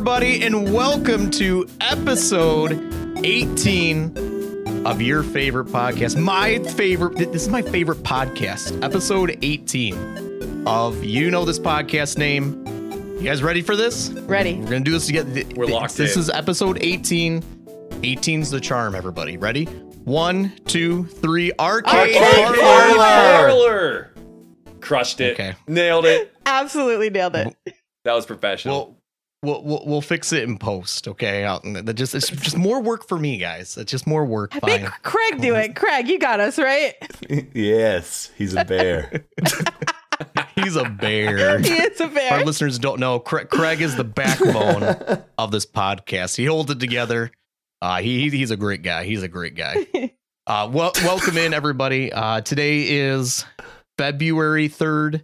Hello, everybody, and welcome to episode 18 of your favorite podcast. My favorite, this is my favorite podcast, episode 18 of You Know This Podcast name. You guys ready for this? Ready. We're going to do this together. We're locked This in. is episode 18. 18's the charm, everybody. Ready? One, two, three. Arcade, Arcade Parlor. Parlor. Crushed it. Okay. Nailed it. Absolutely nailed it. That was professional. We'll, we'll, we'll, we'll fix it in post, okay? Out in that just it's just more work for me, guys. It's just more work. I think Craig do it. Craig, you got us, right? yes, he's a bear. He's a bear. He is a bear. Our listeners don't know. Craig, Craig is the backbone of this podcast. He holds it together. Uh, he he- he's a great guy. He's a great guy. Uh, well, welcome in everybody. Uh, today is February third,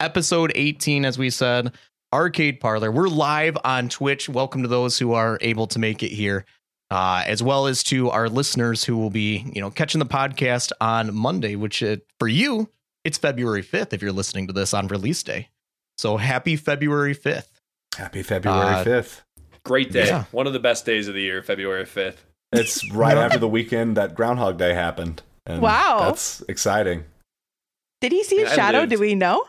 episode eighteen. As we said, Arcade Parlor. We're live on Twitch. Welcome to those who are able to make it here, uh, as well as to our listeners who will be, you know, catching the podcast on Monday. Which uh, for you, it's February fifth if you're listening to this on release day. So happy February fifth. Happy February Uh, 5th. Great day. yeah. One of the best days of the year, February 5th. It's right after the weekend that Groundhog Day happened. And Wow. That's exciting. Did he see a I shadow? lived. Do we know?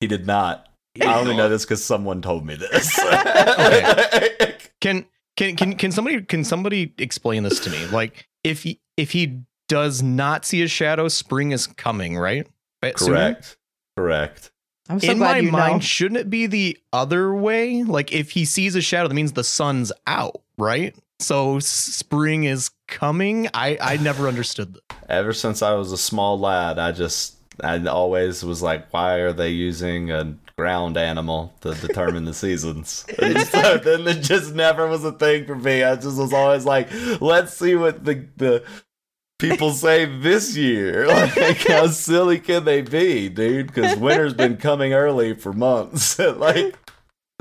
He did not. I only know this because someone told me this. Can can can can somebody can somebody explain this to me? Like if he if he does not see a shadow, spring is coming, right? Right, sooner? Correct. Correct. I'm so In glad my you mind, know. shouldn't it be the other way? Like if he sees a shadow, that means the sun's out, right? So spring is coming. I I never understood that. Ever since I was a small lad, I just I always was like, why are they using a ground animal to determine the seasons? And so then it just never was a thing for me. I just was always like, let's see what the the people say this year. Like, how silly can they be, dude? Because winter's been coming early for months. like,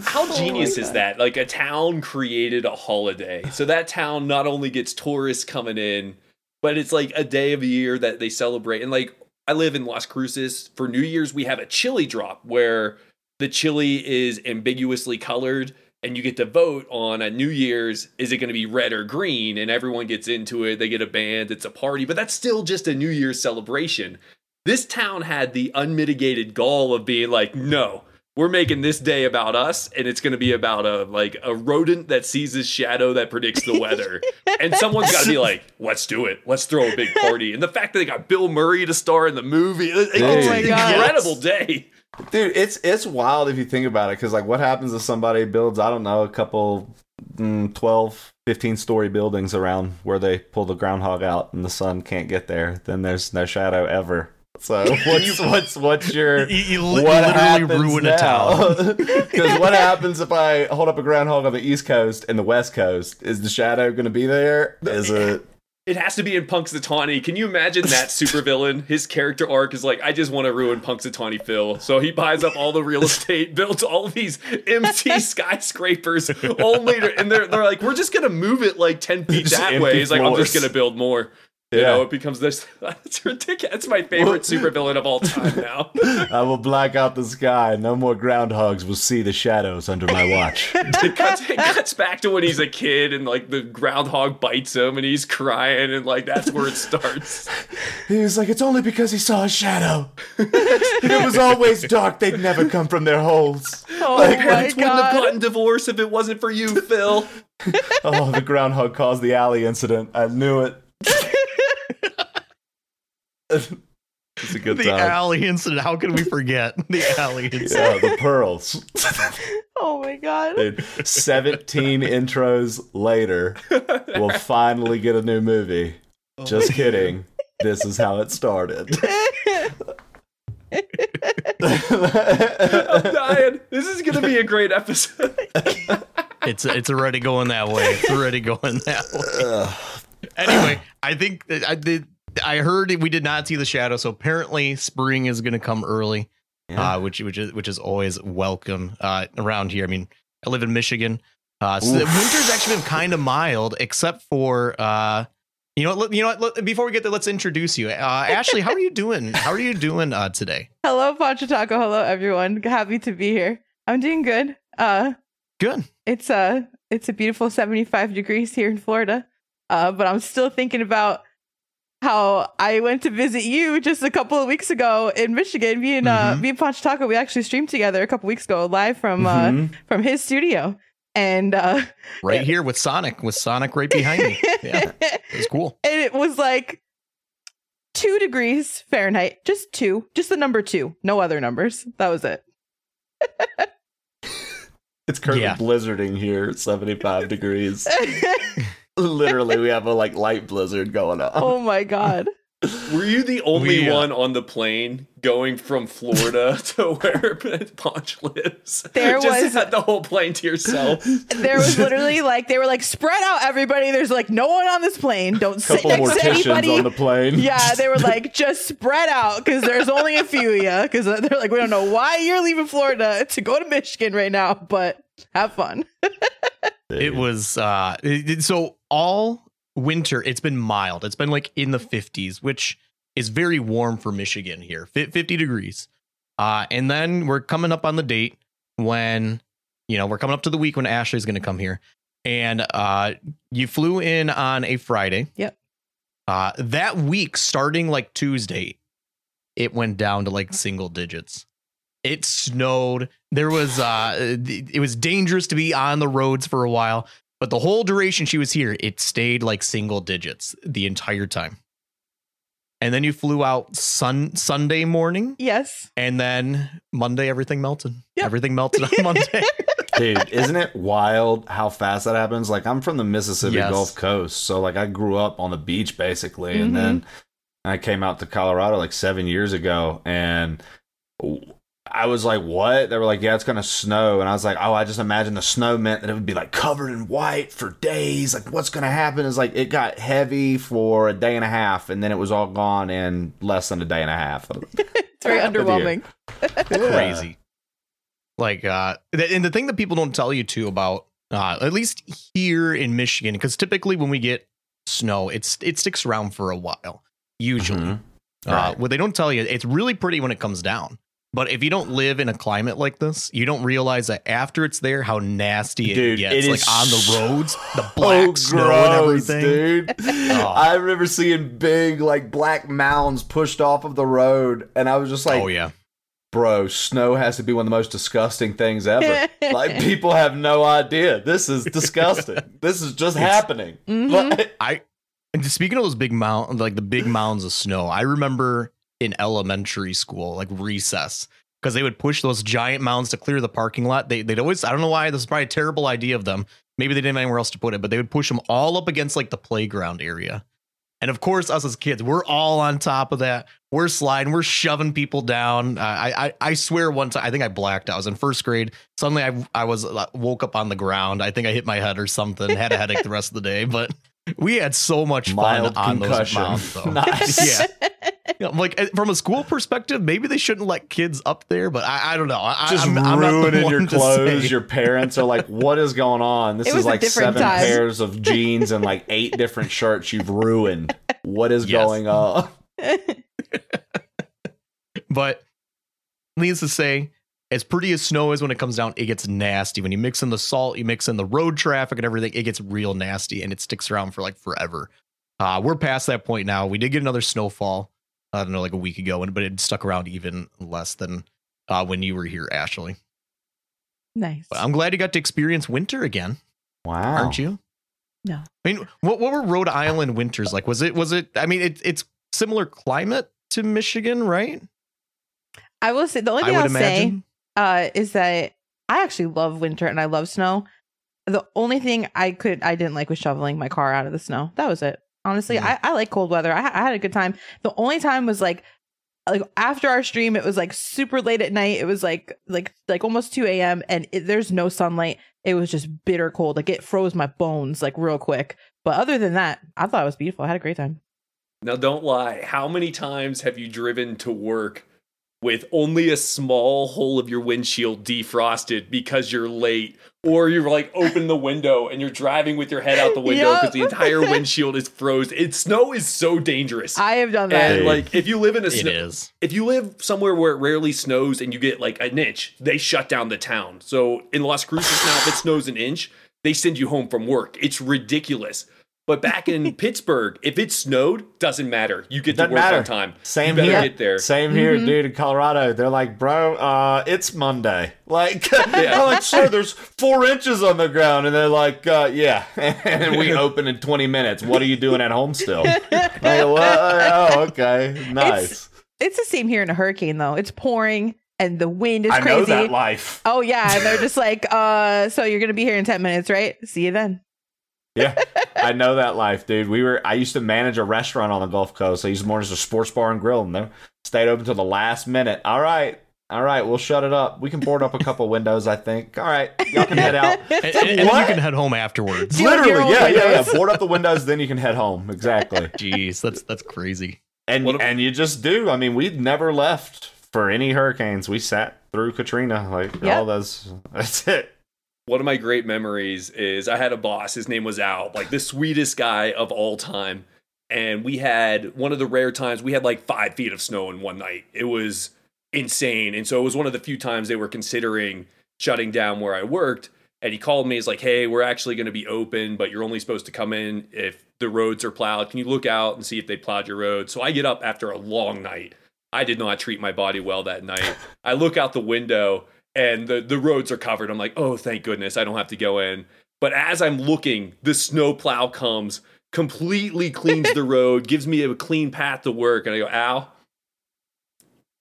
How genius my is that? Like a town created a holiday. So that town not only gets tourists coming in, but it's like a day of the year that they celebrate. And like I live in Las Cruces. For New Year's, we have a chili drop where the chili is ambiguously colored and you get to vote on a New Year's is it going to be red or green? And everyone gets into it they get a band it's a party but that's still just a New Year's celebration. This town had the unmitigated gall of being like no we're making this day about us and it's going to be about a like a rodent that sees his shadow that predicts the weather. And someone's got to be like let's do it. Let's throw a big party. And the fact that they got bill murray to star in the movie it- it's Oh an God. incredible day dude it's it's wild if you think about it because like what happens if somebody builds i don't know a couple mm, 12 15 story buildings around where they pull the groundhog out and the sun can't get there then there's no shadow ever. So what's what's what's your You, you li- what literally happens ruin a town. because what happens if i hold up a groundhog on the east coast and the west coast? Is the shadow going to be there? Is it It has to be in Punxsutawney. Can you imagine that supervillain? His character arc is like, I just want to ruin Punxsutawney Phil. So he buys up all the real estate, builds all these empty skyscrapers, only to, and they're they're like, we're just gonna move it like ten feet Just that way. He's like, I'm just gonna build more. You Yeah. know, it becomes this. It's ridiculous. It's my favorite supervillain of all time now. i will black out the sky no more groundhogs will see the shadows under my watch it, cuts, it cuts back to when he's a kid and like the groundhog bites him and he's crying and like that's where it starts. He was like, it's only because he saw a shadow. it was always dark. They'd never come from their holes. Oh My my parents wouldn't have gotten divorced if it wasn't for you, Phil. Oh, the groundhog caused the alley incident. I knew it. It's a good the time. alley incident. How can we forget the alley incident? yeah, the pearls. Oh my god. Dude, 17 intros later, we'll finally get a new movie. Oh Just kidding. This is how it started. I'm dying. This is gonna be a great episode. It's it's already going that way. It's already going that way. Anyway, I think that I did. I heard we did not see the shadow, so apparently spring is going to come early, Yeah. uh, which which is which is always welcome uh, around here. I mean, I live in Michigan, uh, so the winter's actually been kind of mild, except for uh, you know, what, you know what. Before we get there, let's introduce you, uh, Ashley. How are you doing? How are you doing uh, today? Hello, Poncho Taco. Hello, everyone. Happy to be here. I'm doing good. Uh, Good. it's a it's a beautiful 75 degrees here in Florida. Uh, but I'm still thinking about how I went to visit you just a couple of weeks ago in Michigan. Me and uh, Mhm. me and Ponch Taco, we actually streamed together a couple weeks ago live from uh, Mhm. from his studio. And uh, Right here with Sonic, with Sonic right behind me. Yeah, it was cool. and it was like two degrees Fahrenheit, just two, just the number two, no other numbers. That was it. It's currently Yeah. blizzarding here, 75 degrees. Literally, we have a like light blizzard going on. oh my god. Were you the only We, uh, one on the plane going from Florida to where Ponch lives? There Just was- had the whole plane to yourself. There was literally like they were like spread out everybody. There's like no one on this plane. Don't sit next to anybody. on the plane. yeah, they were like just spread out because there's only a few of you. Because they're like, we don't know why you're leaving Florida to go to Michigan right now, but have fun. It was uh it- it- so all winter it's been mild. It's been like in the 50s, which is very warm for Michigan here. 50 degrees. Uh and then we're coming up on the date when you know, we're coming up to the week when Ashley's going to come here. And uh you flew in on a Friday. Yep. Uh that week starting like Tuesday, it went down to like single digits. It snowed. There was uh it was dangerous to be on the roads for a while, but the whole duration she was here, it stayed like single digits the entire time. And then you flew out sun Sunday morning, Yes. and then Monday everything melted. Yep. Everything melted on Monday. Dude, isn't it wild how fast that happens? Like I'm from the Mississippi Yes. Gulf Coast, so like I grew up on the beach basically, Mhm. and then I came out to Colorado like seven years ago, and I was like, "What?" They were like, "Yeah, it's gonna snow," and I was like, "Oh, I just imagined the snow meant that it would be like covered in white for days. Like, what's gonna happen is like it got heavy for a day and a half, and then it was all gone in less than a day and a half. It's very happened here? underwhelming. Crazy. Like uh and the thing that people don't tell you too about uh at least here in Michigan, because typically when we get snow, it's it sticks around for a while. Usually. Mhm. Uh, Right. what they don't tell you, it's really pretty when it comes down. But if you don't live in a climate like this, you don't realize that after it's there, how nasty it Dude, gets. it like is on the roads, the black Oh, snow gross, and everything. dude. Oh. I remember seeing big like black mounds pushed off of the road, and I was just like, oh yeah, "Bro, snow has to be one of the most disgusting things ever." like people have no idea. This is disgusting. this is just It's- happening. Mhm. Like- I. And speaking of those big mount, like the big mounds of snow, I remember in elementary school, like recess, because they would push those giant mounds to clear the parking lot. They, they'd always, I don't know why, this is probably a terrible idea of them. Maybe they didn't have anywhere else to put it, but they would push them all up against like the playground area. And of course, us as kids, we're all on top of that. We're sliding, we're shoving people down. I, I, I swear, one time, I think I blacked. out. I was in first grade. Suddenly, I, I was uh, woke up on the ground. I think I hit my head or something. Had a headache the rest of the day, but we had so much Mild fun on concussion. those mounts. Though. Nice. yeah, You know, like uh, from a school perspective, maybe they shouldn't let kids up there. But I, I don't know. I, just I'm, I'm not the your clothes. Your parents are like, "What is going on? This is like seven time. pairs of jeans and like eight different shirts you've ruined. What is Yes. going on?" But needless to say, as pretty as snow is when it comes down, it gets nasty. When you mix in the salt, you mix in the road traffic and everything, it gets real nasty and it sticks around for like forever. Uh, we're past that point now. We did get another snowfall, I don't know, like a week ago, and but it stuck around even less than uh, when you were here, Ashley. nice. But I'm glad you got to experience winter again, Wow, aren't you? No. I mean, what what were Rhode Island winters like? Was it was it? I mean, it, it's similar climate to Michigan, right? I will say the only I thing would I'll say imagine. Uh, is that I actually love winter and I love snow. The only thing I could I didn't like was shoveling my car out of the snow. That was it. Honestly, Mm. I, I like cold weather. I, I had a good time. The only time was like like after our stream, it was like super late at night. It was like like like almost two a.m. and it, there's no sunlight. It was just bitter cold. Like it froze my bones like real quick. But other than that, I thought it was beautiful. I had a great time. Now, don't lie. How many times have you driven to work with only a small hole of your windshield defrosted because you're late or you're like open the window and you're driving with your head out the window because Yup. the entire windshield is frozen. It snow is so dangerous. I have done that. and like if you live in a It snow, is. if you live somewhere where it rarely snows and you get like an inch, they shut down the town. So in Las Cruces now, if it snows an inch, they send you home from work. It's ridiculous. But back in Pittsburgh, if it snowed, doesn't matter. You get to Doesn't work matter. on time. Same you here. get there. Same here, Mhm. dude. In Colorado, they're like, bro, uh, it's Monday. Like, I'm like, sir, there's four inches on the ground, and they're like, uh, yeah, and we open in 20 minutes. What are you doing at home still? like, what? Oh, okay, nice. it's the same here in a hurricane though. It's pouring and the wind is I crazy. know that life. Oh yeah, and they're just like, uh, so you're gonna be here in ten minutes, right? See you then. Yeah, I know that life, dude. We were. I used to manage a restaurant on the Gulf Coast. I used to manage a sports bar and grill, and they stayed open till the last minute. All right, all right, we'll shut it up. We can board up a couple windows, I think. All right, y'all can head out. And, and- and then you can head home afterwards. Do you have your Literally, own yeah, yeah, yeah. Board up the windows, then you can head home. Exactly. Jeez, that's that's crazy. And What if- and you just do. I mean, we never left for any hurricanes. We sat through Katrina, like Yep. all those. That's it. One of my great memories is I had a boss. His name was Al, like the sweetest guy of all time. And we had one of the rare times we had like five feet of snow in one night. It was insane. And so it was one of the few times they were considering shutting down where I worked. And he called me. He's like, "Hey, we're actually going to be open, but you're only supposed to come in if the roads are plowed. Can you look out and see if they plowed your road?" So I get up after a long night. I did not treat my body well that night. I look out the window and the, the roads are covered. I'm like, oh, thank goodness I don't have to go in. But as I'm looking, the snow plow comes, completely cleans the road, gives me a clean path to work. And I go, Al.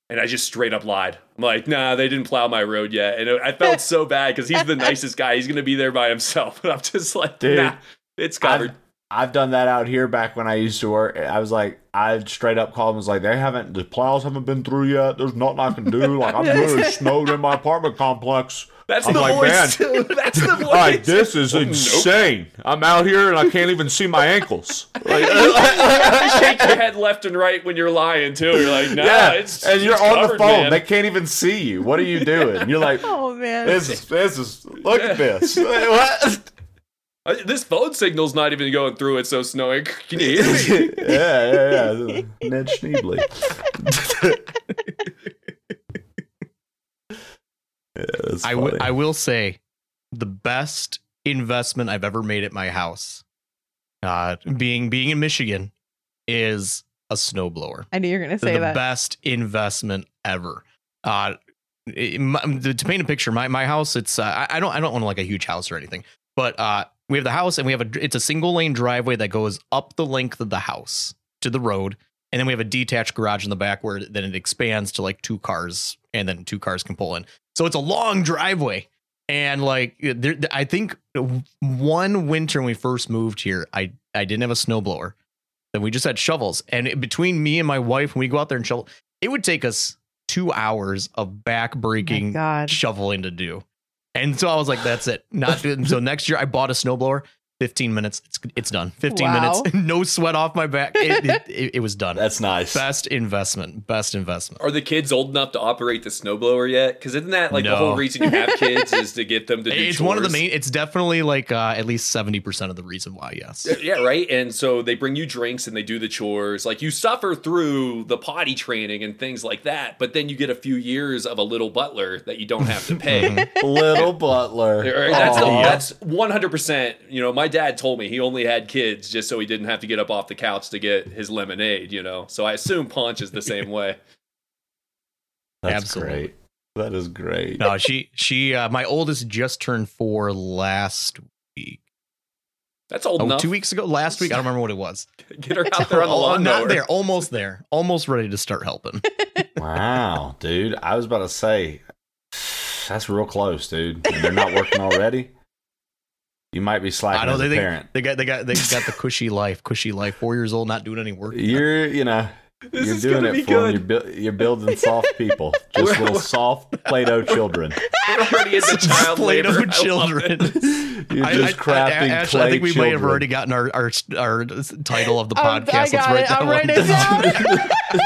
And I just straight up lied. I'm like, nah, they didn't plow my road yet. And I felt so bad because he's the nicest guy. He's going to be there by himself. But I'm just like, Dude, nah, it's covered. I've, I've done that out here back when I used to work. I was like, I straight up called and was like, they haven't, the plows haven't been through yet. There's nothing I can do. Like, I'm really snowed in my apartment complex. That's I'm the like, voice. too. That's the voice. Like, this is Oh, nope. insane. I'm out here and I can't even see my ankles. Like, You shake your head left and right when you're lying too. You're like, nah, yeah, it's and you're it's on the phone. man. They can't even see you. What are you doing? You're like, Oh man. this is this is look at this. What? Uh, This phone signal's not even going through. It's so snowing. Can you hear me? yeah, yeah, yeah. Ned Schneebly. yeah, that's I, w- I will say the best investment I've ever made at my house, uh, being being in Michigan, is a snowblower. I knew you were gonna the say that. The best investment ever. Uh, it- my- to paint a picture, my my house, it's uh, I, I don't I don't own like a huge house or anything, but uh, we have the house and we have a it's a single lane driveway that goes up the length of the house to the road, and then we have a detached garage in the back where then it expands to like two cars, and then two cars can pull in. So it's a long driveway. And like, there, I think one winter when we first moved here, I I didn't have a snowblower. Then we just had shovels. And it- between me and my wife, when we go out there and shovel, it would take us two hours of back Oh breaking shoveling to do. And so I was like, that's it. Not so next year I bought a snowblower. 15 minutes. It's it's done. 15 Wow. minutes. No sweat off my back. It, it, it, it was done. That's nice. best investment. Best investment. Are the kids old enough to operate the snowblower yet? Because isn't that like the whole reason you have kids is to get them to do It's one of the main it's definitely like uh, at least 70% of the reason why, yes. Yeah, right. And so they bring you drinks and they do the chores. Like you suffer through the potty training and things like that, but then you get a few years of a little butler that you don't have to pay. Mhm. Little Butler. Right, That's the, that's one hundred percent. You know, my dad told me he only had kids just so he didn't have to get up off the couch to get his lemonade. You know, so I assume Punch is the same way. That's Absolutely. great. That is great. No, she she uh, my oldest just turned 4 last week. That's old Oh, enough. two weeks ago, last week, I don't remember what it was. Get her out there on the Oh, lawnmower. not there, almost there. Almost ready to start helping. Wow, dude. I was about to say that's real close, dude. And they're not working already. You might be slacking I know as they a think parent. they got they got they got the cushy life, cushy life. 4 years old not doing any work. You're, you know, This you're is doing gonna be it for them. You're, bu- you're building soft people, just We're- little soft Play-Doh children. We're already into child Play-Doh labor. Children. You're I- just I- crafting I, Ashley, clay I think we may have already gotten our, our our title of the Um, podcast. I Let's write it. that I'm one down.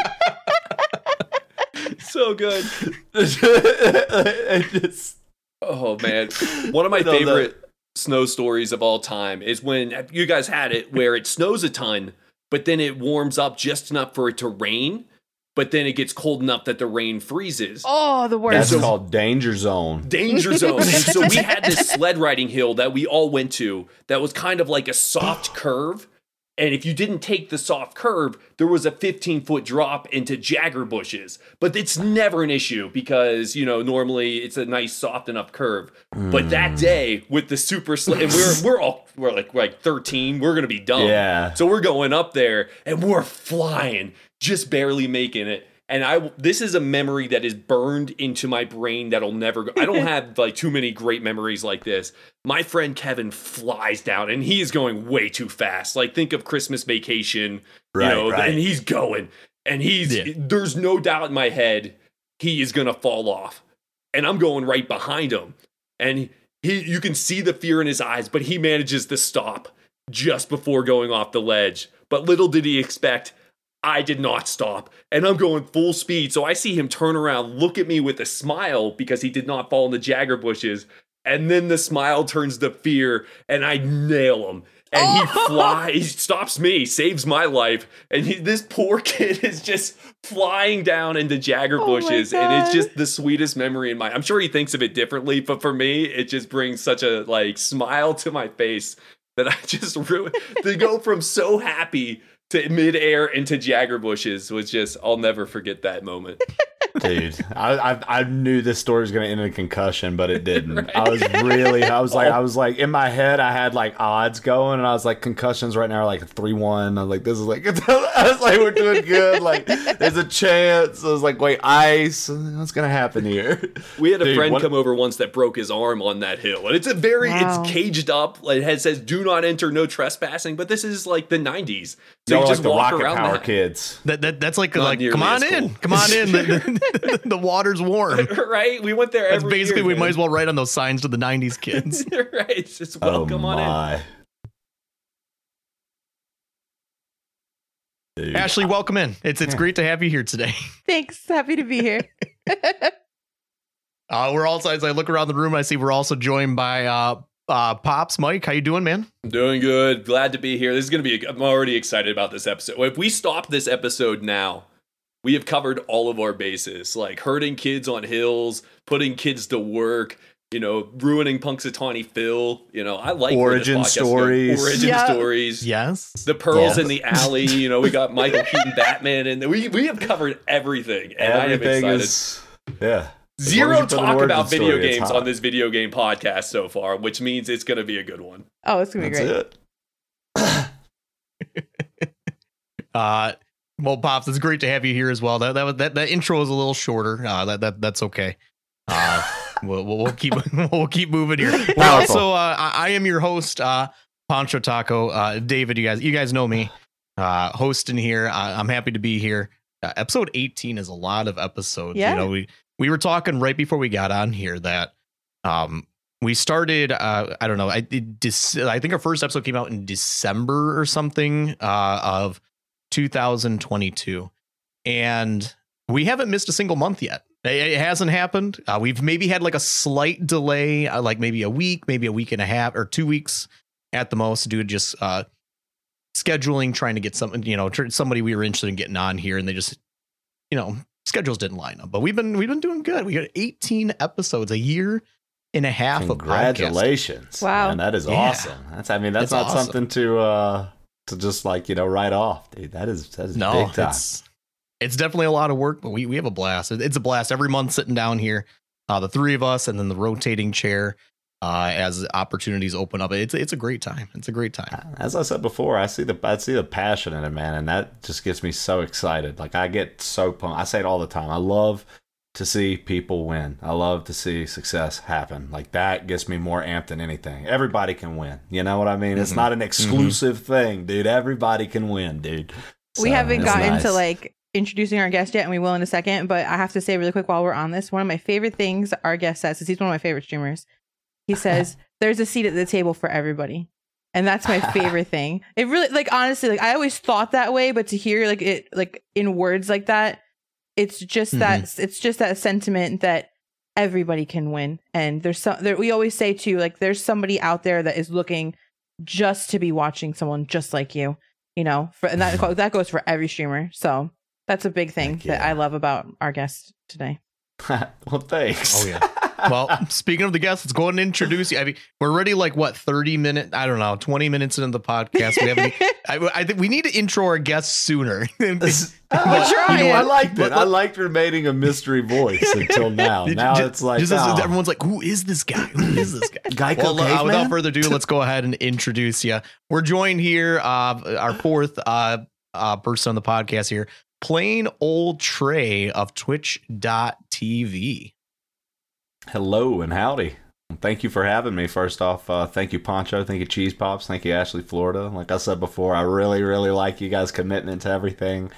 down. So so good. Just- Oh man, one of my No, no. favorite snow stories of all time is when you guys had it where it snows a ton, but then it warms up just enough for it to rain, but then it gets cold enough that the rain freezes. Oh, the worst. That's so- called danger zone. Danger zone. So we had this sled riding hill that we all went to that was kind of like a soft curve. And if you didn't take the soft curve, there was a 15 foot drop into Jagger bushes. But it's never an issue because, you know, normally it's a nice soft enough curve. But that hmm. day with the super sled, and we're, we're all, we're like, we're like 13, we're going to be dumb. Yeah. So we're going up there and we're flying, just barely making it. And I this is a memory that is burned into my brain that'll never go. I don't have like too many great memories like this. My friend Kevin flies down and he is going way too fast. Like think of Christmas vacation, Right, you know, right. and he's going and he's Yeah. there's no doubt in my head he is going to fall off. And I'm going right behind him. And he you can see the fear in his eyes, but he manages to stop just before going off the ledge. But little did he expect, I did not stop. And I'm going full speed. So I see him turn around, look at me with a smile because he did not fall in the Jagger bushes. And then the smile turns to fear, and I nail him. And he oh. flies, he stops me, saves my life. And he, this poor kid is just flying down into Jagger Oh bushes. And it's just the sweetest memory in my I'm sure he thinks of it differently, but for me, it just brings such a like smile to my face that I just ruined to go from so happy to midair into Jagger bushes was just I'll never forget that moment. Dude, I, I I knew this story was gonna end in a concussion, but it didn't. Right. I was really, I was like, I was like in my head, I had like odds going, and I was like, concussions right now are like three one. I was like, this is like, I was like, we're doing good. Like, there's a chance. I was like, wait, ice. What's gonna happen here? We had a Dude, friend what- come over once that broke his arm on that hill, and it's a very Wow. it's caged up. Like, It says "Do not enter, no trespassing," but this is like the '90s, so Y'all you are just like the walk rocket power that. kids. That, that that's like Not like come on as in, cool. come on in. The, the, the water's warm. right? We went there. That's every basically year, we man. might as well write on those signs to the '90s kids. right? It's just Oh welcome on in. Dude. Ashley, welcome in. It's it's Yeah. great to have you here today. Thanks. Happy to be here. Uh, we're also as I look around the room, I see we're also joined by uh, uh, Pops Mike. How you doing, man? I'm Doing good. Glad to be here. This is going to be, I'm already excited about this episode. If we stop this episode now, we have covered all of our bases like hurting kids on hills, putting kids to work, you know, ruining Punxsutawney Phil. You know, I like Origin podcast is stories. Origin Yeah. stories. Yes. The pearls Yeah. in the alley. You know, we got Michael Keaton Batman, and we we have covered everything. And Everything I am excited. is yeah. As long as Zero you put an talk about video story, games on this video game podcast so far, which means it's going to be a good one. Oh, it's gonna be That's great. it. Uh, well, Pops, it's great to have you here as well. That that was- that, that intro is a little shorter. Uh, that that that's okay. Uh, we'll, we'll we'll keep we'll keep moving here. We're Powerful. uh, I, I am your host, uh, Pancho Taco. Uh, David, you guys, you guys know me. Uh, hosting here. Uh, I'm happy to be here. Uh, episode 18 is a lot of episodes. Yeah. You know, we we were talking right before we got on here that um we started uh I don't know, I Dec- I think our first episode came out in December or something uh of 2022. And we haven't missed a single month yet. It, it hasn't happened. Uh, we've maybe had like a slight delay, uh, like maybe a week, maybe a week and a half or two weeks at the most, due to just uh, scheduling, trying to get something, you know, somebody we were interested in getting on here, and they just, you know, schedules didn't line up. But we've been we've been doing good. We got 18 episodes, a year and a half of. Congratulations! Wow. and that is Yeah. awesome. That's I mean that's It's not awesome. something to uh to just like you know write off, dude. That is that is No, big time. it's it's definitely a lot of work, but we we have a blast. It's a blast every month sitting down here, uh, the three of us, and then the rotating chair uh, as opportunities open up. It's it's a great time. It's a great time. As I said before, I see the I see the passion in it, man, and that just gets me so excited. Like I get so pumped. I say it all the time. I love to see people win. I love to see success happen. Like that gets me more amped than anything. Everybody can win. You know what I mean? It's Mhm. not an exclusive thing, dude. Everybody can win, dude. we haven't it's gotten to like introducing our guest yet, and we will in a second. But I have to say really quick while we're on this, one of my favorite things our guest says, is he's one of my favorite streamers. He says, "There's a seat at the table for everybody." And that's my favorite thing. It really like honestly, like I always thought that way, but to hear like it like in words like that, it's just that mm-hmm. it's just that sentiment that everybody can win and there's some there, we always say too like there's somebody out there that is looking just to be watching someone just like you you know for and that that goes for every streamer so that's a big thing Heck that i love about our guest today well, thanks. Oh yeah. Well, speaking of the guests, let's go ahead and introduce you. I mean, we're already like what thirty minutes? I don't know, twenty minutes into the podcast. We haven't. I, I think we need to intro our guests sooner. This- We're trying. You know, I liked But- it. I liked remaining a mystery voice until now. Now Ju- it's like just oh, everyone's like, "Who is this guy? Who is this guy?" Geico Well, uh, without further ado, let's go ahead and introduce you. We're joined here, uh, our fourth uh, uh, person on the podcast here, plain old Trey of Twitch.tv. Hello and howdy. Thank you for having me. First off, uh, thank you, Poncho. Thank you, Cheese Pops. Thank you, Ashley, Florida. Like I said before, I really, really like you guys' commitment to everything.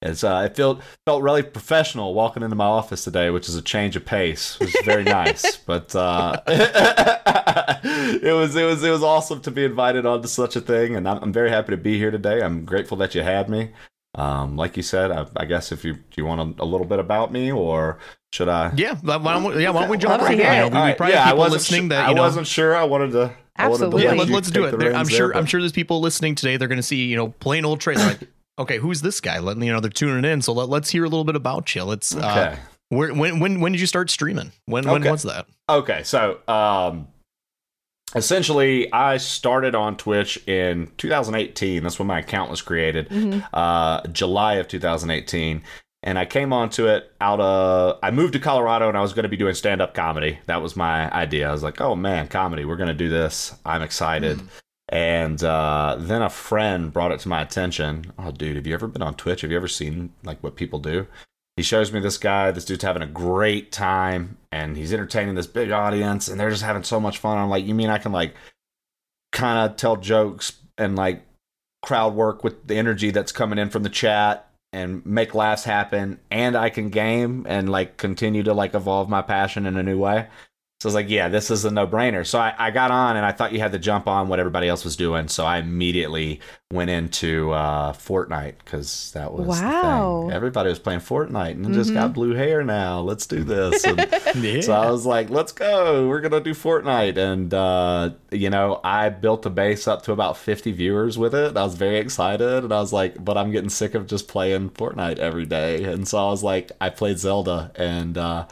It's uh, it felt felt really professional walking into my office today, which is a change of pace. It was very nice, but uh, it was it was it was awesome to be invited onto such a thing, and I'm, I'm very happy to be here today. I'm grateful that you had me. Um, like you said, I, I guess if you do you want a, a little bit about me, or should I? Yeah, why don't we, yeah, why don't we jump right in? You know, we, we Alright, probably yeah, I wasn't listening su- that I you know. wasn't sure. I wanted to. I wanted to Absolutely. Yeah, let let, you let's do it. the I'm sure. there, I'm sure there's people listening today. They're going to see, you know, PlainOleTrey. They're like, okay, who's this guy? Let you know they're tuning in. So let, let's hear a little bit about you. Let's. Uh, Okay. where, when when when did you start streaming? When when was that? Okay, so um, essentially, I started on Twitch in 2018. That's when my account was created, Mhm. uh, July of 2018. And I came onto it out of. I moved to Colorado and I was going to be doing stand up comedy. That was my idea. I was like, oh man, comedy, we're going to do this. I'm excited. And uh, then a friend brought it to my attention. Oh, dude, have you ever been on Twitch? Have you ever seen like what people do? He shows me this guy. This dude's having a great time, and he's entertaining this big audience, and they're just having so much fun. I'm like, you mean I can like kind of tell jokes and like crowd work with the energy that's coming in from the chat and make laughs happen, and I can game and like continue to like evolve my passion in a new way. So I was like, yeah, this is a no brainer. So I, I got on and I thought you had to jump on what everybody else was doing. So I immediately went into uh, Fortnite because that was the Wow. thing. Everybody was playing Fortnite and just got blue hair now. Let's do this. And Yeah. so I was like, let's go. We're going to do Fortnite. And, uh, you know, I built a base up to about 50 viewers with it. I was very excited. And I was like, but I'm getting sick of just playing Fortnite every day. And so I was like, I played Zelda and, uh,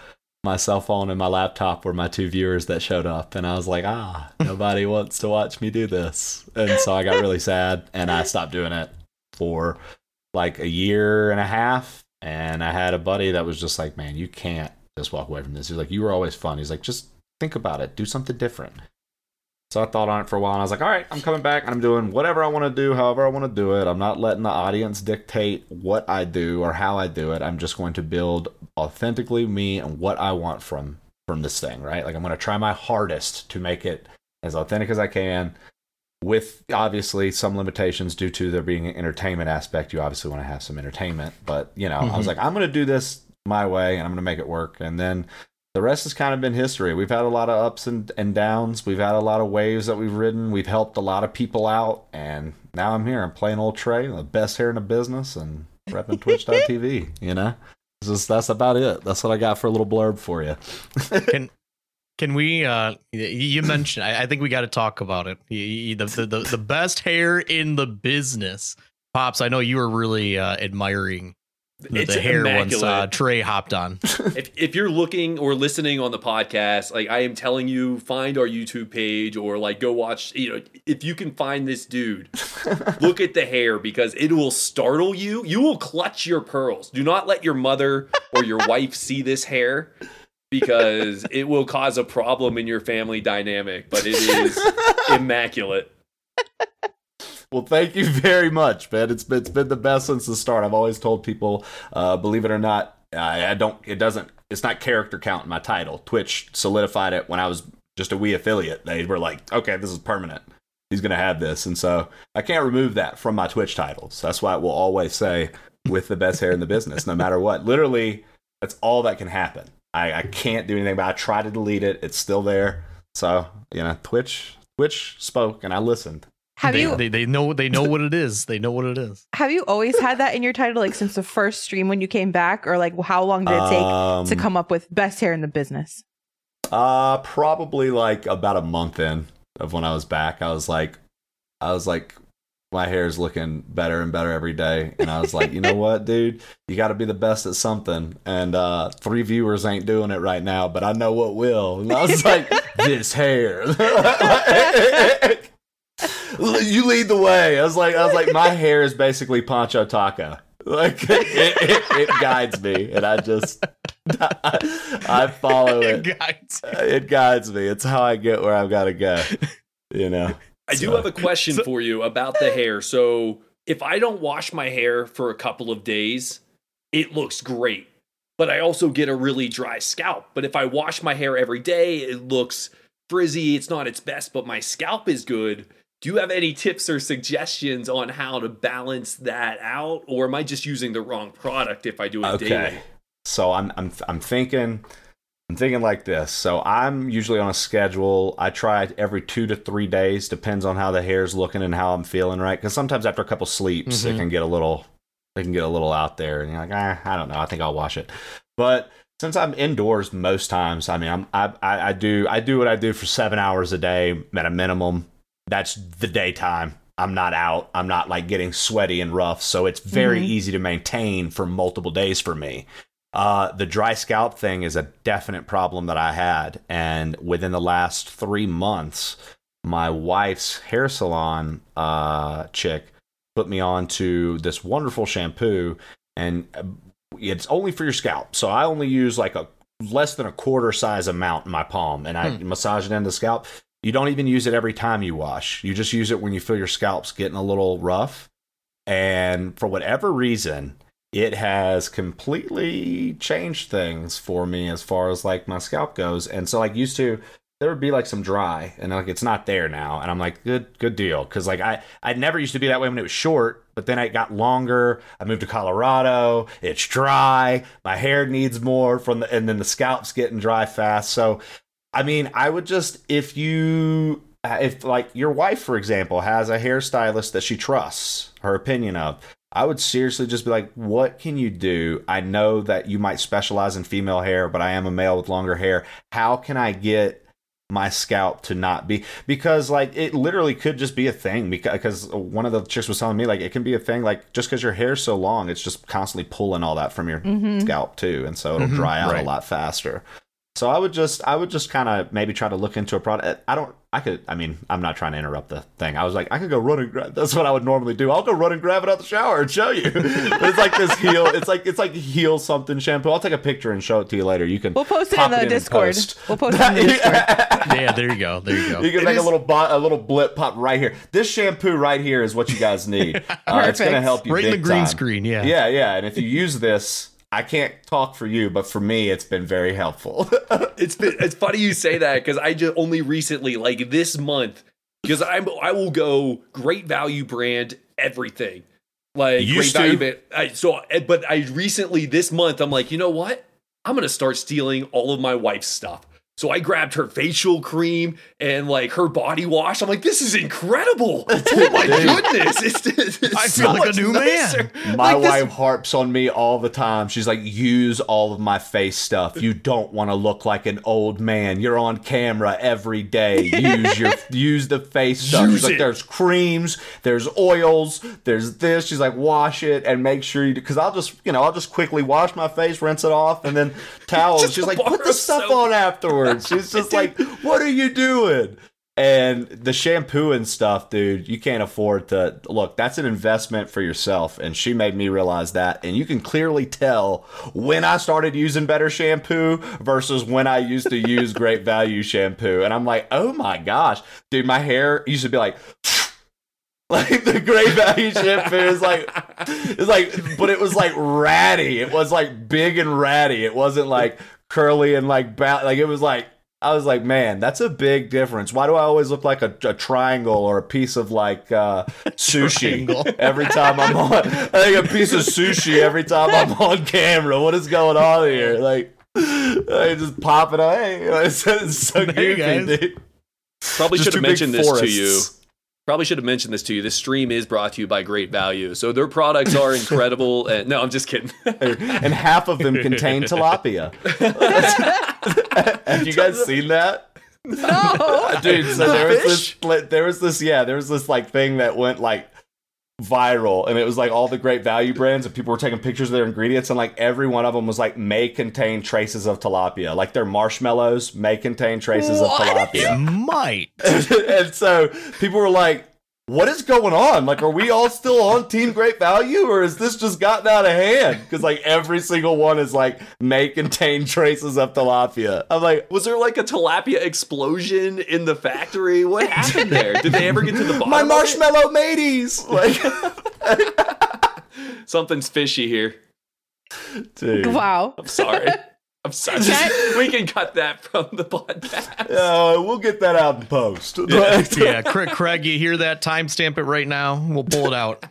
my cell phone and my laptop were my two viewers that showed up and i was like ah nobody wants to watch me do this. And so i got really sad and i stopped doing it for like a year and a half and i had a buddy that was just like man you can't just walk away from this. He's like you were always fun. He's like just think about it. Do something different so i thought on it for a while and i was like all right i'm coming back and i'm doing whatever i want to do however i want to do it. I'm not letting the audience dictate what i do or how i do it. I'm just going to build authentically me and what i want from from this thing right? Like i'm going to try my hardest to make it as authentic as i can with obviously some limitations due to there being an entertainment aspect. You obviously want to have some entertainment but you know i was Mhm. like i'm going to do this my way and i'm going to make it work and then the rest has kind of been history. We've had a lot of ups and, and downs. We've had a lot of waves that we've ridden. We've helped a lot of people out. And now i'm here. I'm PlainOleTrey the best hair in the business and repping twitch.tv you know? Just, that's about it. That's what i got for a little blurb for you can can we uh you mentioned I, I think we got to talk about it. The, the the the best hair in the business pops. I know you were really uh admiring the, It's the hair once uh, immaculate. trey hopped on if, if you're looking or listening on the podcast, like I am telling you, find our YouTube page or like go watch. You know, if you can find this dude, look at the hair because it will startle you. You will clutch your pearls. Do not let your mother or your wife see this hair because it will cause a problem in your family dynamic. But it is immaculate. Well, thank you very much, man. It's been, it's been the best since the start. I've always told people, uh, believe it or not, I, I don't. It doesn't. It's not character count in my title. Twitch solidified it when I was just a we affiliate. They were like, okay, this is permanent. He's gonna have this, and so I can't remove that from my Twitch titles. That's why it will always say with the best hair in the business, no matter what. Literally, that's all that can happen. I, I can't do anything. But I try to delete it. It's still there. So you know, Twitch, Twitch spoke, and I listened. Have they, you they they know they know what it is. They know what it is. have you always had that in your title, like since the first stream when you came back, or like how long did it take Um, to come up with best hair in the business? Uh, probably like about a month in of when I was back. I was like, I was like, my hair is looking better and better every day, and I was like, you know what, dude, you got to be the best at something. And uh, three viewers ain't doing it right now, but I know what will. And I was like, this hair. you lead the way. I was like, I was like, my hair is basically Pancho Taka. Like it, it, it guides me, and I just I, I follow it Guys. Uh, it guides me. It's how I get where I've got to go. You know. I do have a question So- for you about the hair. So, if I don't wash my hair for a couple of days, it looks great. But I also get a really dry scalp. But if I wash my hair every day, it looks frizzy. It's not its best, but my scalp is good. Do you have any tips or suggestions on how to balance that out? Or am I just using the wrong product if I do it daily? Okay. So I'm I'm I'm thinking I'm thinking like this. So I'm usually on a schedule. I try every two to three days, depends on how the hair's looking and how I'm feeling, right? Because sometimes after a couple sleeps, it Mhm. can get a little it can get a little out there, and you're like, ah, I don't know. I think I'll wash it. But since I'm indoors most times, I mean, I'm I, I I do I do what I do for seven hours a day at a minimum. That's the daytime. I'm not out. I'm not like getting sweaty and rough, so it's very Mhm. easy to maintain for multiple days for me. Uh, the dry scalp thing is a definite problem that I had, and within the last three months, my wife's hair salon uh, chick put me on to this wonderful shampoo, and uh, it's only for your scalp. So I only use like a less than a quarter size amount in my palm, and I massage it into the scalp. You don't even use it every time you wash. You just use it when you feel your scalp's getting a little rough. And for whatever reason, it has completely changed things for me as far as like my scalp goes. And so like used to there would be like some dry and like it's not there now and i'm like good good deal because like i i never used to be that way when it was short but then it got longer i moved to colorado it's dry my hair needs more from the and then the scalp's getting dry fast so i mean i would just if you if like your wife for example has a hairstylist that she trusts her opinion of I would seriously just be like, what can you do? I know that you might specialize in female hair, but I am a male with longer hair. How can I get my scalp to not be because like it literally could just be a thing because one of the chicks was telling me like it can be a thing like just because your hair's so long it's just constantly pulling all that from your Mm-hmm. scalp too and so it'll Mhm, dry out right. a lot faster so i would just i would just kind of maybe try to look into a product i don't i could i mean i'm not trying to interrupt the thing i was like i could go run and grab that's what i would normally do i'll go run and grab it out the shower and show you But it's like this heel it's like it's like heel something shampoo i'll take a picture and show it to you later you can We'll post it pop in the in Discord. post. We'll post it in the Discord. Yeah, there you go. There you go. You can It make is a little bo- a little blip pop right here. This shampoo right here is what you guys need. Uh, it's going to help you right in the green time. screen. Yeah. Yeah, yeah. And if you use this, I can't talk for you, but for me, it's been very helpful. it's been, it's funny you say that because I just only recently, like this month, because I'm I will go great value brand everything, like Used great to. value. brand- I, so, eh, but I recently this month I'm like, you know what? I'm gonna start stealing all of my wife's stuff. So I grabbed her facial cream and like her body wash. I'm like, this is incredible. Oh my goodness. It's, it's I so feel like a new man. My Like, this- wife harps on me all the time. She's like, use all of my face stuff. You don't want to look like an old man. You're on camera every day. Use your use the face stuff. Use She's like, there's creams, there's oils, there's this. She's like, wash it and make sure you because I'll just you know I'll just quickly wash my face, rinse it off, and then towels. She's like, put the stuff soap. on afterwards. She's just like, what are you doing? And the shampoo and stuff, dude, you can't afford to look. That's an investment for yourself. And she made me realize that. And you can clearly tell when I started using better shampoo versus when I used to use great value shampoo. And I'm like, oh my gosh, dude, my hair used to be like, like the great value shampoo is like, it's like, but it was like ratty. It was like big and ratty. It wasn't like curly and like, ba- like it was like, I was like, man, that's a big difference. Why do I always look like a, a triangle or a piece of like uh, sushi every time I'm on? I think a piece of sushi every time I'm on camera. What is going on here? Like, I just pop it. Hey, it's, it's so Hey, goofy, guys. dude. Probably should have mentioned this to you. Forests. Probably should have mentioned this to you. This stream is brought to you by Great Value. So their products are incredible. and, no, I'm just kidding. and half of them contain tilapia. Have you guys seen that? No. dude. So there was this, like, there was this, yeah, there was this like thing that went like viral, and it was like all the great value brands, and people were taking pictures of their ingredients, and like every one of them was like may contain traces of tilapia, like their marshmallows may contain traces What? of It tilapia, might. and so people were like. What is going on? Like, are we all still on Team Great Value, or has this just gotten out of hand? Because like every single one is like may contain traces of tilapia. I'm like, Was there like a tilapia explosion in the factory? What happened there? Did they ever get to the bottom? my of it? marshmallow mateys. Like, Something's fishy here. dude. Wow. I'm sorry. I'm sorry. Can we can cut that from the podcast. Uh, we'll get that out in post. Yeah, Craig, Craig, you hear that? Timestamp it right now. We'll pull it out.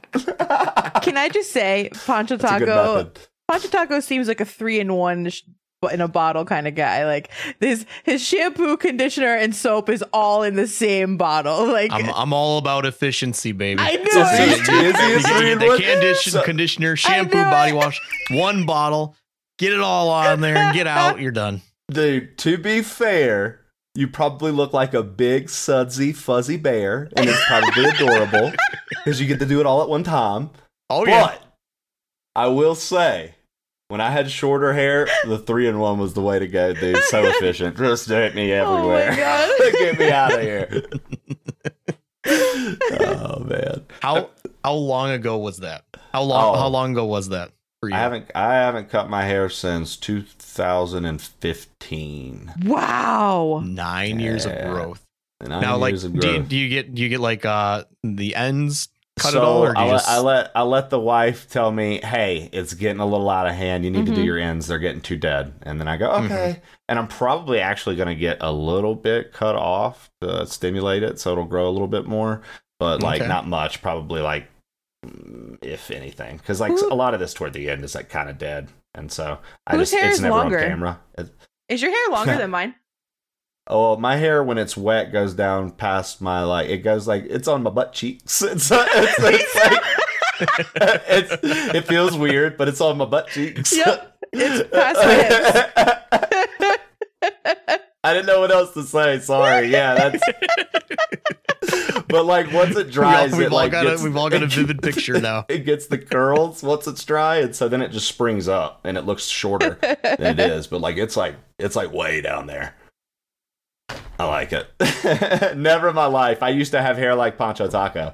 Can I just say, Pancho It's Taco? method. Pancho Taco seems like a three in one sh- in a bottle kind of guy. Like his his shampoo, conditioner, and soap is all in the same bottle. Like I'm, I'm all about efficiency, baby. I knew So it. see, is he a You three get in the one? condition, So- conditioner, shampoo, body wash, one bottle. Get it all on there and get out. You're done. Dude, to be fair, you probably look like a big, sudsy, fuzzy bear, and it's probably adorable because you get to do it all at one time. Oh yeah. But I will say, when I had shorter hair, the three in one was the way to go, dude. So efficient. Just hit me Oh my everywhere. God. Get me out of here. oh man. How how long ago was that? How long Oh. how long ago was that for you? I haven't I haven't cut my hair since 2015. wow. nine years of growth. Nine now, like, years of do you, do you get do you get like uh the ends cut so it all, or do I, you let, just I let I let the wife tell me, "Hey, it's getting a little out of hand. You need to do Mhm. your ends. They're getting too dead." And then I go, Mm-hmm. "Okay." And I'm probably actually going to get a little bit cut off to stimulate it, so it'll grow a little bit more, but like Okay. not much. Probably like, if anything, because like Who- a lot of this toward the end is like kind of dead, and so I Whose just hair it's is never longer? on camera. It- Is your hair longer than mine? Oh, my hair when it's wet goes down past my like it goes like it's on my butt cheeks. It's, it's, it's like it's, it feels weird, but it's on my butt cheeks. Yep, it's past my I didn't know what else to say. Sorry. Yeah, that's. But like once it dries, we've it all like got a we've all got a vivid picture now. It gets the curls once it's dry, and so then it just springs up, and it looks shorter than it is. But like it's like it's like way down there. I like it. Never in my life. I used to have hair like Pancho Taco.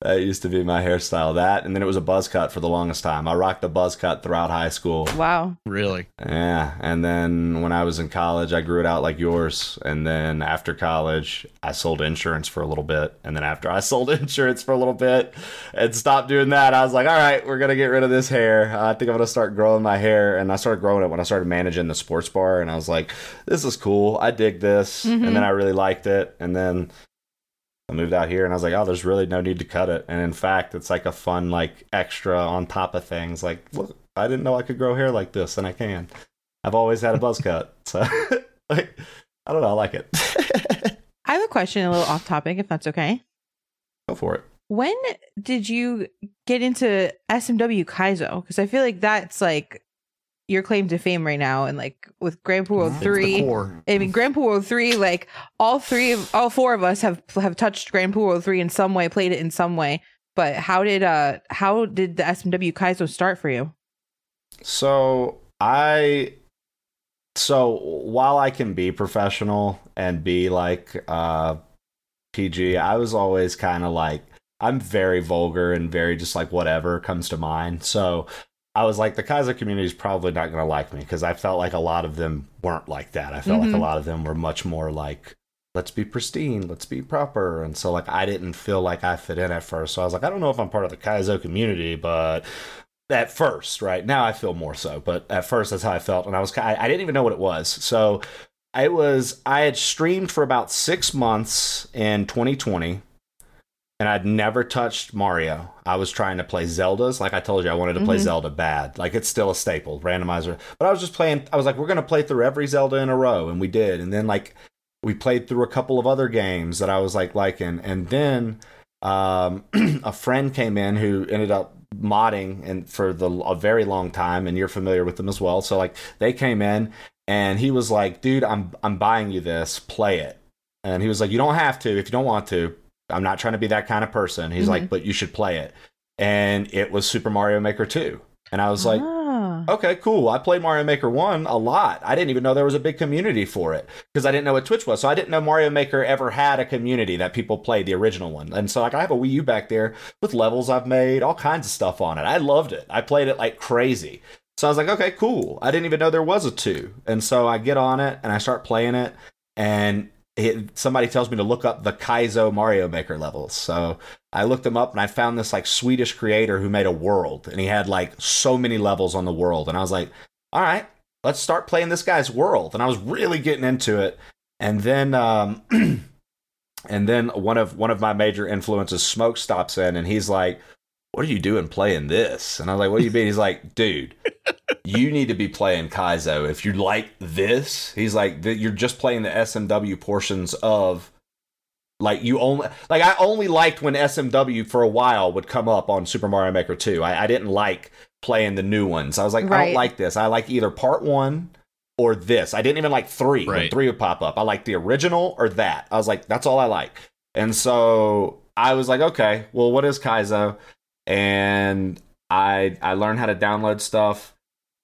That used to be my hairstyle. That, and then it was a buzz cut for the longest time. I rocked a buzz cut throughout high school. Wow. Really? Yeah, and then when I was in college, I grew it out like yours. And then after college, I sold insurance for a little bit. And then after I sold insurance for a little bit and stopped doing that, I was like, all right, we're gonna get rid of this hair. I think I'm gonna start growing my hair. And I started growing it when I started managing the sports bar. And I was like, this is cool. I dig this. Mhm. And then I really liked it. And then I moved out here and I was like, oh, there's really no need to cut it. And in fact, it's like a fun, like extra on top of things. Like, look, I didn't know I could grow hair like this, and I can. I've always had a buzz cut. So, like, I don't know. I like it. I have a question, a little off topic, if that's okay. Go for it. When did you get into SMW Kaizo? Because I feel like that's like your claim to fame right now, and like with Grand Poo It's the Three. I mean, Grand Poo Three, like all three of all four of us have have touched Grand Poo Three in some way, played it in some way. But how did uh how did the SMW Kaizo start for you? So I so while I can be professional and be like uh PG, I was always kind of like I'm very vulgar and very just like whatever comes to mind. So I was like the Kaizo community is probably not going to like me because I felt like a lot of them weren't like that. I felt like Mhm. a lot of them were much more like let's be pristine, let's be proper. And so like I didn't feel like I fit in at first. So I was like I don't know if I'm part of the Kaizo community, but at first, right now I feel more so, but at first that's how I felt, and I was, I, I didn't even know what it was. So I was I had streamed for about six months in 2020, and I'd never touched Mario. I was trying to play Zeldas, like I told you, I wanted to play Mhm. Zelda bad, like it's still a staple randomizer. But I was just playing. I was like, we're gonna play through every Zelda in a row, and we did, and then like we played through a couple of other games that I was like liking, and then um, a friend came in who ended up modding and for the a very long time, and you're familiar with them as well. So like they came in and he was like, "Dude, I'm I'm buying you this. Play it." And he was like, "You don't have to if you don't want to. I'm not trying to be that kind of person." He's Mhm. like, "But you should play it." And it was Super Mario Maker 2. And I was like, Ah. Okay, cool. I played Mario Maker 1 a lot. I didn't even know there was a big community for it because I didn't know what Twitch was. So I didn't know Mario Maker ever had a community that people played the original one. And so like I have a Wii U back there with levels I've made, all kinds of stuff on it. I loved it. I played it like crazy. So I was like, okay, cool. I didn't even know there was a 2. And so I get on it and I start playing it and it, somebody tells me to look up the Kaizo Mario Maker levels. So I looked them up and I found this like Swedish creator who made a world and he had like so many levels on the world. And I was like, all right, let's start playing this guy's world. And I was really getting into it. And then, um, and then one of one of my major influences, Smoke, stops in and he's like, "What are you doing playing this?" And I was like, "What do you mean?" He's like, "Dude, you need to be playing Kaizo if you like this." He's like, "You're just playing the SMW portions of." Like you only like I only liked when SMW for a while would come up on Super Mario Maker 2. I, I didn't like playing the new ones. I was like, I don't like this. I like either part one or this. I didn't even like three when three would pop up. I like the original or that. I was like, that's all I like. And so I was like, okay, well, what is Kaizo? And I I learned how to download stuff.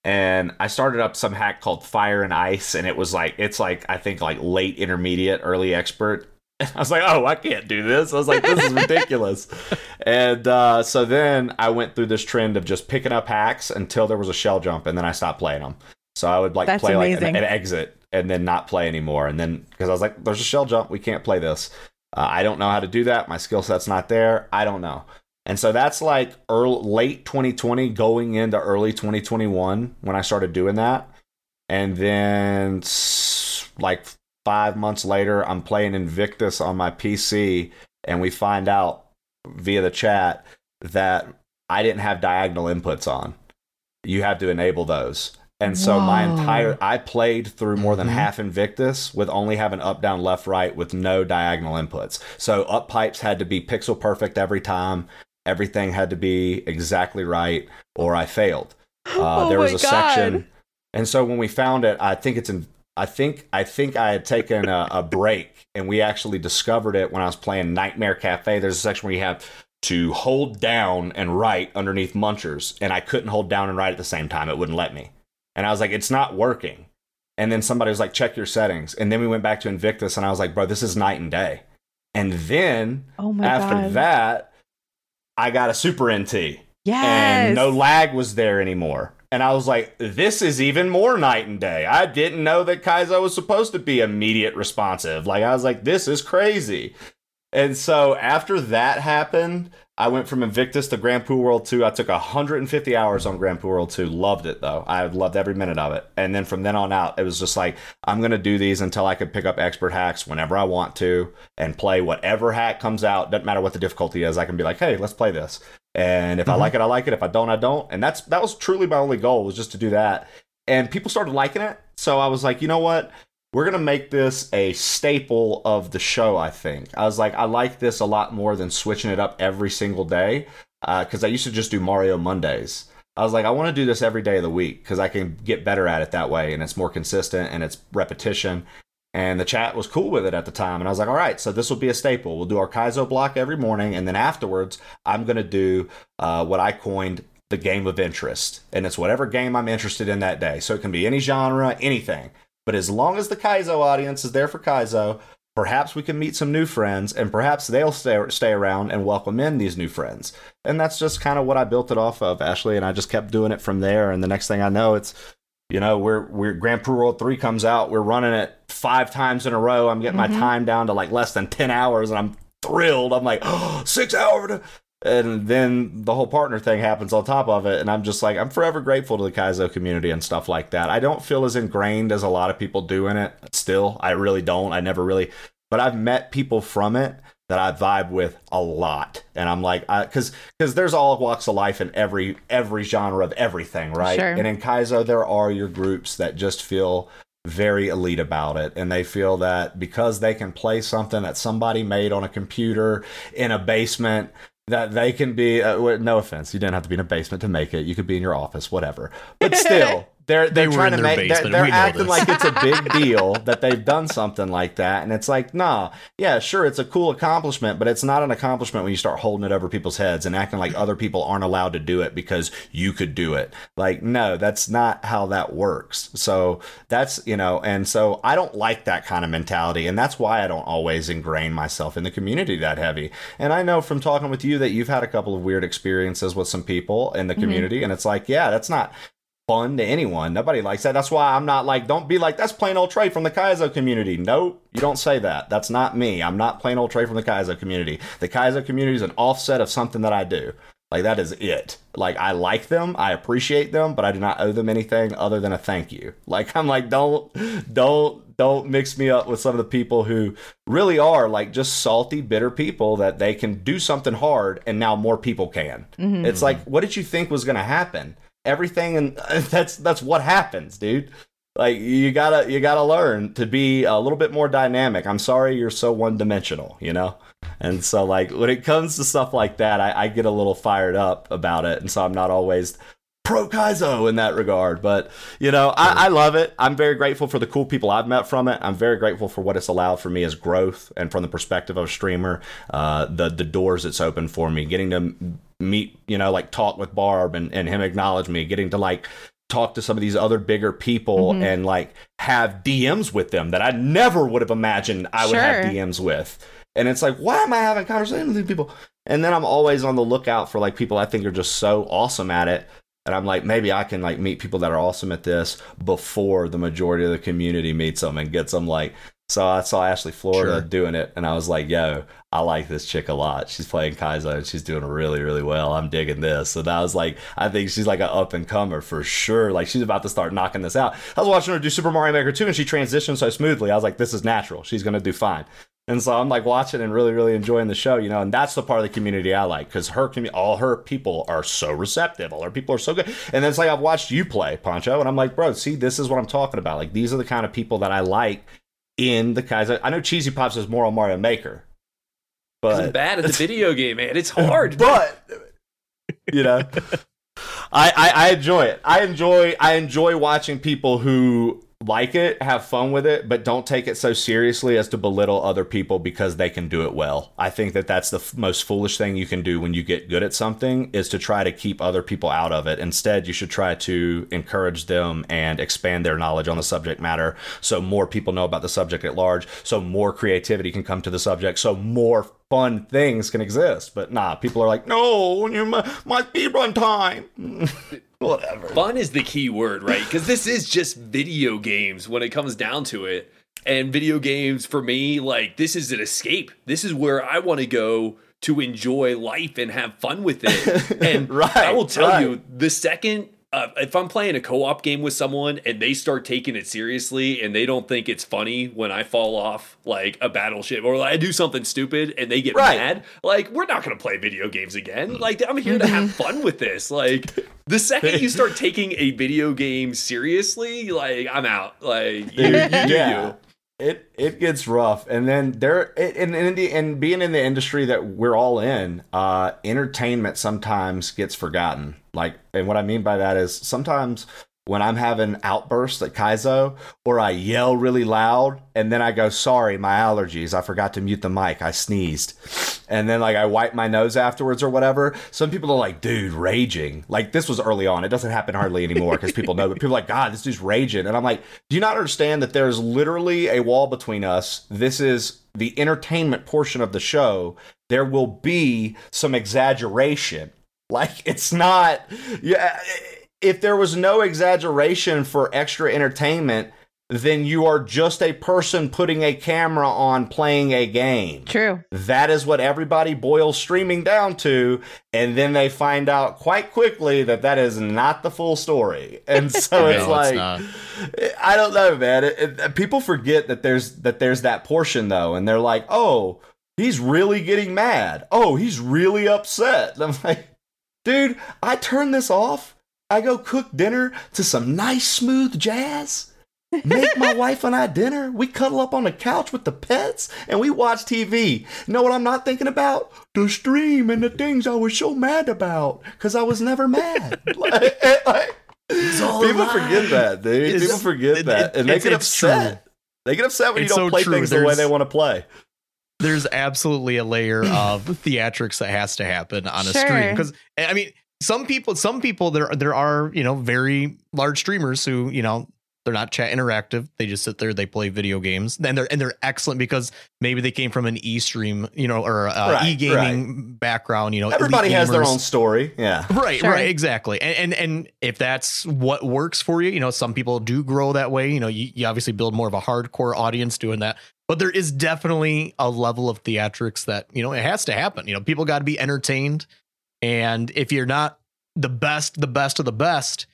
And I started up some hack called Fire and Ice, and it was like it's like I think like late intermediate, early expert. I was like, oh, I can't do this. I was like, this is ridiculous. and uh, so then I went through this trend of just picking up hacks until there was a shell jump, and then I stopped playing them. So I would like That's play like an, an exit and then not play anymore. And then because I was like, there's a shell jump, we can't play this. Uh, I don't know how to do that. My skill set's not there. I don't know. And so that's like early, late 2020 going into early 2021 when I started doing that. And then like five months later, I'm playing Invictus on my PC, and we find out via the chat that I didn't have diagonal inputs on. You have to enable those. And so my entire I played through more than Mhm. half Invictus with only having up, down, left, right with no diagonal inputs. So up pipes had to be pixel perfect every time. Everything had to be exactly right, or I failed. Uh, oh there was a God. section, and so when we found it, I think it's in. I think I think I had taken a, a break, and we actually discovered it when I was playing Nightmare Cafe. There's a section where you have to hold down and right underneath munchers, and I couldn't hold down and right at the same time. It wouldn't let me, and I was like, "It's not working." And then somebody was like, "Check your settings," and then we went back to Invictus, and I was like, "Bro, this is night and day." And then Oh my after God. that, I got a Super NT yes. and no lag was there anymore. And I was like, this is even more night and day. I didn't know that Kaizo was supposed to be immediate responsive. Like, I was like, this is crazy. And so after that happened, I went from Invictus to Grand Poo World 2. I took 150 hours on Grand Poo World 2. Loved it though. I loved every minute of it. And then from then on out, it was just like, I'm going to do these until I could pick up expert hacks whenever I want to and play whatever hack comes out. Doesn't matter what the difficulty is. I can be like, hey, let's play this. And if I Mhm. like it, I like it. If I don't, I don't. And that's that was truly my only goal was just to do that. And people started liking it. So I was like, you know what? We're gonna make this a staple of the show. I think I was like, I like this a lot more than switching it up every single day. Because I used to just do Mario Mondays. I was like, I want to do this every day of the week because I can get better at it that way, and it's more consistent and it's repetition. And the chat was cool with it at the time, and I was like, all right, so this will be a staple. We'll do our Kaizo block every morning, and then afterwards, I'm gonna do uh, what I coined the game of interest, and it's whatever game I'm interested in that day. So it can be any genre, anything. But as long as the Kaizo audience is there for Kaizo, perhaps we can meet some new friends, and perhaps they'll stay stay around and welcome in these new friends. And that's just kind of what I built it off of, Ashley, and I just kept doing it from there. And the next thing I know, it's you know, we're we're Grand Poo World Three comes out, we're running it five times in a row. I'm getting Mhm. my time down to like less than ten hours, and I'm thrilled. I'm like, oh, six hours. And then the whole partner thing happens on top of it, and I'm just like, I'm forever grateful to the Kaizo community and stuff like that. I don't feel as ingrained as a lot of people do in it. Still, I really don't. I never really, but I've met people from it that I vibe with a lot, and I'm like, because because there's all walks of life in every every genre of everything, right? Sure. And in Kaizo, there are your groups that just feel very elite about it and they feel that because they can play something that somebody made on a computer in a basement that they can be uh, no offense you didn't have to be in a basement to make it you could be in your office whatever. But still they're they're trying to make they're, they're acting like it's a big deal that they've done something like that. And it's like nah yeah sure it's a cool accomplishment but it's not an accomplishment when you start holding it over people's heads and acting like other people aren't allowed to do it because you could do it. Like no that's not how that works. So that's you know and so i don't like that kind of mentality. And that's why i don't always ingrain myself in the community that heavy. And i know from talking with you that you've had a couple of weird experiences with some people in the community. And it's like yeah that's not fun to anyone. Nobody likes that. That's why I'm not like, don't be like, that's PlainOleTrey from the Kaizo community. Nope, you don't say that. That's not me. I'm not PlainOleTrey from the Kaizo community. The Kaizo community is an offset of something that I do. Like, that is it. Like, I like them, I appreciate them, but I do not owe them anything other than a thank you. Like, I'm like, don't, don't, don't mix me up with some of the people who really are like just salty, bitter people that they can do something hard and now more people can. Mm-hmm. It's like, what did you think was going to happen? Everything and that's that's what happens dude. Like you gotta you gotta learn to be a little bit more dynamic. I'm sorry you're so one-dimensional you know? And so like when it comes to stuff like that I, I get a little fired up about it. And so i'm not always pro kaizo in that regard. But you know I, I love it. I'm very grateful for the cool people i've met from it. I'm very grateful for what it's allowed for me as growth and from the perspective of a streamer. Uh, the the doors it's opened for me getting to meet you know like talk with barb and, and him acknowledge me getting to like talk to some of these other bigger people Mhm. and like have dms with them that i never would have imagined i would have dms with. And it's like why am i having conversations with these people? And then i'm always on the lookout for like people i think are just so awesome at it. And i'm like maybe i can like meet people that are awesome at this before the majority of the community meets them and gets them like so i saw ashley florida Sure. doing it and i was like yo I like this chick a lot. She's playing Kaizo and she's doing really, really well. I'm digging this. And I was like, I think she's like an up and comer for sure. Like she's about to start knocking this out. I was watching her do Super Mario Maker 2 and she transitioned so smoothly. I was like, this is natural. She's going to do fine. And so I'm like watching and really, really enjoying the show, you know, and that's the part of the community I like because her, commu- all her people are so receptive. All her people are so good. And then it's like I've watched you play, Poncho, and I'm like, bro, see, this is what I'm talking about. Like these are the kind of people that I like in the Kaizo. I know Cheesy Pops is more on Mario Maker, I'm but bad at the video game, man. It's hard. but you know I, I i enjoy it i enjoy i enjoy watching people who like it have fun with it but don't take it so seriously as to belittle other people because they can do it well. I think that that's the f- most foolish thing you can do when you get good at something is to try to keep other people out of it. Instead you should try to encourage them and expand their knowledge on the subject matter so more people know about the subject at large so more creativity can come to the subject so more fun things can exist. But nah people are like no you my speed run time whatever Fun is the key word, right? Because this is just video games when it comes down to it. And video games for me, like this is an escape. This is where I want to go to enjoy life and have fun with it. And Right, I will tell right. you, the second uh, if I'm playing a co-op game with someone and they start taking it seriously and they don't think it's funny when I fall off like a battleship or like, I do something stupid and they get Right. mad, like we're not gonna play video games again. Like I'm here to have fun with this. Like the second you start taking a video game seriously, like I'm out. Like you, you do you. It it gets rough, and then there and and, the, and being in the industry that we're all in, uh, entertainment sometimes gets forgotten. Like, and what I mean by that is sometimes when I'm having outbursts at Kaizo, or I yell really loud, and then I go, "Sorry, my allergies. I forgot to mute the mic. I sneezed," and then like I wipe my nose afterwards or whatever. Some people are like, "Dude, raging." Like this was early on. It doesn't happen hardly anymore because people know. But people are like, "God, this dude's raging," and I'm like, "Do you not understand that there's literally a wall between us? This is the entertainment portion of the show. There will be some exaggeration." Like it's not yeah if there was no exaggeration for extra entertainment, then you are just a person putting a camera on playing a game. True. That is what everybody boils streaming down to, and then they find out quite quickly that that is not the full story. And so it's like not. I don't know, man. It, it- people forget that there's that there's that portion though, and they're like, "Oh, he's really getting mad. Oh, he's really upset." And I'm like, dude, I turn this off. I go cook dinner to some nice smooth jazz. make my wife and I dinner. We cuddle up on the couch with the pets and we watch TV. know what I'm not thinking about? The stream and the things I was so mad about because I was never mad. like, like, people forget that, dude. It's- people forget it- that, it- and they get it's upset. They get upset when It's you don't so play true. things the way they want to play. there's absolutely a layer of theatrics that has to happen on a Sure. stream because I mean some people some people there there are you know very large streamers who you know they're not chat interactive they just sit there they play video games and they're and they're excellent because maybe they came from an e stream you know or uh, Right, e gaming background you know Everybody has their own story. Yeah. Right, Sure. right, exactly. And, and and if that's what works for you, you know, some people do grow that way. You know, you, you obviously build more of a hardcore audience doing that. But there is definitely a level of theatrics that, you know, it has to happen. You know, people got to be entertained. And if you're not the best, the best of the best,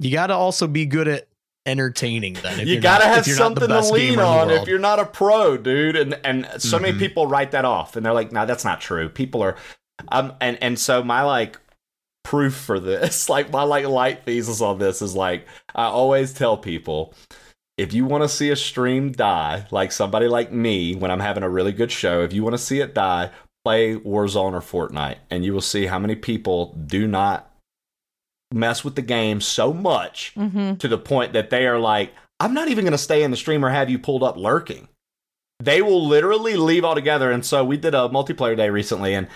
you got to also be good at entertaining then. If you gotta not- have you're not the something to lean gamer in the on if you're not a pro, dude. And and so many Mhm. people write that off, and they're like, "No, that's not true." People are, um, and and so my like proof for this, like my like light thesis on this is like I always tell people. If you want to see a stream die, like somebody like me, when I'm having a really good show, if you want to see it die, play Warzone or Fortnite, and you will see how many people do not mess with the game so much Mm-hmm. to the point that they are like, I'm not even going to stay in the stream or have you pulled up lurking. They will literally leave altogether. And so we did a multiplayer day recently, and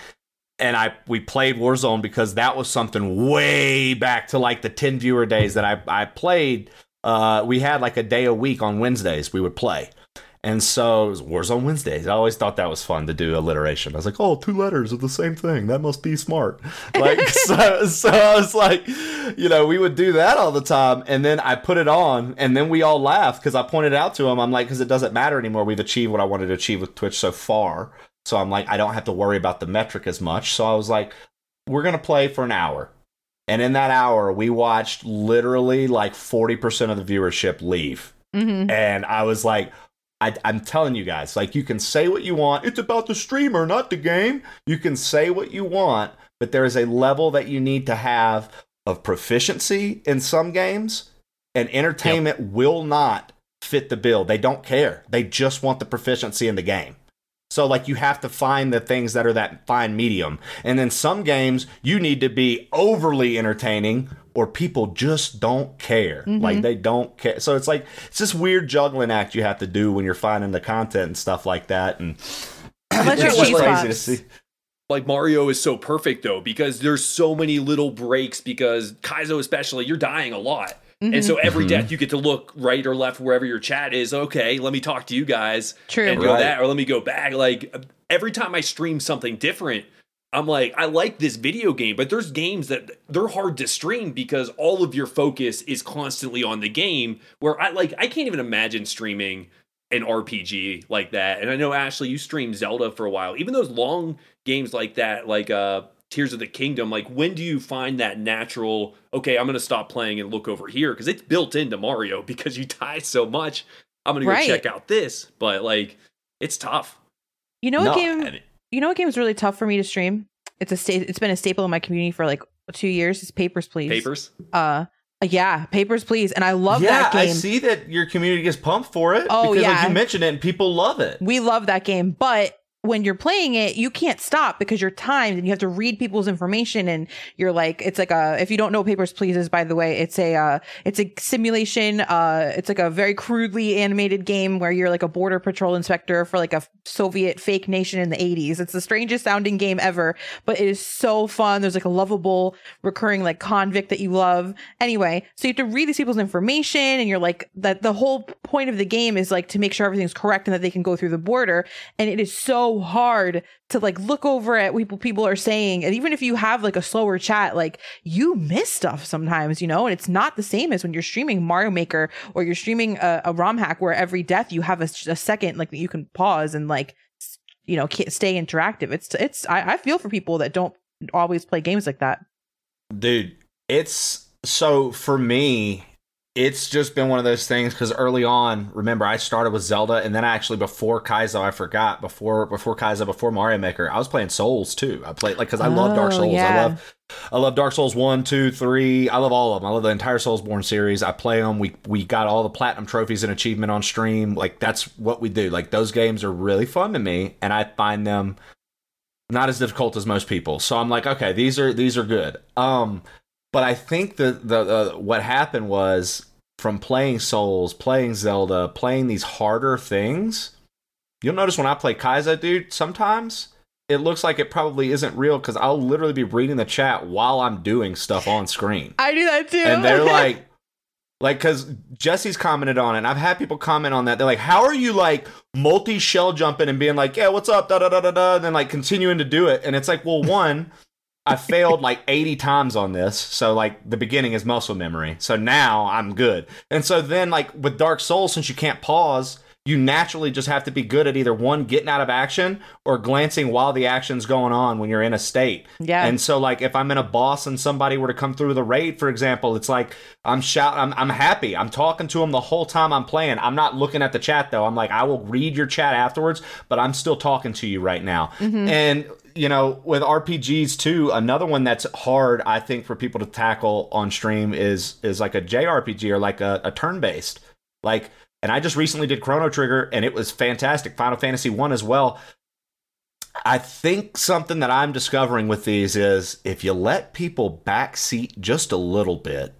and I we played Warzone because that was something way back to like the 10 viewer days that I I played. Uh, we had like a day a week on Wednesdays we would play. And so it was Warzone Wednesdays. I always thought that was fun to do alliteration. I was like, oh, two letters of the same thing. That must be smart. Like, so, so I was like, you know, we would do that all the time. And then I put it on, and then we all laughed because I pointed out to him, I'm like, because it doesn't matter anymore. We've achieved what I wanted to achieve with Twitch so far. So I'm like, I don't have to worry about the metric as much. So I was like, we're going to play for an hour. And in that hour, we watched literally like 40% of the viewership leave. Mm-hmm. And I was like, I, I'm telling you guys, like, you can say what you want. It's about the streamer, not the game. You can say what you want, but there is a level that you need to have of proficiency in some games, and entertainment will not fit the bill. They don't care. They just want the proficiency in the game. So, like, you have to find the things that are that fine medium. And then some games, you need to be overly entertaining, or people just don't care. Mhm. Like, they don't care. So, it's like, it's this weird juggling act you have to do when you're finding the content and stuff like that. And Unless it's just cheese crazy to see. like Mario is so perfect though because there's so many little breaks because Kaizo especially you're dying a lot. And so every Mhm. death you get to look right or left wherever your chat is. Okay, let me talk to you guys True. and go Right. that or let me go back. Like every time I stream something different, I'm like, I like this video game, but there's games that they're hard to stream because all of your focus is constantly on the game. Where I like, I can't even imagine streaming an RPG like that. And I know Ashley, you streamed Zelda for a while. Even those long games like that, like uh Tears of the Kingdom, like when do you find that natural, okay, I'm gonna stop playing and look over here? Because it's built into Mario because you die so much. I'm gonna go Right. check out this. But like it's tough. You know what No, game? And- You know what game is really tough for me to stream? It's a sta- It's been a staple in my community for like two years. It's Papers, Please. Papers. Uh, yeah, Papers, Please, and I love yeah, that game. I see that your community gets pumped for it. Oh, because yeah. like you mentioned it and people love it. We love that game, but when you're playing it, you can't stop because you're timed and you have to read people's information and you're like it's like a if you don't know Papers Please is by the way, it's a uh it's a simulation uh it's like a very crudely animated game where you're like a border patrol inspector for like a Soviet fake nation in the 80s. It's the strangest sounding game ever, but it is so fun. There's like a lovable recurring like convict that you love. Anyway, so you have to read these people's information and you're like that the whole point of the game is like to make sure everything's correct and that they can go through the border and it is so hard to like look over at what people are saying. And even if you have like a slower chat like you miss stuff sometimes you know? And it's not the same as when you're streaming Mario Maker or you're streaming a, a ROM hack where every death you have a, a second like that you can pause and like you know stay interactive. It's it's I, I feel for people that don't always play games like that. Dude it's so for me it's just been one of those things because early on, remember, I started with Zelda, and then actually before Kaizo, I forgot before before Kaizo, before Mario Maker, I was playing Souls too. I played like because I love Dark Oh, Souls. I love I love Dark Souls one, two, three. I love all of them. I love the entire Soulsborne series. I play them. We we got all the platinum trophies and achievement on stream. Like that's what we do. Like those games are really fun to me, and I find them not as difficult as most people. So I'm like, okay, these are these are good. Um, but I think the the uh, what happened was from playing Souls, playing Zelda, playing these harder things. You'll notice when I play Kaizo, dude, sometimes it looks like it probably isn't real because I'll literally be reading the chat while I'm doing stuff on screen. I do that too. And they're like, like, because Jesse's commented on it, and I've had people comment on that. They're like, how are you like multi shell jumping and being like, yeah, what's up, da da da da da, and then like continuing to do it? And it's like, well, one, I failed like 80 times on this. So, like, the beginning is muscle memory. So now I'm good. And so then, like, with Dark Souls, since you can't pause, you naturally just have to be good at either one, getting out of action or glancing while the action's going on when you're in a state. yeah. And so, like, if I'm in a boss and somebody were to come through the raid, for example, it's like I'm shouting, I'm, I'm happy. I'm talking to them the whole time I'm playing. I'm not looking at the chat though. I'm like, I will read your chat afterwards, but I'm still talking to you right now. Mm-hmm. And you know, with RPGs too, another one that's hard, I think, for people to tackle on stream is is like a JRPG or like a, a turn based. Like, and I just recently did Chrono Trigger, and it was fantastic. Final Fantasy One as well. I think something that I'm discovering with these is if you let people backseat just a little bit,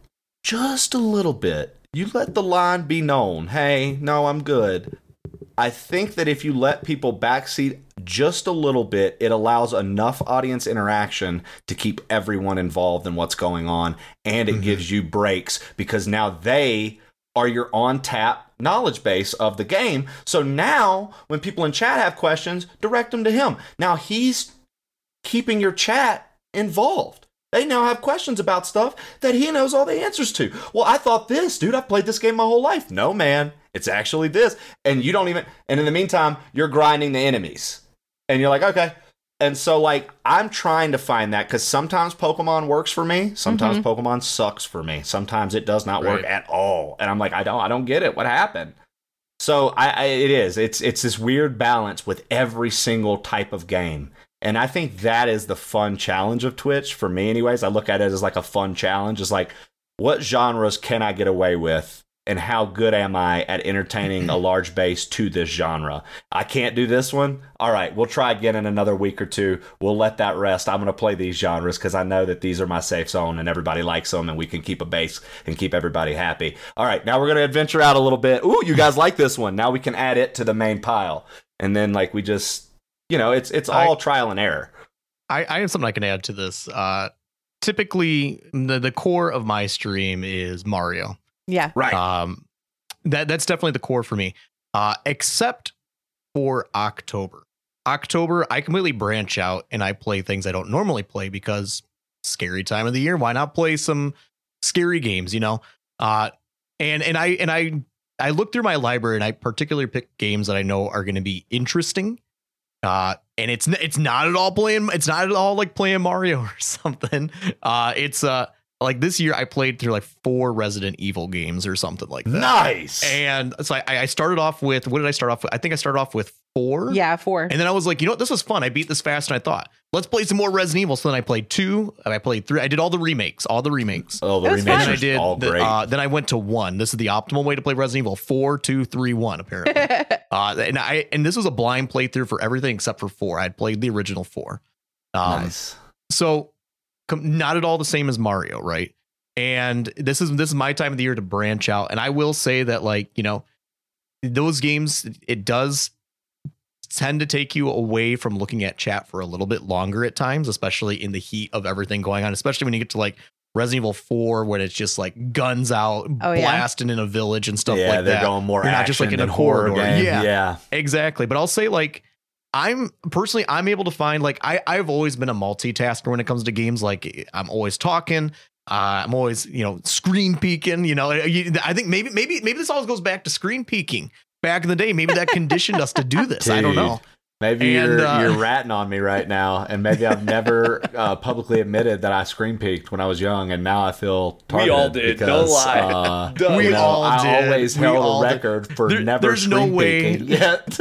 just a little bit, you let the line be known. Hey, no, I'm good. I think that if you let people backseat just a little bit, it allows enough audience interaction to keep everyone involved in what's going on, and it Mhm. gives you breaks because now they are your on tap knowledge base of the game. So now, when people in chat have questions, direct them to him. Now he's keeping your chat involved. They now have questions about stuff that he knows all the answers to. Well, I thought this, dude. I've played this game my whole life. No, man. It's actually this. And you don't even, and in the meantime, you're grinding the enemies. And you're like, okay. And so, like, I'm trying to find that because sometimes Pokemon works for me. Sometimes mm-hmm. Pokemon sucks for me. Sometimes it does not work Right. at all. And I'm like, I don't, I don't get it. What happened? So I, I it is. It's it's this weird balance with every single type of game. And I think that is the fun challenge of Twitch for me anyways. I look at it as like a fun challenge. It's like what genres can I get away with and how good am I at entertaining a large base to this genre? I can't do this one. All right, we'll try again in another week or two. We'll let that rest. I'm going to play these genres because I know that these are my safe zone and everybody likes them and we can keep a base and keep everybody happy. All right, now we're going to adventure out a little bit. Ooh, you guys like this one. Now we can add it to the main pile. And then like we just, you know, it's it's all trial and error. I, I have something I can add to this. Uh, typically, the, the core of my stream is Mario. Yeah. Right. Um, that that's definitely the core for me. Uh, except for October. October, I completely branch out and I play things I don't normally play because scary time of the year. Why not play some scary games? You know. Uh, and and I and I I look through my library and I particularly pick games that I know are going to be interesting. Uh, and it's it's not at all playing. It's not at all like playing Mario or something. Uh, it's uh like this year I played through like four Resident Evil games or something like that. nice. And so I, I started off with what did I start off with? I think I started off with four. Yeah, four. And then I was like, you know what? This was fun. I beat this fast, and I thought, let's play some more Resident Evil. So then I played two, and I played three. I did all the remakes, all the remakes. oh, the It And remakes then fun. I did. all the- great. uh, then I went to one. This is the optimal way to play Resident Evil: four, two, three, one. Apparently. uh, and I and this was a blind playthrough for everything except for four. I had played the original four. Um, nice. so com- not at all the same as Mario, right? And this is this is my time of the year to branch out. And I will say that, like you know, those games it does tend to take you away from looking at chat for a little bit longer at times, especially in the heat of everything going on. Especially when you get to like Resident Evil Four, when it's just like guns out, Oh, yeah. blasting in a village and stuff yeah, like they're that. going more You're not just, like, in a horror corridor. game. Yeah. yeah. Exactly. But I'll say like I'm personally I'm able to find like I I've always been a multitasker when it comes to games. Like I'm always talking uh, I'm always you know screen peeking you know I think maybe maybe maybe this always goes back to screen peeking back in the day. Maybe that conditioned us to do this. I don't know Maybe And, you're uh, you're ratting on me right now, and maybe I've never uh, publicly admitted that I screen peeked when I was young, and now I feel targeted. We all did. Because, Don't lie. Uh, Don't We you lie. know, all I did. always We held all a did. record for There- never there's no way- peeking yet.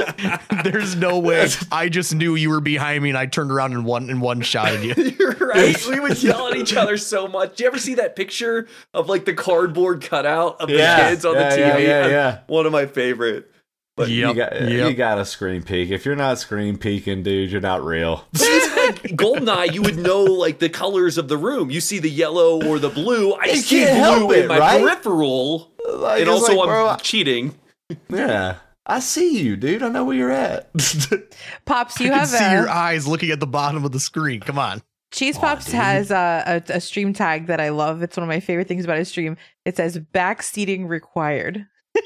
There's no way. I just knew you were behind me, and I turned around and one and one shot at you. You're right. We would yell at each other so much. Do you ever see that picture of like the cardboard cutout of the kids on yeah, the TV? yeah, I'm- yeah. One of my favorite. But Yep, you got yep. you got a screen peek. If you're not screen peeking, dude, you're not real. like Goldeneye, you would know like the colors of the room. You see the yellow or the blue. I You see can't help blue it, in my right? peripheral, Like, and also like, I'm bro, cheating. yeah, I see you, dude. I know where you're at. Pops, I you can have see your eyes looking at the bottom of the screen. Come on. Cheese Pops dude. has a, a, a stream tag that I love. It's one of my favorite things about his stream. It says back seating required.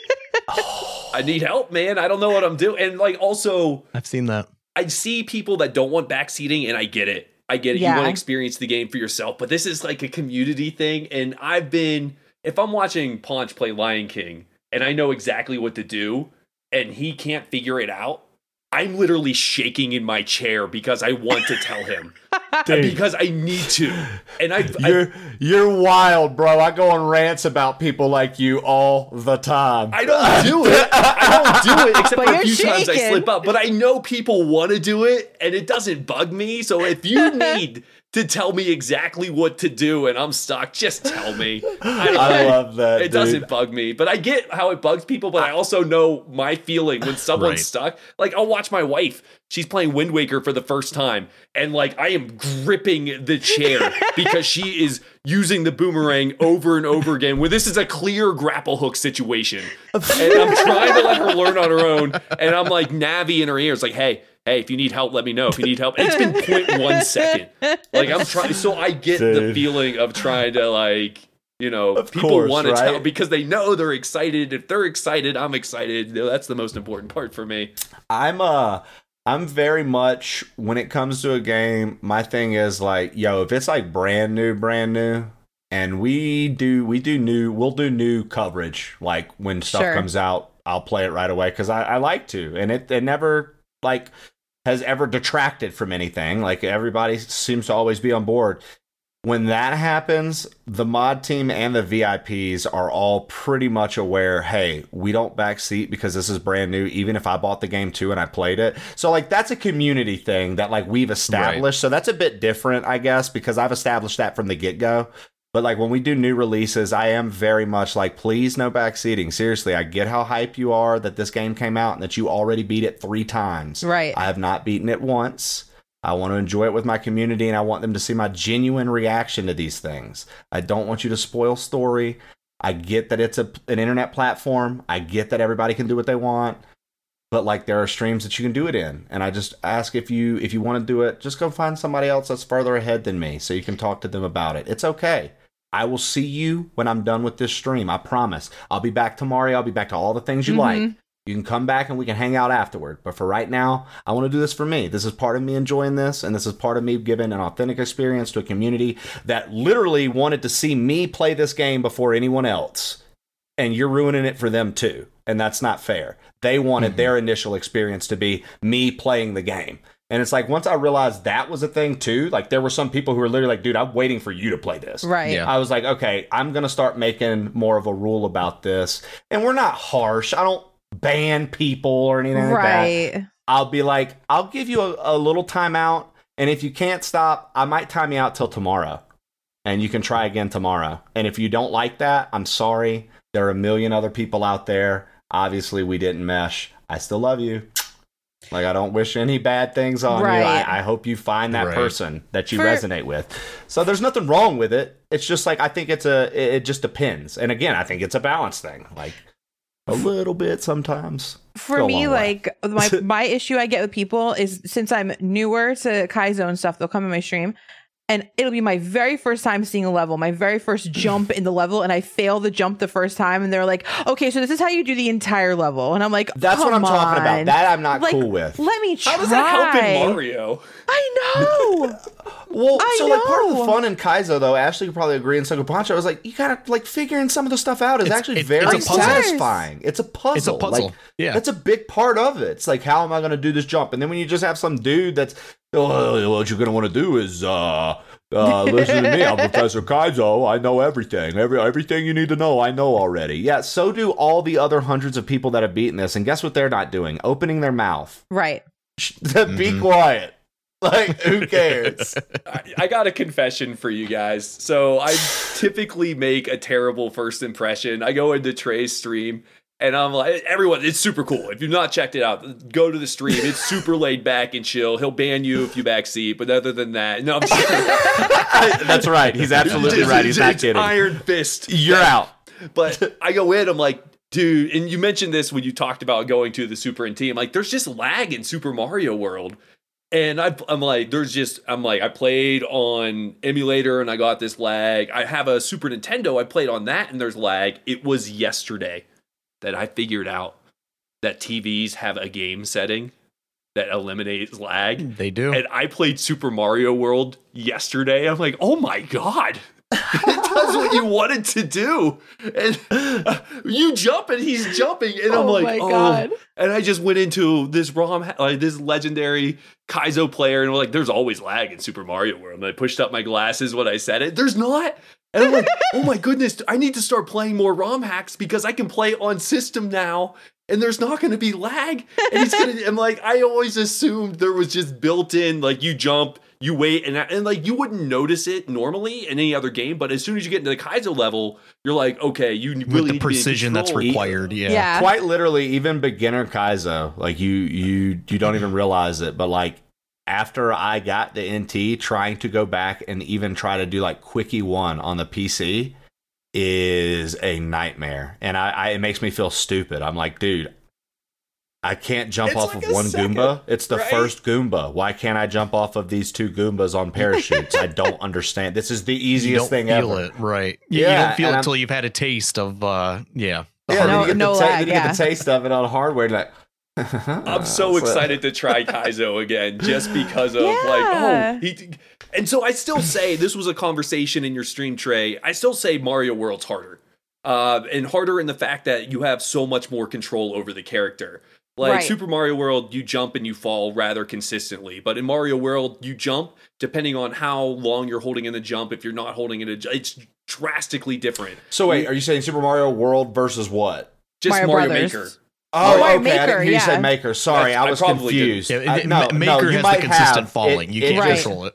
Oh, I need help, man. I don't know what I'm doing. And like also, I've seen that. I see people that don't want backseating, and I get it. I get it. You want to experience the game for yourself, but this is like a community thing. And I've been, if I'm watching Paunch play Lion King, and I know exactly what to do, and he can't figure it out, I'm literally shaking in my chair because I want to tell him because I need to. And I've, I've You're you're wild, bro. I go on rants about people like you all the time. I don't do it. I don't do it except for a you're few times I slip up. But I know people want to do it and it doesn't bug me. So if you need to tell me exactly what to do and I'm stuck, just tell me. I, I love that. it dude. doesn't bug me, but I get how it bugs people. But I also know my feeling when someone's Right. stuck. Like I'll watch my wife; she's playing Wind Waker for the first time, and like I am gripping the chair because she is using the boomerang over and over again. Where this is a clear grapple hook situation, and I'm trying to let her learn on her own, and I'm like Navi in her ears, like, "Hey, hey, if you need help, let me know. If you need help, it's been 0.1 second. Like I'm trying, so I get the feeling of trying to like." You know, Of people course, want to right? tell because they know they're excited. If they're excited, I'm excited. That's the most important part for me. I'm uh I'm very much when it comes to a game, my thing is like, yo, if it's like brand new, brand new, and we do we do new we'll do new coverage. Like when stuff Sure. comes out, I'll play it right away because I, I like to. And it, it never like has ever detracted from anything. Like everybody seems to always be on board. When that happens, the mod team and the VIPs are all pretty much aware, hey, we don't backseat because this is brand new, even if I bought the game too and I played it. So like that's a community thing that like we've established. So that's a bit different, I guess, because I've established that from the get-go. But like when we do new releases, I am very much like, please no backseating. Seriously, I get how hype you are that this game came out and that you already beat it three times. Right. I have not beaten it once. I want to enjoy it with my community and I want them to see my genuine reaction to these things. I don't want you to spoil story. I get that it's a, an internet platform. I get that everybody can do what they want. But like there are streams that you can do it in. And I just ask if you if you want to do it, just go find somebody else that's further ahead than me so you can talk to them about it. It's okay. I will see you when I'm done with this stream. I promise. I'll be back tomorrow. I'll be back to all the things you like. Mhm. You can come back and we can hang out afterward. But for right now, I want to do this for me. This is part of me enjoying this, and this is part of me giving an authentic experience to a community that literally wanted to see me play this game before anyone else. And you're ruining it for them too. And that's not fair. They wanted Mhm. their initial experience to be me playing the game. And it's like once I realized that was a thing too, like there were some people who were literally like, dude, I'm waiting for you to play this. Right. Yeah. I was like, okay, I'm gonna start making more of a rule about this. And we're not harsh. I don't ban people or anything like that. Right. I'll be like, I'll give you a, a little timeout, and if you can't stop, I might time you out till tomorrow, and you can try again tomorrow. And if you don't like that, I'm sorry. There are a million other people out there. Obviously, we didn't mesh. I still love you. Like I don't wish any bad things on you. Right. I, I hope you find that Right. person that you For- resonate with. So there's nothing wrong with it. It's just like I think it's a. It, it just depends. And again, I think it's a balance thing. Like a little bit sometimes. For me, long way. like my my issue I get with people is since I'm newer to Kaizo and stuff, they'll come in my stream and it'll be my very first time seeing a level, my very first jump in the level, and I fail the jump the first time, and they're like, "Okay, so this is how you do the entire level," and I'm like, That's what I'm "Come talking about. That I'm not Like, cool with. Let me try. How does that help in Mario? I know. Well, I so like part of the fun in Kaizo, though, Ashley could probably agree, and so could Pancho, was like you gotta like figuring some of the stuff out is It's- actually it- very it's satisfying. It's a puzzle. It's a puzzle. Like, Yeah. that's a big part of it. It's like how am I gonna do this jump? And then when you just have some dude that's, oh, what you're gonna want to do is uh. Uh, listen to me. I'm Professor Kaizo. I know everything. Every everything you need to know, I know already. Yeah. So do all the other hundreds of people that have beaten this. And guess what? They're not doing opening their mouth. right. Be Mhm. quiet. Like who cares? I, I got a confession for you guys. So I typically make a terrible first impression. I go into Trey's stream and I'm like, everyone, it's super cool. If you've not checked it out, go to the stream. It's super laid back and chill. He'll ban you if you backseat, but other than that, no, I'm just. That's right. He's absolutely right. He's not kidding. Iron fist. You're out. But I go in, I'm like, dude, and you mentioned this when you talked about going to the Super NT. I'm like, there's just lag in Super Mario World. And I, I'm like, there's just, I'm like, I played on emulator and I got this lag. I have a Super Nintendo. I played on that and there's lag. It was yesterday that I figured out that TVs have a game setting that eliminates lag. They do. And I played Super Mario World yesterday. I'm like, oh my god, it does what you wanted to do, and uh, you jump and he's jumping, and I'm Oh like, my oh. God. And I just went into this ROM, like this legendary Kaizo player, and like, there's always lag in Super Mario World. And I pushed up my glasses when I said it. There's not. And I'm like, oh my goodness, I need to start playing more ROM hacks because I can play on system now and there's not going to be lag. And he's going to, I'm like, I always assumed there was just built in, like you jump, you wait, and, and like you wouldn't notice it normally in any other game. But as soon as you get into the Kaizo level, you're like, okay, you really With need the to be in precision that's required. Yeah. Yeah. Quite literally, even beginner Kaizo, like you, you, you don't even realize it, but like after I got the NT, trying to go back and even try to do like Quickie One on the PC is a nightmare, and I, I it makes me feel stupid. I'm like, dude. I can't jump It's off like of a one second, Goomba. It's the right? first Goomba. Why can't I jump off of these two Goombas on parachutes? I don't understand. This is the You easiest don't thing feel ever. it, right? Yeah. you don't feel it I'm- until you've had a taste of, uh, yeah. Yeah, then No- you get, no the, ta- lag, then you get the yeah. taste of it on hardware. Like, I'm so excited to try Kaizo again just because of like, oh, he. And so I still say this was a conversation in your stream Trey. I still say Mario World's harder, uh, and harder in the fact that you have so much more control over the character. Like Right. Super Mario World, you jump and you fall rather consistently, but in Mario World, you jump depending on how long you're holding in the jump. If you're not holding it, it's drastically different. So wait, are you saying Super Mario World versus what? Just Mario Mario, Maker. Oh, Mario okay. I didn't Maker, hear you say. Maker. Sorry, That's- I I was probably confused. Yeah, I- no, Ma- no, Maker you has might the consistent have- falling. it- you can't Right. control it.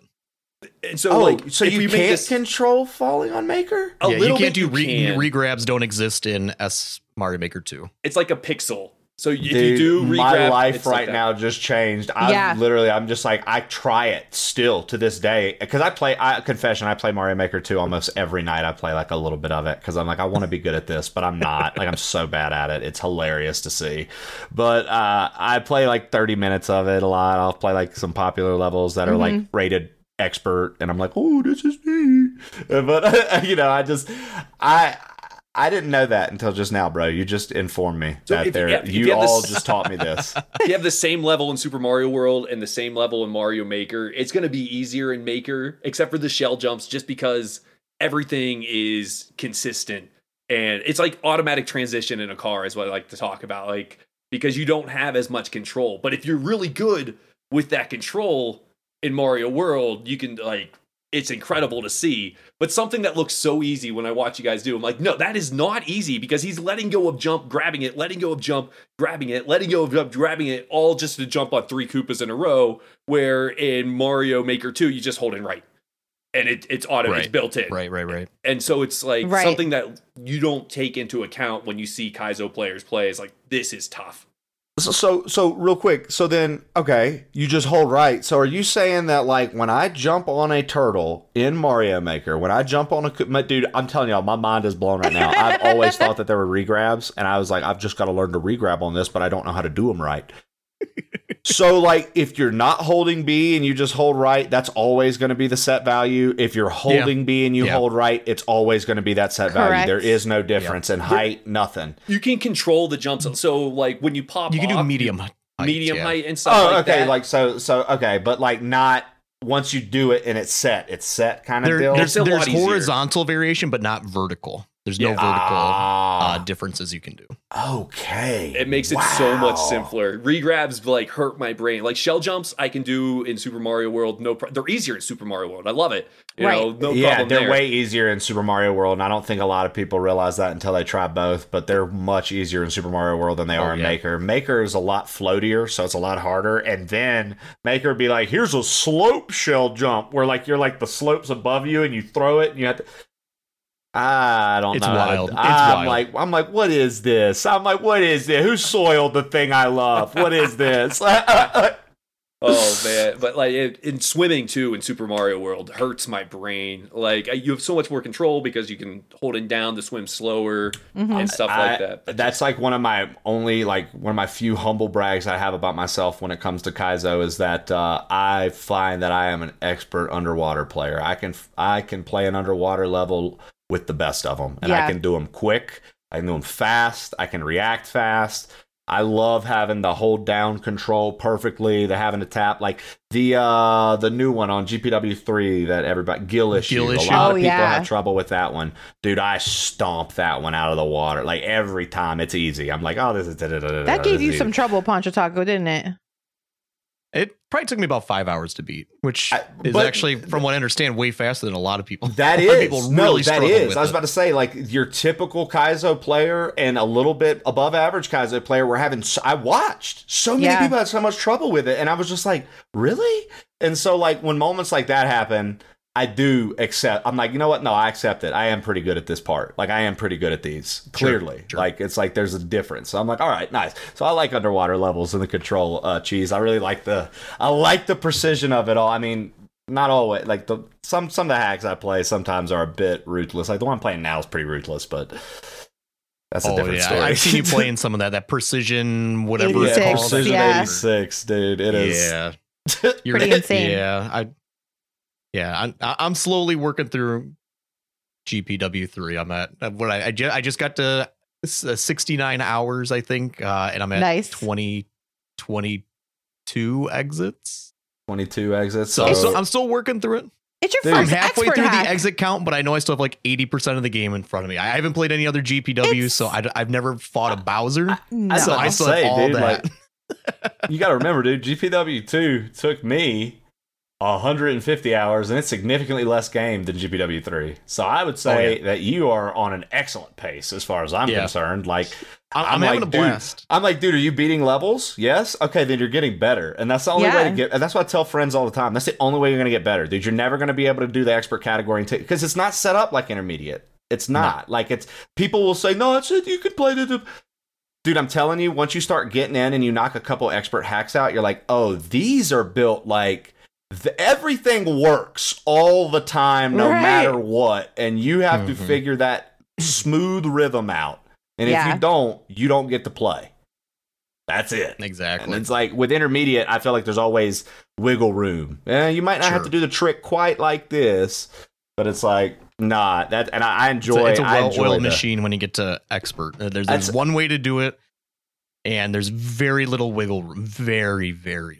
And so, oh, like, so if you make can't this- control falling on Maker? a yeah, you can't bit do re- can. regrabs. Don't exist in S Mario Maker Two. it's like a pixel. So if you do regrab, my life it's like right now just changed. I Yeah. literally, I'm just like, I try it still to this day because I play. I confession, I play Mario Maker 2 almost every night. I play like a little bit of it because I'm like, I want to be good at this, but I'm not. like, I'm so bad at it. It's hilarious to see. But uh, I play like 30 minutes of it a lot. I'll play like some popular levels that are like Mhm. rated expert, and I'm like, oh, this is me. But you know, I just, I. I didn't know that until just now, bro. You just informed me So that there. if you you all this- just taught me this. If you have the same level in Super Mario World and the same level in Mario Maker, it's going to be easier in Maker, except for the shell jumps, just because everything is consistent and it's like automatic transition in a car is what I like to talk about, like because you don't have as much control. But if you're really good with that control in Mario World, you can like it's incredible to see. But something that looks so easy when I watch you guys do, I'm like, no, that is not easy because he's letting go of jump, grabbing it, letting go of jump, grabbing it, letting go of jump, grabbing it, all just to jump on three Koopas in a row. Where in Mario Maker 2, you just hold in right. And it, it's auto, it's built in. Right, right, right. And so it's like Right. something that you don't take into account when you see Kaizo players play is like, this is tough. So, so, so real quick. So then, okay, you just hold right. So, are you saying that like when I jump on a turtle in Mario Maker, when I jump on a my, dude, I'm telling y'all, my mind is blown right now. I've always thought that there were regrabs, and I was like, I've just got to learn to regrab on this, but I don't know how to do them right. So like if you're not holding B and you just hold right, that's always going to be the set value. If you're holding B and you Yeah. hold right, it's always going to be that set value. There is no difference in height, nothing. You can control the jumps. So like when you pop, You can do medium height. medium yeah. height and stuff Oh, like okay, that. like so so okay, but like not once you do it and it's set, it's set kind of There, deal. there's It's there's horizontal variation, but not vertical. There's no Yeah. vertical uh, Ah, differences you can do. okay. It makes it so much simpler. Regrabs like hurt my brain. Like shell jumps, I can do in Super Mario World. No, pro- they're easier in Super Mario World. I love it. You Right. know, no yeah, they're there. way easier in Super Mario World, and I don't think a lot of people realize that until they try both. But they're much easier in Super Mario World than they Oh, are in yeah. Maker. Maker is a lot floatier, so it's a lot harder. And then Maker would be like, "Here's a slope shell jump, where like you're like the slopes above you, and you throw it, and you have to." I don't It's know. how to- wild. It's I'm wild. like, I'm like, what is this? I'm like, what is this? Who soiled the thing I love? What is this? Oh man, but like it, in swimming too in Super Mario World hurts my brain. Like you have so much more control because you can hold it down to swim slower and stuff like I- that. That's like one of my only like one of my few humble brags I have about myself when it comes to Kaizo is that uh, I find that I am an expert underwater player. I can I can play an underwater level with the best of them, and I can do them quick. I can do them fast. I can react fast. I love having the hold down control perfectly. The having to tap like the uh the new one on GPW three that everybody gill issue. Gill A lot Oh, of people yeah. had trouble with that one, dude. I stomp that one out of the water like every time. It's easy. I'm like, oh, this is That gave you some trouble, Poncho Taco, didn't it? It probably took me about five hours to beat, which I- is actually, from what I understand, way faster than a lot of people. That A lot of is people no, really that struggle I was it. about to say, like your typical Kaizo player and a little bit above average Kaizo player were having. I watched so many Yeah. people had so much trouble with it, and I was just like, really? And so, like when moments like that happen, I do accept. I'm like, you know what? No, I accept it. I am pretty good at this part. Like I am pretty good at these. Clearly, sure. like it's like there's a difference. So I'm like, all right, nice. So I like underwater levels and the control uh, cheese. I really like the. I like the precision of it all. I mean, not always like the some some of the hacks I play sometimes are a bit ruthless. Like the one I'm playing now is pretty ruthless, but that's a Oh different yeah, story. I've seen you playing some of that. That precision, whatever yeah, it's called. precision yeah. 86, dude. It is. Yeah, You're- Pretty insane. Yeah, I, yeah, I'm I'm slowly working through GPW three. I'm at uh, what I I, ju- I just got to uh, 69 hours, I think, uh, and I'm at Nice. 20, 22 exits. 22 exits. So, So, so I'm still working through it. It's your Dude, I'm first halfway expert through hack. the exit count, but I know I still have like 80% of the game in front of me. I haven't played any other GPW, It's- so I, have never fought a Bowser. No. so I I'll still have say, all dude, that. you got to remember, dude, GPW 2 took me 150 hours and it's significantly less game than GPW 3. So I would oh, say that you are on an excellent pace as far as I'm Oh, Yeah. concerned. Like, I'm, I'm I'm having like, a dude, blast. I'm like, dude, are you beating levels? Yes. Okay, then you're getting better, and that's the only way to get. And that's what I tell friends all the time. That's the only way you're going to get better, dude. You're never going to be able to do the expert category because it's not set up like intermediate. It's not like it's. People will say, no, it's you could play the. Dude, I'm telling you, once you start getting in and you knock a couple expert hacks out, you're like, oh, these are built like. The, everything works all the time, no Right. matter what, and you have to Mhm. figure that smooth rhythm out. And if you don't, you don't get to play. That's it. Exactly. And Exactly. it's like with intermediate, I feel like there's always wiggle room. Eh, you might not have to do the trick quite like this, but it's like nah. That and I, I It's enjoy. a, it's a I enjoy well-oiled machine when you get to expert. Uh, There's, there's one way to do it, and there's very little wiggle room. Very, very.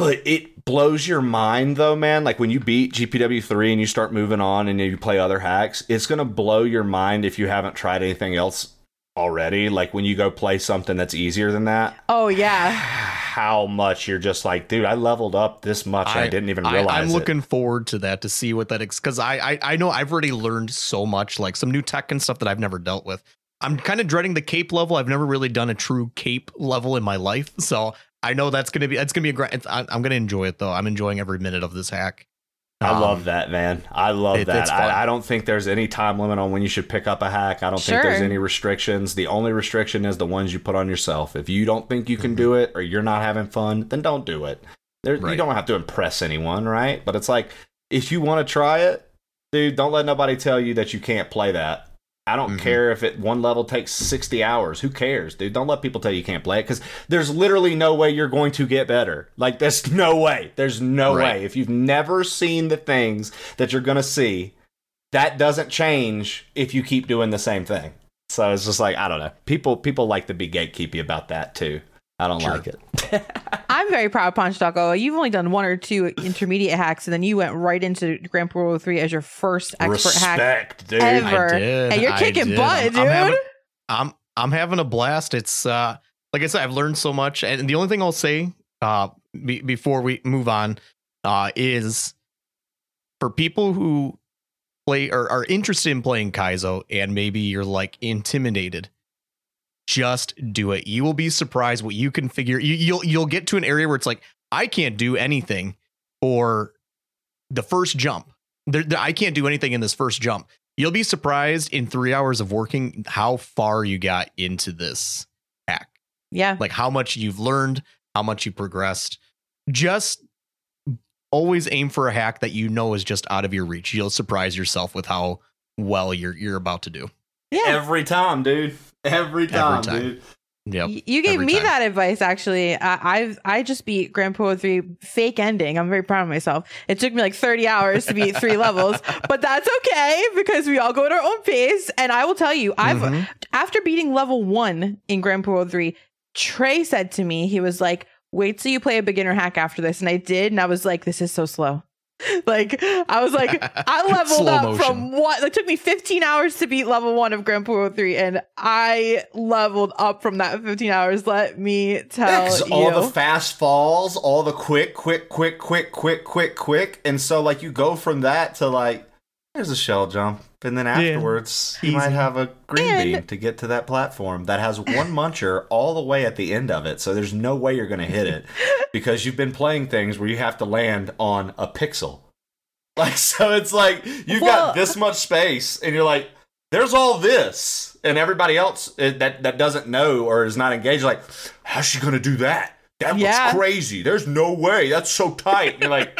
But it blows your mind though, man. Like when you beat GPW three and you start moving on and you play other hacks, it's gonna blow your mind if you haven't tried anything else already. Like when you go play something that's easier than that. Oh yeah. How much you're just like, dude, I leveled up this much. I, didn't even realize I'm it. looking forward to that to see what that because I, I I know I've already learned so much, like some new tech and stuff that I've never dealt with. I'm kind of dreading the cape level. I've never really done a true cape level in my life, so I know that's gonna be that's gonna be a great. it's- I- I'm gonna enjoy it though. I'm enjoying every minute of this hack. I Um, love that, man. I love it- that. I, I don't think there's any time limit on when you should pick up a hack. I don't think there's any restrictions. The only restriction is the ones you put on yourself. If you don't think you can Mhm. do it or you're not having fun, then don't do it. There, You don't have to impress anyone, right? But it's like, if you want to try it, dude, don't let nobody tell you that you can't play that. I don't Mhm. care if it one level takes 60 hours. Who cares, dude? Don't let people tell you you can't play it because there's literally no way you're going to get better. Like, there's no way. There's no Right. way. If you've never seen the things that you're going to see, that doesn't change if you keep doing the same thing. So it's just like, I don't know. People people like to be gatekeepy about that too. I don't Sure. like it. I'm very proud of Poncho Taco. You've only done one or two intermediate hacks, and then you went right into Grand Poo World 3 as your first expert hack dude. ever. I did. And you're kicking butt, I'm- dude. I'm having, I'm I'm having a blast. It's uh like I said, I've learned so much, and the only thing I'll say uh be, before we move on uh is for people who play or are interested in playing Kaizo, and maybe you're like intimidated. Just do it. You will be surprised what you can figure. You, you'll you'll get to an area where it's like I can't do anything for the first jump. There, there- I can't do anything in this first jump. You'll be surprised in three hours of working how far you got into this hack. yeah. Like how much you've learned, how much you progressed. Just always aim for a hack that you know is just out of your reach. You'll surprise yourself with how well you're you're about to do. Yeah. Every time, dude. Every time, time. dude. Yep. You gave me time. that advice actually. I, I've I just beat Grand Poo World 3 fake ending. I'm very proud of myself. It took me like 30 hours to beat three levels, but that's okay because we all go at our own pace. And I will tell you, I've Mhm. after beating level one in Grand Poo World 3, Trey said to me, he was like, wait till you play a beginner hack after this. And I did, and I was like, this is so slow. Like I was like, I leveled up motion. from what it took me 15 hours to beat level one of Grand Poo World 3, and I leveled up from that 15 hours. Let me tell Yeah, you. all the fast falls, all the quick, quick, quick, quick, quick, quick, quick, and so like you go from that to like there's a shell jump, and then afterwards you might have a green And- bean to get to that platform that has one muncher all the way at the end of it. So there's no way you're gonna hit it because you've been playing things where you have to land on a pixel. Like so, it's like you've Well- got this much space, and you're like, "There's all this," and everybody else uh, that that doesn't know or is not engaged, like, "How's she gonna do that? That Yeah. looks crazy. There's no way. That's so tight." And you're like.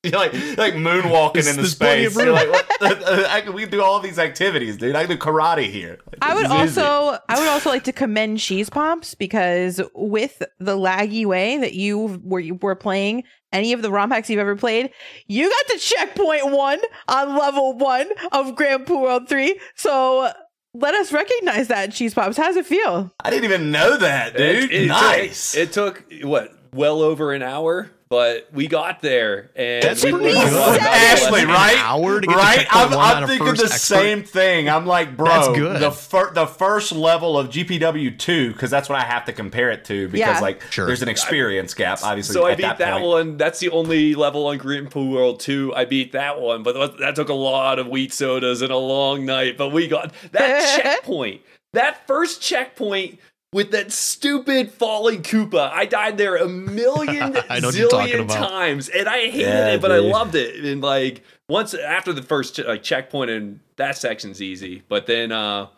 You're like like moonwalking There's- into there's space. of You're room. like, what? I can, we do all these activities, dude. I can do karate here. Like, I would this easy. also I would also like to commend Cheese Pops because with the laggy way that you were you were playing any of the ROM hacks you've ever played, you got to checkpoint one on level one of Grand Poo World 3. So let us recognize that, Cheese Pops. How's it feel? I didn't even know that, dude. It, it nice. Took, it took what well over an hour, but we got there, and That's we pretty me learned a lot good. Ashley, it. An right? hour to get right? checkpoint I'm, one I'm thinking the expert. same thing. I'm like, bro, That's good. the fir- the first level of GPW two because that's what I have to compare it to because Yeah. like Sure. there's an experience gap obviously. So I at beat that, that, one. That's the only level on Grand Poo World 2. I beat that one, but that- that took a lot of wheat sodas and a long night. But we got that checkpoint. That first checkpoint with that stupid falling Koopa. I died there a million I know what you're talking zillion times, and I hated Yeah, it, but I loved it. And like once after the first che- like checkpoint, and that section's easy. But then, uh,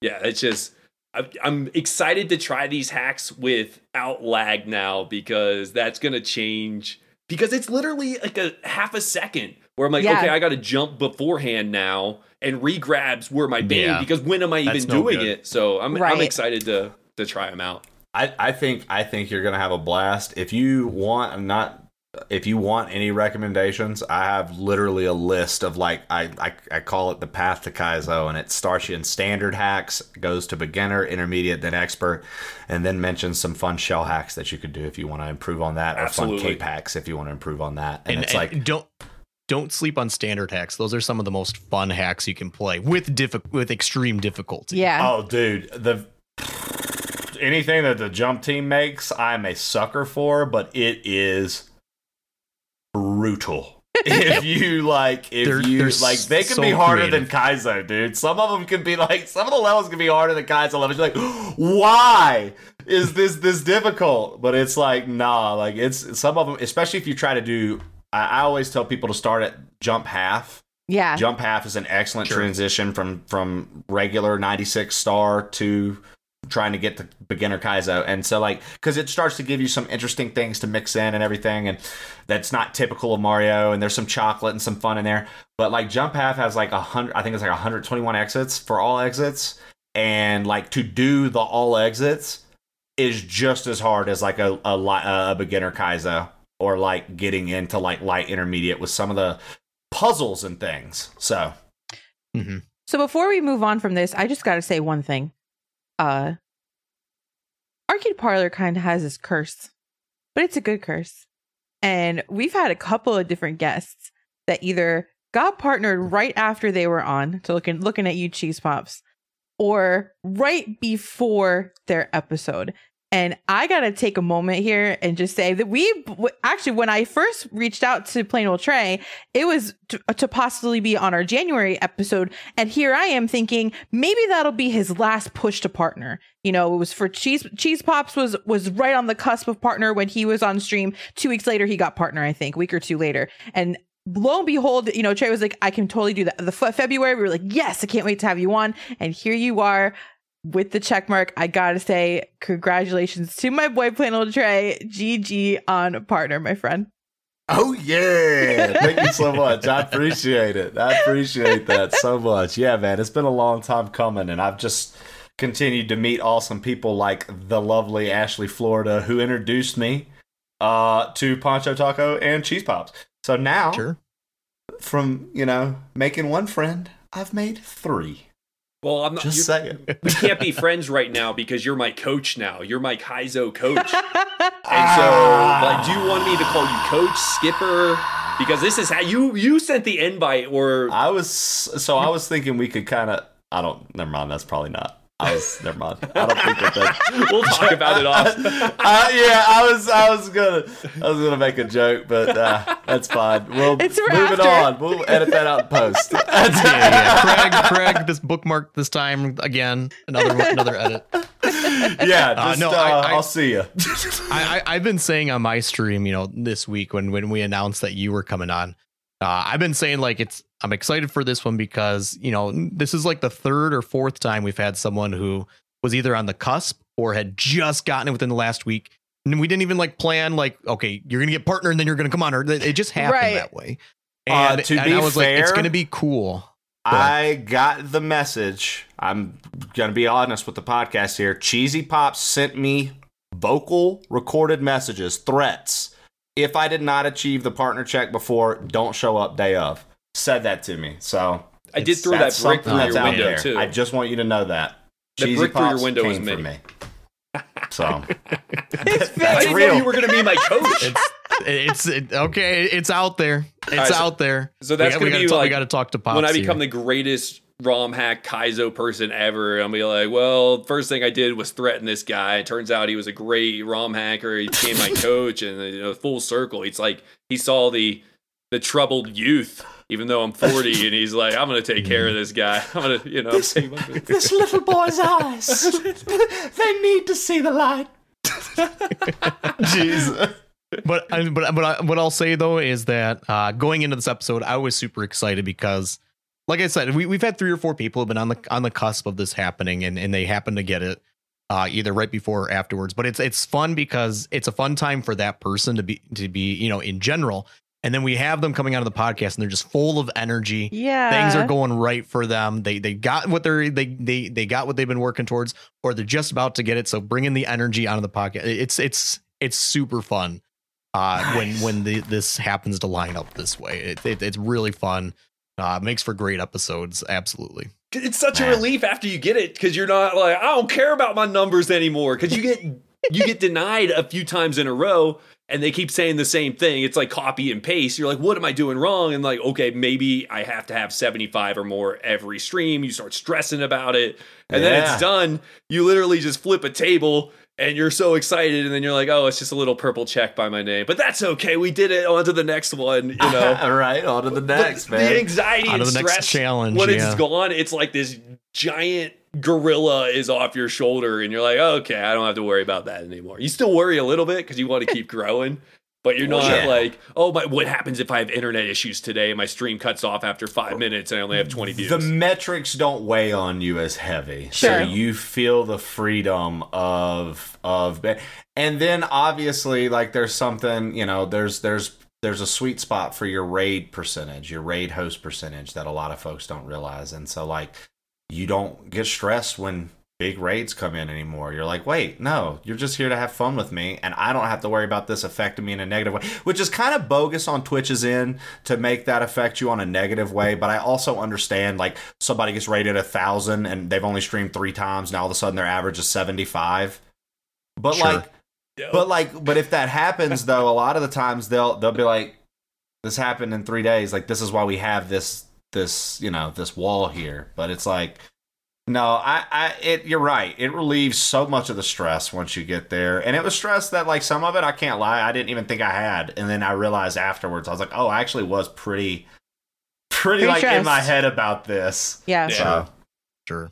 yeah, it's just. I- I'm excited to try these hacks without lag now because that's gonna change. Because it's literally like a half a second where I'm like, Yeah. okay, I got to jump beforehand now and regrabs where my bane Yeah. because when am I even That's no doing good. it? So I'm I'm excited to to try them out. I, I think I think you're gonna have a blast. If you want not if you want any recommendations, I have literally a list of like I, I I call it the path to Kaizo and it starts you in standard hacks, goes to beginner, intermediate, then expert, and then mentions some fun shell hacks that you could do if you want to improve on that, or Absolutely. fun cape hacks if you want to improve on that. And, And, it's and like don't don't sleep on standard hacks. Those are some of the most fun hacks you can play with diffi- with extreme difficulty. Yeah. Oh, dude, the anything that the jump team makes, I'm a sucker for, but it is brutal. if you like, if They're- you they're like, they can so be harder creative. than Kaizo, dude. Some of them can be like, some of the levels can be harder than Kaizo levels. You're like, why is this this difficult? But it's like, nah, like it's some of them, especially if you try to do. I, I always tell people to start at jump half yeah. Jump half is an excellent Sure. transition from from regular 96 star to trying to get to beginner Kaizo. And so like cuz it starts to give you some interesting things to mix in and everything and that's not typical of Mario and there's some chocolate and some fun in there. but like Jump Path has like a hundred. I think it's like 121 exits for all exits, and like to do the all exits is just as hard as like a a, a beginner Kaizo or like getting into like light intermediate with some of the puzzles and things. So Mm-hmm. So before we move on from this, I just got to say one thing. Uh Arcade Parlor kind of has this curse, but it's a good curse. And we've had a couple of different guests that either got partnered right after they were on, so looking looking at you cheese pops, or right before their episode. And I got to take a moment here and just say that we actually, when I first reached out to PlainOleTrey, it was to, to possibly be on our January episode. And here I am thinking maybe that'll be his last push to partner. You know, it was for Cheese Cheese Pops was was right on the cusp of partner when he was on stream. Two weeks later, he got partner, I think, week or two later. And lo and behold, you know, Trey was like, I can totally do that. The f- February, we were like, yes, I can't wait to have you on. And here you are with the check mark. I gotta say, congratulations to my boy PlainOleTrey. GG on partner, my friend. Oh yeah! Thank you so much. I appreciate it. I appreciate that so much. Yeah, man, it's been a long time coming, and I've just continued to meet awesome people like the lovely Ashley Florida, who introduced me uh, to Poncho Taco and Cheese Pops. So now, Sure. from you know making one friend, I've made three. Well, I'm not. Just you- saying. we can't be friends right now because you're my coach now. You're my Kaizo coach. And so, Ah. like, do you want me to call you coach, skipper? Because this is how you you sent the invite, or I was so I was thinking we could kind of. I don't. Never mind. That's probably not. I was. never mind. I don't think that. that we'll talk about it off. uh, yeah, I was, I was gonna, I was gonna make a joke, but uh, that's fine. We'll It's for move it on. We'll edit that out in post. yeah, yeah. Craig, Craig, this bookmark this time again. Another another edit. yeah, Uh, just, no, uh, I- I- I'll see you. I, I I've been saying on my stream, you know, this week when when we announced that you were coming on, uh, I've been saying like it's I'm excited for this one because you know this is like the third or fourth time we've had someone who was either on the cusp or had just gotten it within the last week. And we didn't even like plan like okay you're gonna get partner and then you're gonna come on or it just happened Right. that way. Uh, to and be I was like it's gonna be cool. I got the message. I'm gonna be honest with the podcast here. Cheesy Pops sent me vocal recorded messages, threats. If I did not achieve the partner check before, don't show up day of. Said that to me. So I did throw that brick through your out window there. too. I just want you to know that. The Cheesy brick through your Pops window was me. for me. So It's I That's didn't real. know you were going to be my coach. It's it, okay. It's out there. It's right, so- out there. so that's we, we gonna gotta be talk, we like got to talk to Pops when I here. become the greatest ROM hack Kaizo person ever, I'll be like, well, first thing I did was threaten this guy. It turns out he was a great ROM hacker. He became my coach, and you know, full circle. It's like he saw the the troubled youth, even though I'm 40, and he's like, I'm gonna take care of this guy. I'm gonna, you know, take my- this little boy's eyes. they need to see the light. Jesus. but I, but but I, what I'll say though is that uh, going into this episode, I was super excited because, like I said, we we've had three or four people have been on the on the cusp of this happening, and and they happen to get it uh, either right before or afterwards. But it's it's fun because it's a fun time for that person to be to be you know in general, and then we have them coming out of the podcast and they're just full of energy. yeah. Things are going right for them. They they got what they're they they they got what they've been working towards, or they're just about to get it. So bringing the energy out of the podcast, it's it's it's super fun uh, when when the, this happens to line up this way. It, it, it's really fun. Uh, makes for great episodes. Absolutely. it's such a relief after you get it because you're not like, I don't care about my numbers anymore because you get you get denied a few times in a row. And they keep saying the same thing. It's like copy and paste. You're like, what am I doing wrong? And like, okay, maybe I have to have 75 or more every stream. You start stressing about it. And then it's done. You literally just flip a table and you're so excited. And then you're like, oh, it's just a little purple check by my name. But that's okay. We did it. On to the next one, you know? All right, on to the But next, the anxiety On and to the next stress challenge, when yeah. it's gone, it's like this giant gorilla is off your shoulder, and you're like, okay, I don't have to worry about that anymore. You still worry a little bit because you want to keep growing, but you're not Yeah. like, oh my, what happens if I have internet issues today and my stream cuts off after five minutes and I only have 20 views? The metrics don't weigh on you as heavy, Sure. so you feel the freedom of of, and then obviously like there's something you know there's there's there's a sweet spot for your raid percentage, your raid host percentage that a lot of folks don't realize. And so like you don't get stressed when big raids come in anymore. You're like, wait, no, you're just here to have fun with me, and I don't have to worry about this affecting me in a negative way, which is kind of bogus on Twitch's end to make that affect you on a negative way. But I also understand like somebody gets rated a thousand and they've only streamed three times, now all of a sudden their average is seventy five. But Sure. like, but like, but if that happens though, a lot of the times they'll they'll be like, this happened in three days. Like this is why we have this this you know this wall here. But it's like no, I, I, it, you're right. It relieves so much of the stress once you get there, and it was stress that, like, some of it, I can't lie, I didn't even think I had, and then I realized afterwards, I was like, oh, I actually was pretty, pretty, Pretty like in my head about this. Yeah. Yeah. So, Sure.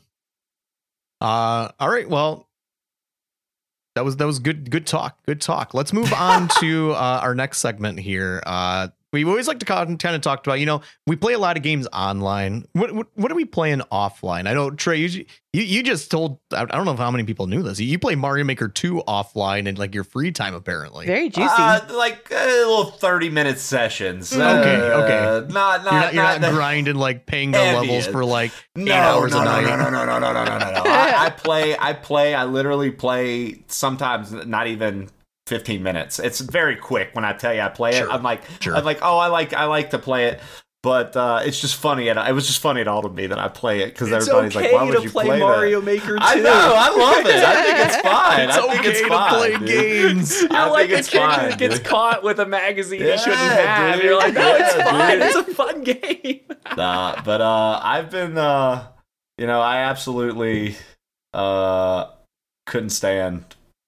Uh, all right. Well, that was that was good. Good talk. Good talk. Let's move on to uh, our next segment here. Uh, we always like to kind of talk about, you know, we play a lot of games online. What what, what are we playing offline? I know Trey, you, you, you just told I don't know how many people knew this. You play Mario Maker two offline in like your free time, apparently. Very juicy, uh, like uh, little thirty minute sessions. Hmm. okay, uh, okay, not not you're not, you're not, not grinding like panga levels for like no, hours no, a no, night. No, no, no, no, no, no, no, no. I, I play, I play, I literally play sometimes not even 15 minutes. It's very quick when I tell you I play Sure, it. I'm like, sure. I'm like, oh, I like, I like to play it. But uh, it's just funny, and it was just funny at all to me that I play it because everybody's okay like, "Why to would you play, play, Mario that?" Maker. I know, I love it. I think it's fine. It's I think okay it's to fine, play dude. games. You're I like it's kid fine, that gets dude. caught with a magazine he shouldn't Yeah, have. dude. You're like, no, it's Yeah, fine. It's a fun game. Nah, but uh, I've been uh, you know, I absolutely uh couldn't stand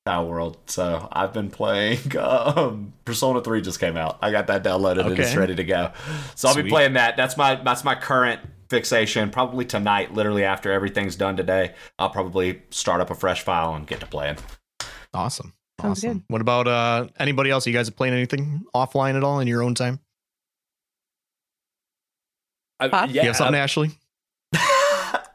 Palworld, so I've been playing. Um, Persona Three just came out. I got that downloaded and it's ready to go. So I'll be playing that. That's my that's my current fixation. Probably tonight, literally after everything's done today, I'll probably start up a fresh file and get to playing. Awesome. Sounds awesome. good. What about uh anybody else? You guys are playing anything offline at all in your own time? I, yeah, you have something, Ashley?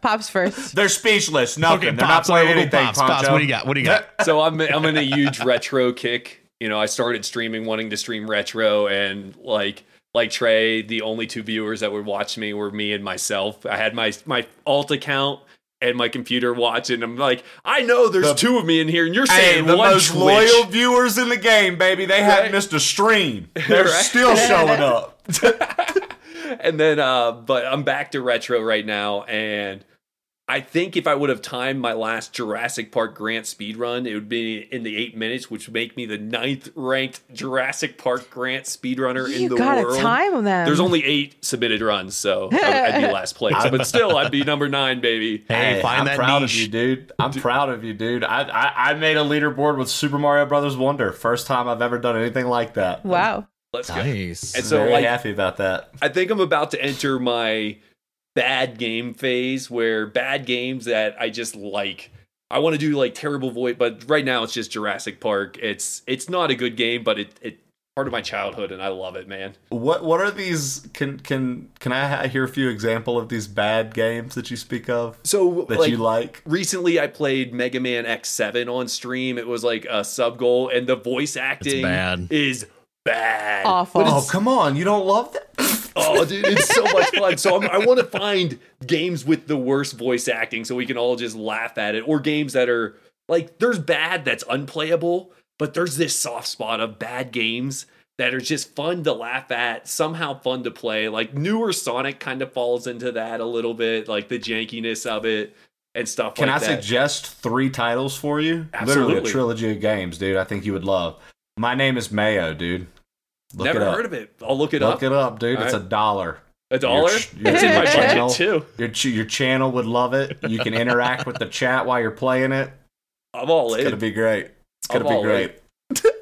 Pops first. They're speechless. Nothing. Okay, They're Pops, not playing we'll anything. Pops, Pops, what do you got? What do you got? so I'm I'm in a huge retro kick. You know, I started streaming wanting to stream retro and like like Trey, the only two viewers that would watch me were me and myself. I had my my alt account and my computer watching. I'm like, I know there's The- two of me in here, and you're Hey, saying the one most Twitch. loyal viewers in the game, baby. They haven't Right. missed a stream. They're Right. still showing up. and then uh but I'm back to retro right now and I think if I would have timed my last Jurassic Park Grant speed run, it would be in the eight minutes, which would make me the ninth ranked Jurassic Park Grant speedrunner in the world. You gotta world. time them. There's only eight submitted runs, so I- I'd be last place. But still, I'd be number nine, baby. Hey, find I'm that proud niche. of you, dude. I'm proud of you, dude. I, I I made a leaderboard with Super Mario Brothers Wonder. First time I've ever done anything like that. wow. Let's go. Nice. And so, Very like, happy about that. I think I'm about to enter my bad game phase where bad games that I just like. I want to do like terrible void, but right now it's just Jurassic Park. It's it's not a good game, but it it part of my childhood and I love it, man. What what are these? Can can can I hear a few example of these bad games that you speak of So that like, you like? recently I played Mega Man X7 on stream. It was like a sub goal and the voice acting bad. is bad. Awful. Oh come on! You don't love that? Oh, dude, it's so much fun. So I'm, I want to find games with the worst voice acting so we can all just laugh at it, or games that are like there's bad that's unplayable, but there's this soft spot of bad games that are just fun to laugh at, somehow fun to play. Like newer Sonic kind of falls into that a little bit, like the jankiness of it and stuff Can I that. suggest three titles for you? Literally a trilogy of games, dude. I think you would love. My name is Mayo, dude. Look Never heard of it. I'll look it Look up. Look it up, dude. All it's a dollar. A dollar? ch- your- It's in my channel. budget too. Your ch- your channel would love it. You can interact with the chat while you're playing it. I'm all It's in. It's gonna be great. It's gonna I'm be great.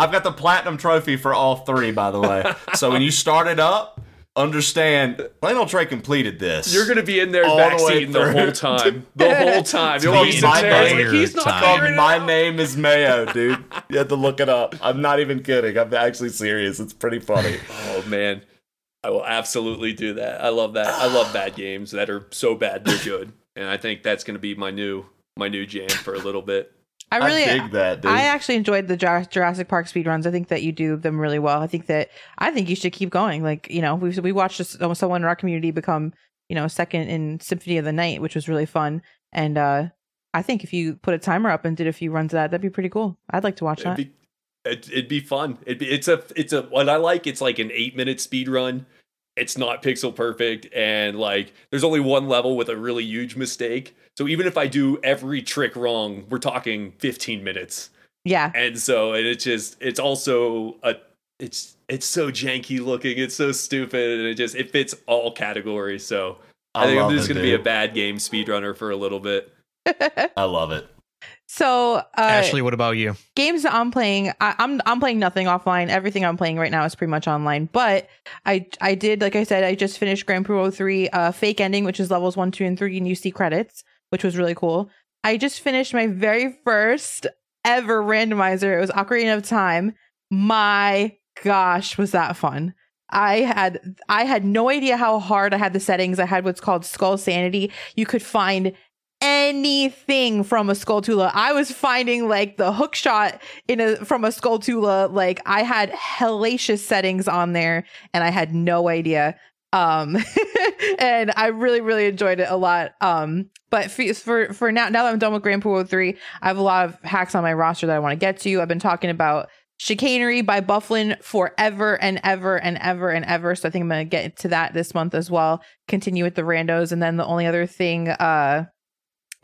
I've got the platinum trophy for all three, by the way. So when you start it up, understand Lionel Trey completed this. You're gonna be in there All the way backseating the, through. whole time. The whole time. You'll called be sitting My there like, he's not Time. called figuring it My out. Name is Mayo, dude. You have to look it up. I'm not even kidding. I'm actually serious. It's pretty funny. Oh man. I will absolutely do that. I love that. I love bad games that are so bad they're good. And I think that's gonna be my new my new jam for a little bit. I really, I dig that, dude. I actually enjoyed the Jurassic Park speedruns. I think that you do them really well. I think that I think you should keep going. Like you know, we we watched someone in our community become you know second in Symphony of the Night, which was really fun. And uh I think if you put a timer up and did a few runs of that, that'd be pretty cool. I'd like to watch It'd that. be, it'd, it'd be fun. It'd be, it's a it's a what I like. It's like an eight minute speed run. It's not pixel perfect, and like there's only one level with a really huge mistake. So even if I do every trick wrong, we're talking 15 minutes. yeah, And so and it's just it's also a it's it's so janky looking. It's so stupid, and it just it fits all categories. So I, think I'm love just it, gonna be a bad game speedrunner for a little bit. I love it. so uh, Ashley, what about you? games that I'm playing, I, I'm I'm playing nothing offline. Everything I'm playing right now is pretty much online. But I I did like I said, I just finished Grand Poo 3 uh, fake ending, which is levels one, two, and three, and you see credits, which was really cool. I just finished my very first ever randomizer. It was Ocarina of Time. My gosh, was that fun! I had I had no idea how hard I had the settings. I had what's called Skull Sanity. You could find anything from a Skulltula. I was finding like the hook shot in a from a Skulltula. Like I had hellacious settings on there, and I had no idea. Um, and I really really enjoyed it a lot. Um, but for for, now now that I'm done with Grand Poo 3, I have a lot of hacks on my roster that I want to get to. I've been talking about chicanery by Bufflin forever and ever and ever and ever. So I think I'm gonna get to that this month as well. Continue with the randos, and then the only other thing uh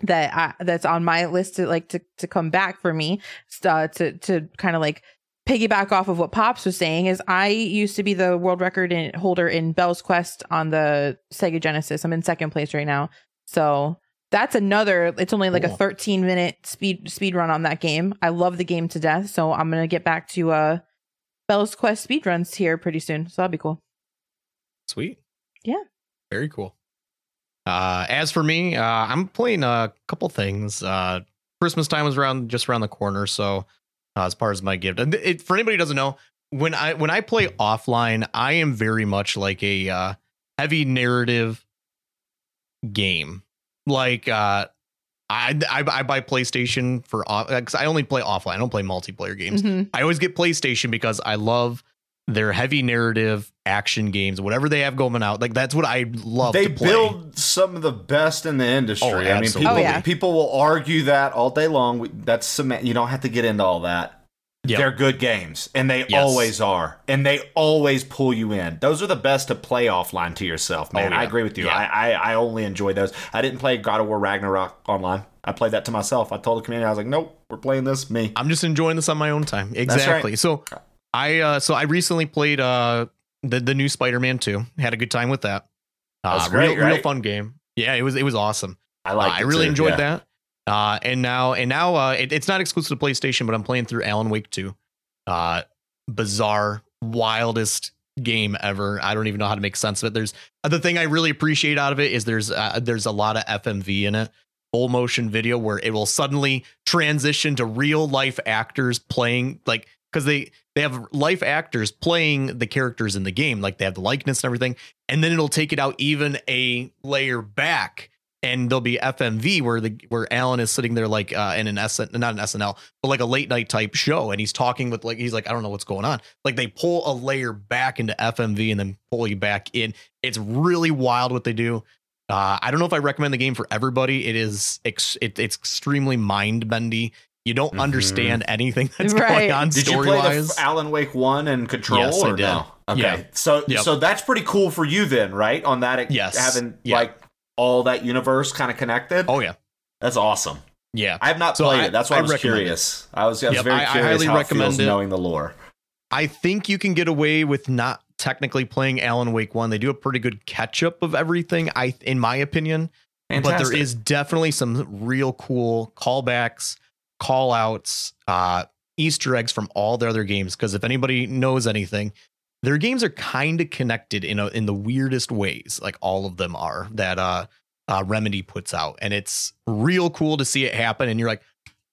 that I, that's on my list to like to to come back for me uh, to to kind of like piggyback off of what Pops was saying is I used to be the world record in, holder in Belle's Quest on the Sega Genesis. I'm in second place right now. So that's another it's only like Cool. a 13 minute speed speed run on that game. I love the game to death. So I'm going to get back to uh Belle's Quest speed runs here pretty soon. So that'll be cool. Sweet. Yeah. Very cool. Uh, as for me, uh, I'm playing a couple things. Uh, Christmas time is around just around the corner, so uh, as far as my gift, and it, for anybody who doesn't know, when I when I play offline, I am very much like a uh, heavy narrative game. Like uh, I, I I buy PlayStation for off because I only play offline. I don't play multiplayer games. Mhm. I always get PlayStation because I love their heavy narrative action games, whatever they have going out. Like that's what I love they to play. build some of the best in the industry. Oh, I mean, oh, people Oh, yeah. people will argue that all day long. That's cement. You don't have to get into all that. Yep. They're good games, and they Yes. always are, and they always pull you in. Those are the best to play offline to yourself, man. Oh, yeah. I agree with you. Yeah. I, I I only enjoy those. I didn't play God of War Ragnarok online. I played that to myself. I told the community, I was like, nope, we're playing this me. I'm just enjoying this on my own time. right. Exactly. So I uh so I recently played uh the the new Spider-Man 2. Had a good time with that. Uh That's great, real, real fun game. Yeah, it was it was awesome. I Uh, like. I really enjoyed that. Uh and now and now uh it, it's not exclusive to PlayStation, but I'm playing through Alan Wake 2. Uh bizarre, wildest game ever. I don't even know how to make sense of it. There's uh, the thing I really appreciate out of it is there's uh, there's a lot of FMV in it. Full motion video where it will suddenly transition to real life actors playing like because they they have life actors playing the characters in the game like they have the likeness and everything and then it'll take it out even a layer back and there'll be FMV where the where Alan is sitting there like uh in an SN not an SNL but like a late night type show and he's talking with like he's like I don't know what's going on. Like they pull a layer back into FMV and then pull you back in. It's really wild what they do. Uh I don't know if I recommend the game for everybody. It is ex- it, it's extremely mind bendy you don't Mhm. understand anything that's Right. going on Did you story play the wise f- Alan Wake one and Control Yes, I or did. no? Okay, Yeah. so Yep. so that's pretty cool for you then, right? On that, Yes. having Yeah. like all that universe kind of connected. oh yeah That's awesome. yeah I have not So played I- it. That's why I I, was recommend it. curious. I was, I was Yep, very I- I highly how it recommend feels it. knowing the lore. I think you can get away with not technically playing Alan Wake 1 they do a pretty good catch up of everything I in my opinion Fantastic. but there is definitely some real cool callbacks, call outs, uh, Easter eggs from all their other games. Because if anybody knows anything, their games are kind of connected in a, in the weirdest ways, like all of them are that uh, uh, Remedy puts out, and it's real cool to see it happen. And you're like,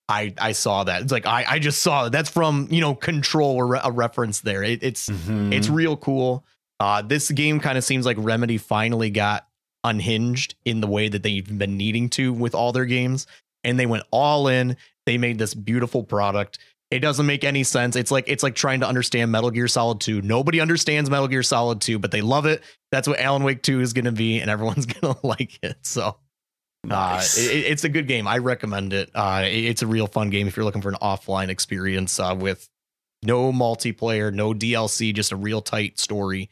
I I saw that. It's like I I just saw it. That's from you know Control or a reference there. It, it's Mhm. it's real cool. Uh, this game kind of seems like Remedy finally got unhinged in the way that they've been needing to with all their games. And they went all in They made this beautiful product. It doesn't make any sense. It's like it's like trying to understand Metal Gear Solid 2. Nobody understands Metal Gear Solid 2, but they love it. That's what Alan Wake 2 is going to be, and everyone's going to like it. So Nice. uh, it, it's a good game. I recommend it. Uh, it- it's a real fun game if you're looking for an offline experience uh, with no multiplayer, no DLC, just a real tight story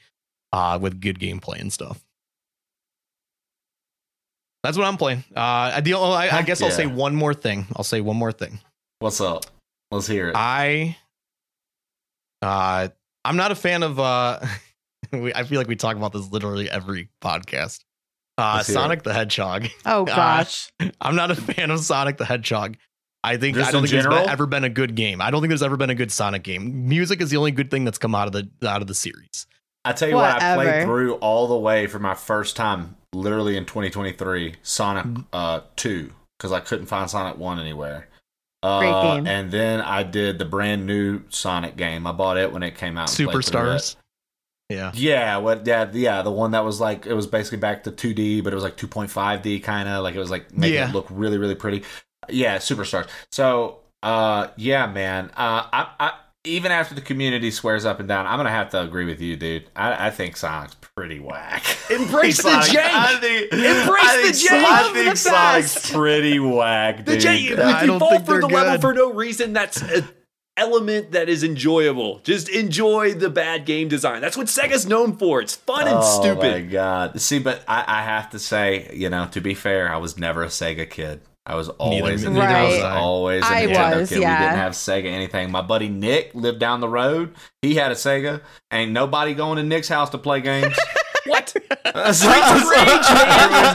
uh, with good gameplay and stuff. That's what I'm playing. Uh, the, oh, I, I Heck guess I'll say one more thing. I'll say one more thing. What's up? Let's hear it. I, uh, I'm not a fan of. Uh, we, I feel like we talk about this literally every podcast. Uh, Let's hear Sonic the Hedgehog. Oh gosh. I'm not a fan of Sonic the Hedgehog. I think Just I don't in think there's general? been, ever been a good game. I don't think there's ever been a good Sonic game. Music is the only good thing that's come out of the out of the series. I tell you what, I played through all the way for my first time, literally in 2023, Sonic Mm. uh 2, because I couldn't find Sonic 1 anywhere. Uh, Great game. And then I did the brand new Sonic game. I bought it when it came out. and played through it. Superstars. Yeah. Yeah, what? Yeah, yeah, the one that was like it was basically back to 2D, but it was like 2.5D kind of like it was like making Yeah. it look really, really pretty. Yeah, superstars. So, uh, yeah, man. Uh, I, I even after the community swears up and down, I'm gonna have to agree with you, dude. I, I think Sonic's pretty whack. Embrace the Sonic- jank! Think, Embrace the think, jank! I think the Sonic's pretty whack, The dude. If I you fall for they're the level for no reason, that's an element that is enjoyable. Just enjoy the bad game design. That's what Sega's known for. It's fun and Oh my stupid. god! See, but I, I have to say, you know, to be fair, I was never a Sega kid. I was always, neither I was was I. always a I Nintendo was, kid. yeah. We didn't have Sega anything. My buddy Nick lived down the road. He had a Sega. Ain't nobody going to Nick's house to play games. What? Everyone's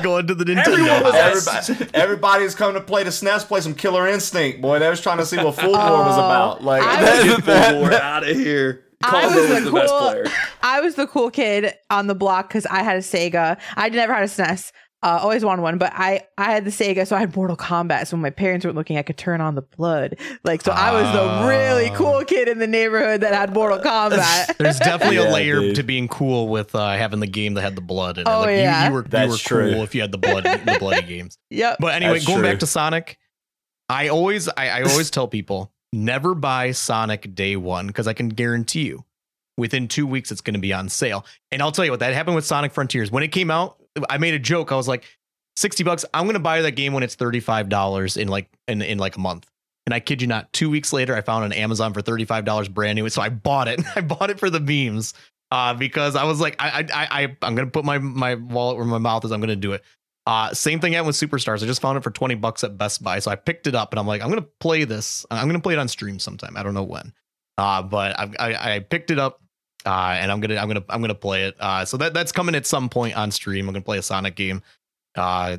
going to the Nintendo. Everyone was Everybody, everybody's coming to play the SNES, play some Killer Instinct. Boy, they was trying to see what Full War was Oh, about. Like I that- Get that- Full War out of here. I was was, the the best cool- player. I was the cool kid on the block because I had a Sega. I never had a SNES. Uh, always wanted one, but I I had the Sega, so I had Mortal Kombat. So when my parents weren't looking, I could turn on the blood. Like so, I was the really Ah. cool kid in the neighborhood that had Mortal Kombat. There's definitely Yeah, a layer dude. to being cool with uh, having the game that had the blood in it. Oh, like, you- yeah. you, were you That's were true. cool if you had the blood the bloody games. yep. But anyway, That's going true. back to Sonic, I always I, I always tell people never buy Sonic day one because I can guarantee you within two weeks it's going to be on sale. And I'll tell you what that happened with Sonic Frontiers when it came out. I made a joke. I was like, sixty bucks. I'm going to buy that game when it's thirty five dollars in like in in like a month. And I kid you not, two weeks later, I found on Amazon for thirty five dollars brand new. So I bought it. I bought it for the memes. Uh, because I was like, I, I, I, I'm gonna put my my wallet where my mouth is. I'm gonna do it. Uh, same thing happened with Superstars. I just found it for 20 bucks at Best Buy. So I picked it up and I'm like, I'm going to play this. I'm going to play it on stream sometime. I don't know when. Uh, but I, I, I picked it up uh, and I'm going to, I'm to, I'm to play it. Uh, so that, that's coming at some point on stream. I'm going to play a Sonic game. Uh,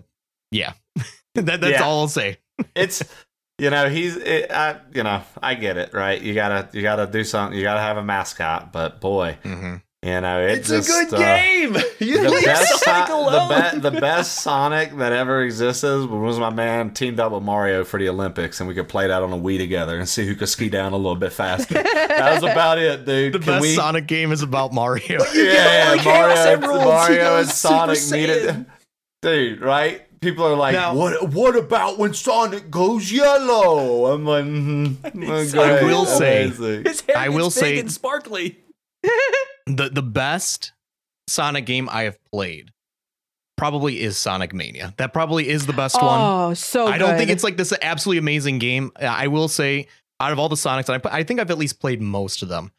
yeah, that, that's Yeah. all I'll say. it's you know he's it, I you know I get it right. You gotta you gotta do something. You gotta have a mascot. But boy, Mm-hmm. You know it It's just, a good uh, game. You the leave best, Sonic so- alone. the, be- the best Sonic that ever existed was my man teamed up with Mario for the Olympics, and we could play that on a Wii together and see who could ski down a little bit faster. that was about it, dude. The Can best we- Sonic game is about Mario. You yeah, get all the Chaos Mario, Mario and Sonic needed, dude. Right? People are like, Now- "What? What about when Sonic goes yellow?" I'm like, mm-hmm. I will say- His hair I will big say- and sparkly. the the best Sonic game I have played probably is Sonic Mania. That probably is the best one. Oh, so I don't think it's like this absolutely amazing game. Uh, I will say, out of all the Sonics, that I, I think I've at least played most of them.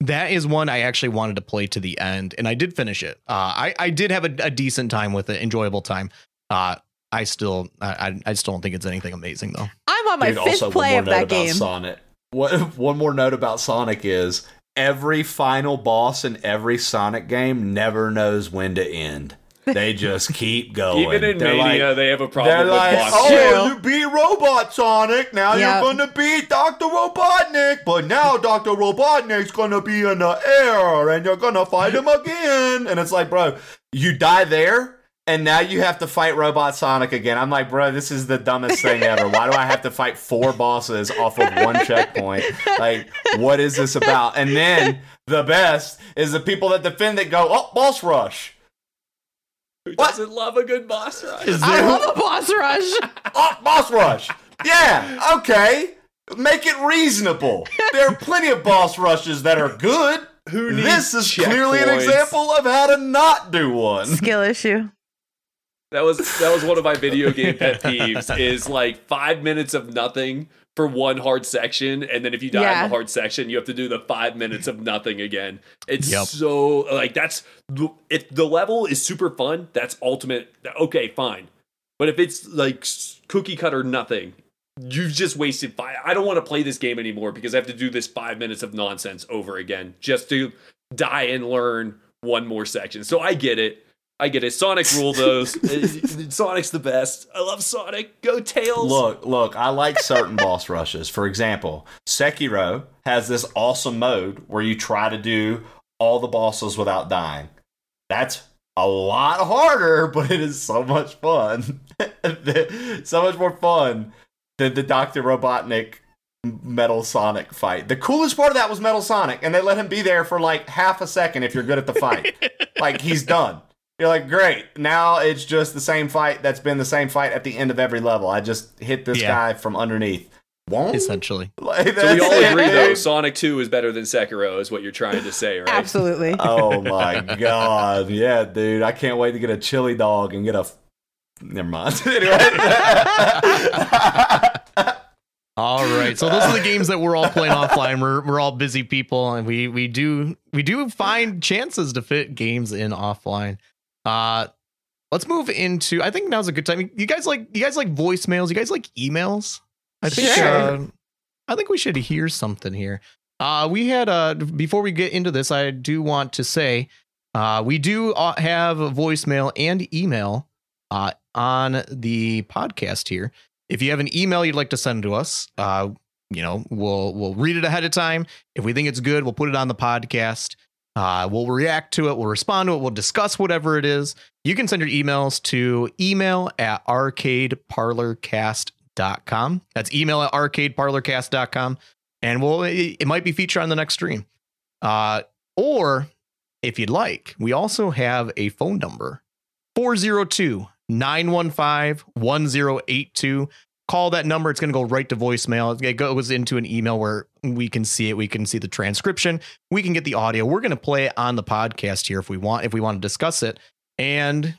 That is one I actually wanted to play to the end, and I did finish it. Uh, I I did have a, a decent time with it, enjoyable time. Uh, I still I, I I still don't think it's anything amazing though. I'm on my Dude, fifth also, one play more of note that about game. Sonic. What, one more note about Sonic is every final boss in every Sonic game never knows when to end. They just keep going. Even in They're Mania, like, they have a problem they're with like, boss. oh, True. you beat Robot Sonic. Now Yep. you're gonna beat Doctor Robotnik, but now Doctor Robotnik's gonna be in the air, and you're gonna fight him again. And it's like, bro, you die there. And now you have to fight Robot Sonic again. I'm like, bro, this is the dumbest thing ever. Why do I have to fight four bosses off of one checkpoint? Like, what is this about? And then the best is the people that defend it go, oh, boss rush. Who What? doesn't love a good boss rush? Is I love a boss rush. Oh, boss rush. yeah, okay. Make it reasonable. There are plenty of boss rushes that are good. Who needs This is clearly an example of how to not do one. Skill issue. That was that was one of my video game pet peeves. Is like five minutes of nothing for one hard section, and then if you die in the hard section, you have to do the five minutes of nothing again. It's Yep. so like that's if the level is super fun, that's ultimate. Okay, fine. But if it's like cookie cutter nothing, you've just wasted five. I don't want to play this game anymore because I have to do this five minutes of nonsense over again just to die and learn one more section. So I get it. I get it. Sonic rule those. Sonic's the best. I love Sonic. Go Tails. Look, look, I like certain boss rushes. For example, Sekiro has this awesome mode where you try to do all the bosses without dying. That's a lot harder, but it is so much fun. so much more fun than the Dr. Robotnik Metal Sonic fight. The coolest part of that was Metal Sonic, and they let him be there for like half a second if you're good at the fight. like he's done. You're like, great. Now it's just the same fight that's been the same fight at the end of every level. I just hit this Yeah. guy from underneath. Won't? Essentially. Like, So we that's all it, agree though. Sonic Two is better than Sekiro, is what you're trying to say, right? Absolutely. Oh my god. Yeah, dude. I can't wait to get a chili dog and get a. f- Never mind. anyway. All right. So those are the games that we're all playing offline. We're we're all busy people and we we do we do find chances to fit games in offline. Uh let's move into I think now's a good time. You guys like you guys like voicemails? You guys like emails? I think Sure. uh, I think we should hear something here. Uh we had uh before we get into this, I do want to say uh we do uh, have a voicemail and email uh on the podcast here if you have an email you'd like to send to us uh you know we'll we'll read it ahead of time if we think it's good we'll put it on the podcast uh we'll react to it we'll respond to it we'll discuss whatever it is. You can send your emails to email at arcadeparlorcast.com that's email at arcadeparlorcast.com and we'll it, might be featured on the next stream. Uh or if you'd like we also have a phone number 402 915 1082. Call that number. It's going to go right to voicemail. It goes into an email where we can see it. We can see the transcription. We can get the audio. We're going to play it on the podcast here if we want, if we want to discuss it. And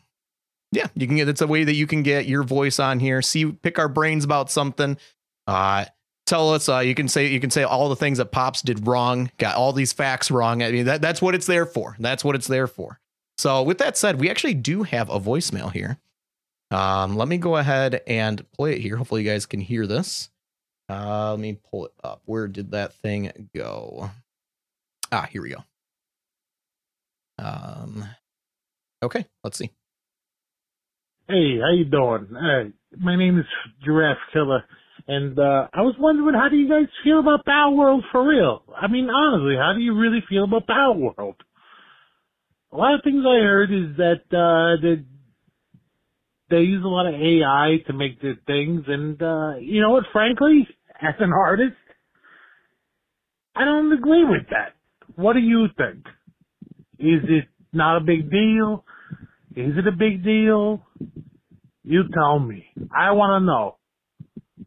yeah, you can get it's a way that you can get your voice on here. See, pick our brains about something. Uh, tell us. Uh, you can say you can say all the things that Pops did wrong. Got all these facts wrong. I mean, that, that's what it's there for. That's what it's there for. So, with that said, we actually do have a voicemail here. Um, let me go ahead and play it here. Hopefully, you guys can hear this. Uh, let me pull it up. Where did that thing go? Ah, here we go. Um, okay, let's see. Hey, how you doing? Uh, my name is Giraffe Killer, and uh, I was wondering how do you guys feel about Palworld for real? I mean, honestly, how do you really feel about Palworld? A lot of things I heard is that uh, that they use a lot of AI to make the things, and uh, you know what? Frankly, as an artist, I don't agree with that. What do you think? Is it not a big deal? Is it a big deal? You tell me. I want to know.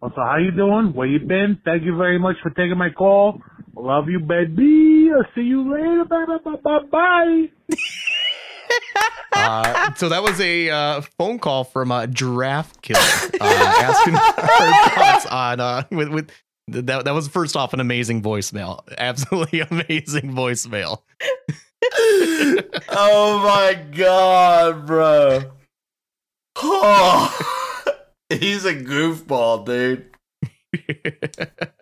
Also, how you doing? Where you been? Thank you very much for taking my call. Love you, baby. I'll see you later. Bye, bye, bye, bye, bye. Uh, so that was a uh, phone call from a Giraffe Killer uh, asking our thoughts on uh, with with that. That was first off an amazing voicemail, absolutely amazing voicemail. oh my god, bro. Oh, he's a goofball, dude.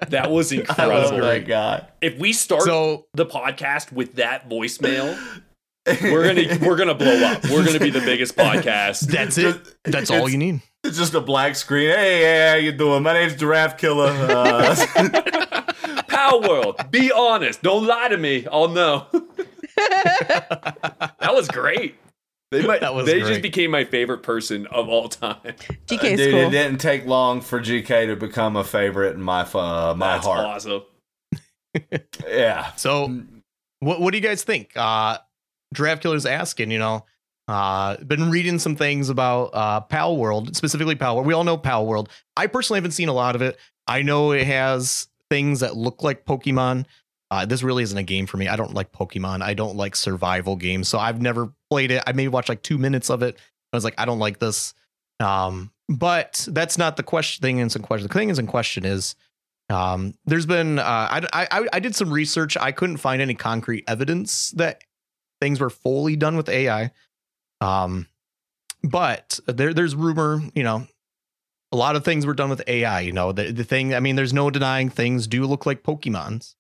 That was I love incredible. that guy. If we start so the podcast with that voicemail, we're gonna we're gonna blow up. We're gonna be the biggest podcast. that's it. That's all you need. It's just a black screen. Hey, hey, how you doing? My name's Giraffe Killer. Uh, Palworld. Be honest. Don't lie to me. I'll know. that was great. They might, That was they great. just became my favorite person of all time. GK is dude, cool. it didn't take long for GK to become a favorite in my uh, my That's heart. awesome. Yeah. So, what what do you guys think? Uh, Giraffe Killer's asking, you know, Uh, been reading some things about uh, Palworld, specifically Palworld. We all know Palworld. I personally haven't seen a lot of it. I know it has things that look like Pokemon. Uh, this really isn't a game for me. I don't like Pokemon. I don't like survival games, so I've never played it. I maybe watched like two minutes of it. I was like, I don't like this. Um, but that's not the question. Thing is in question. The thing is in question is, um, there's been. Uh, I, I I did some research. I couldn't find any concrete evidence that things were fully done with AI. Um, but there there's rumor. You know, a lot of things were done with AI. You know, the the thing. I mean, there's no denying things do look like Pokemon's.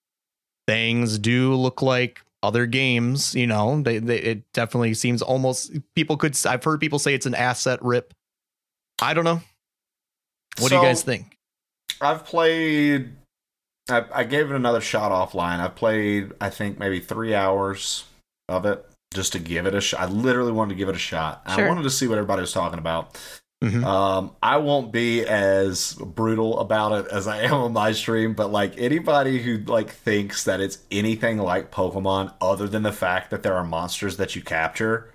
Things do look like other games. You know, they, they it definitely seems almost. People could. I've heard people say it's an asset rip. I don't know. What do you guys think? I've played. I, I gave it another shot offline. I played, I think, maybe three hours of it just to give it a shot. I literally wanted to give it a shot. I wanted to see what everybody was talking about. Mhm. Um, I won't be as brutal about it as I am on my stream, but like anybody who like thinks that it's anything like Pokemon, other than the fact that there are monsters that you capture,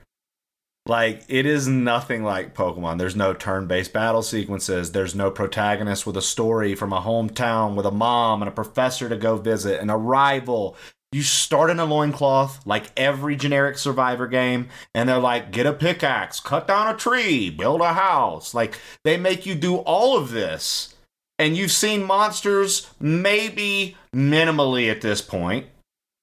like it is nothing like Pokemon. There's no turn-based battle sequences. There's no protagonist with a story from a hometown with a mom and a professor to go visit and a rival. You start in a loincloth like every generic survivor game, and they're like, get a pickaxe, cut down a tree, build a house. Like they make you do all of this. And you've seen monsters maybe minimally at this point.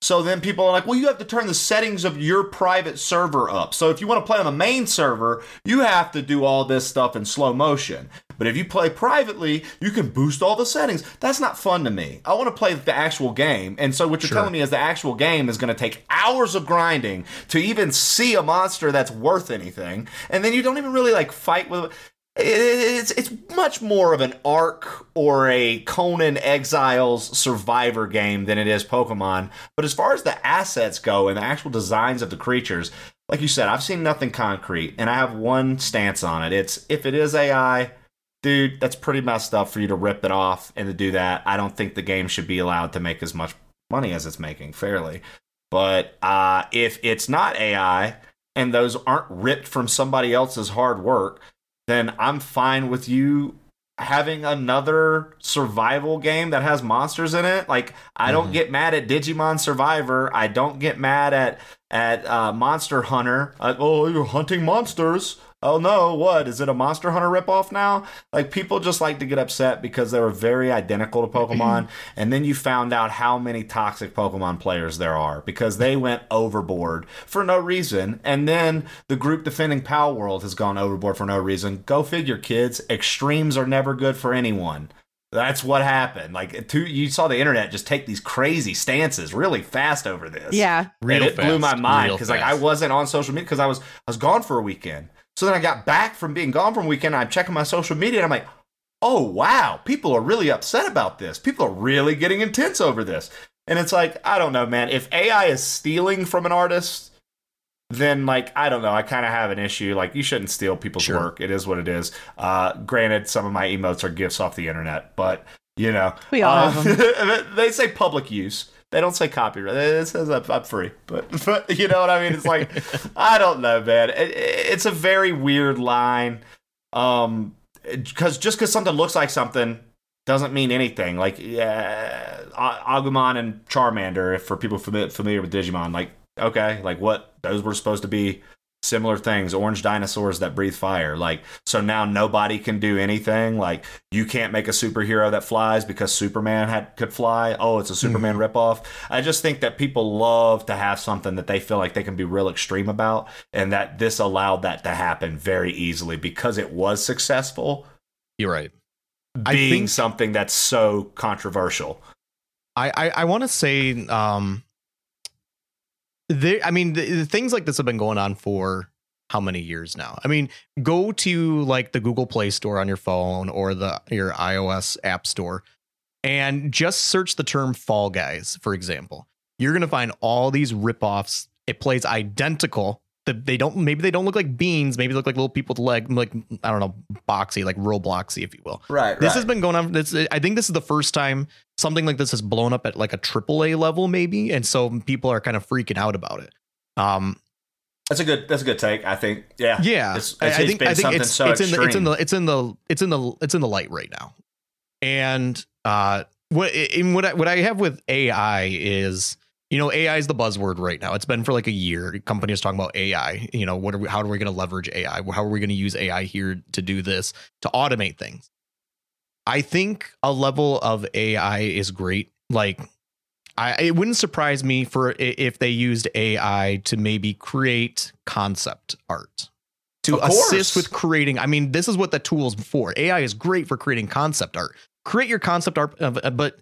So then people are like, well, you have to turn the settings of your private server up. So if you want to play on the main server, you have to do all this stuff in slow motion. But if you play privately, you can boost all the settings. That's not fun to me. I want to play the actual game. And so what you're Sure. telling me is the actual game is going to take hours of grinding to even see a monster that's worth anything. And then you don't even really like fight with it's it's much more of an ARK or a Conan Exiles survivor game than it is Pokemon. But as far as the assets go and the actual designs of the creatures, like you said, I've seen nothing concrete, and I have one stance on it. It's if it is AI, dude, that's pretty messed up for you to rip it off and to do that. I don't think the game should be allowed to make as much money as it's making fairly. But uh, if it's not AI and those aren't ripped from somebody else's hard work, then I'm fine with you having another survival game that has monsters in it. Like I don't Mhm. get mad at Digimon Survivor. I don't get mad at at uh, Monster Hunter. Uh, oh, you're hunting monsters. Oh no, what is it? A Monster Hunter ripoff now? Like people just like to get upset because they were very identical to Pokemon, and then you found out how many toxic Pokemon players there are because they went overboard for no reason, and then the group defending Palworld has gone overboard for no reason. Go figure, kids. Extremes are never good for anyone. That's what happened. Like, two, you saw the internet just take these crazy stances really fast over this Yeah. Real and it blew my mind because like I wasn't on social media because I was I was gone for a weekend. So then I got back from being gone for a weekend. I'm checking my social media and I'm like, oh wow, people are really upset about this. People are really getting intense over this. And it's like I don't know, man. If AI is stealing from an artist, then like I don't know. I kind of have an issue. Like you shouldn't steal people's Sure. work. It is what it is. Uh, granted, some of my emotes are gifts off the internet, but you know, We all uh, they say public use. They don't say copyright. It says I'm, free, but, but you know what I mean. It's like I don't know, man. It, it's a very weird line. Um, because just because something looks like something doesn't mean anything. Like yeah, Agumon and Charmander, if for people fami- familiar with Digimon, like okay, like what those were supposed to be similar things orange dinosaurs that breathe fire. Like so now nobody can do anything. Like you can't make a superhero that flies because superman had could fly. Oh it's a superman ripoff. I just think that people love to have something that they feel like they can be real extreme about and that this allowed that to happen very easily because it was successful. You're right. I being think- something that's so controversial. I I, I want to say um there I mean the, the things like this have been going on for how many years now? I mean, go to like the Google Play Store on your phone or the your iOS App Store and just search the term Fall Guys, for example. You're gonna find all these ripoffs. It plays identical. The- They don't maybe they don't look like beans, maybe they look like little people with leg like I don't know, boxy, like Robloxy, if you will. right This has been going on. This, I think this is the first time something like this has blown up at like a triple a level, maybe, and so people are kind of freaking out about it. Um, That's a good. That's a good take. I think. Yeah. Yeah, It's- I- it's- I think I think it's so it's in the it's in the it's in the it's in the it's in the light right now, and uh, what in what I, what I have with AI is you know AI is the buzzword right now. It's been for like a year. Companies talking about AI. You know what are we? How are we going to leverage AI? How are we going to use AI here to do this to automate things? I think a level of AI is great. Like I, it wouldn't surprise me for if they used AI to maybe create concept art to assist with creating. I mean, this is what the tool's for. AI is great for creating concept art. Create your concept art, uh, but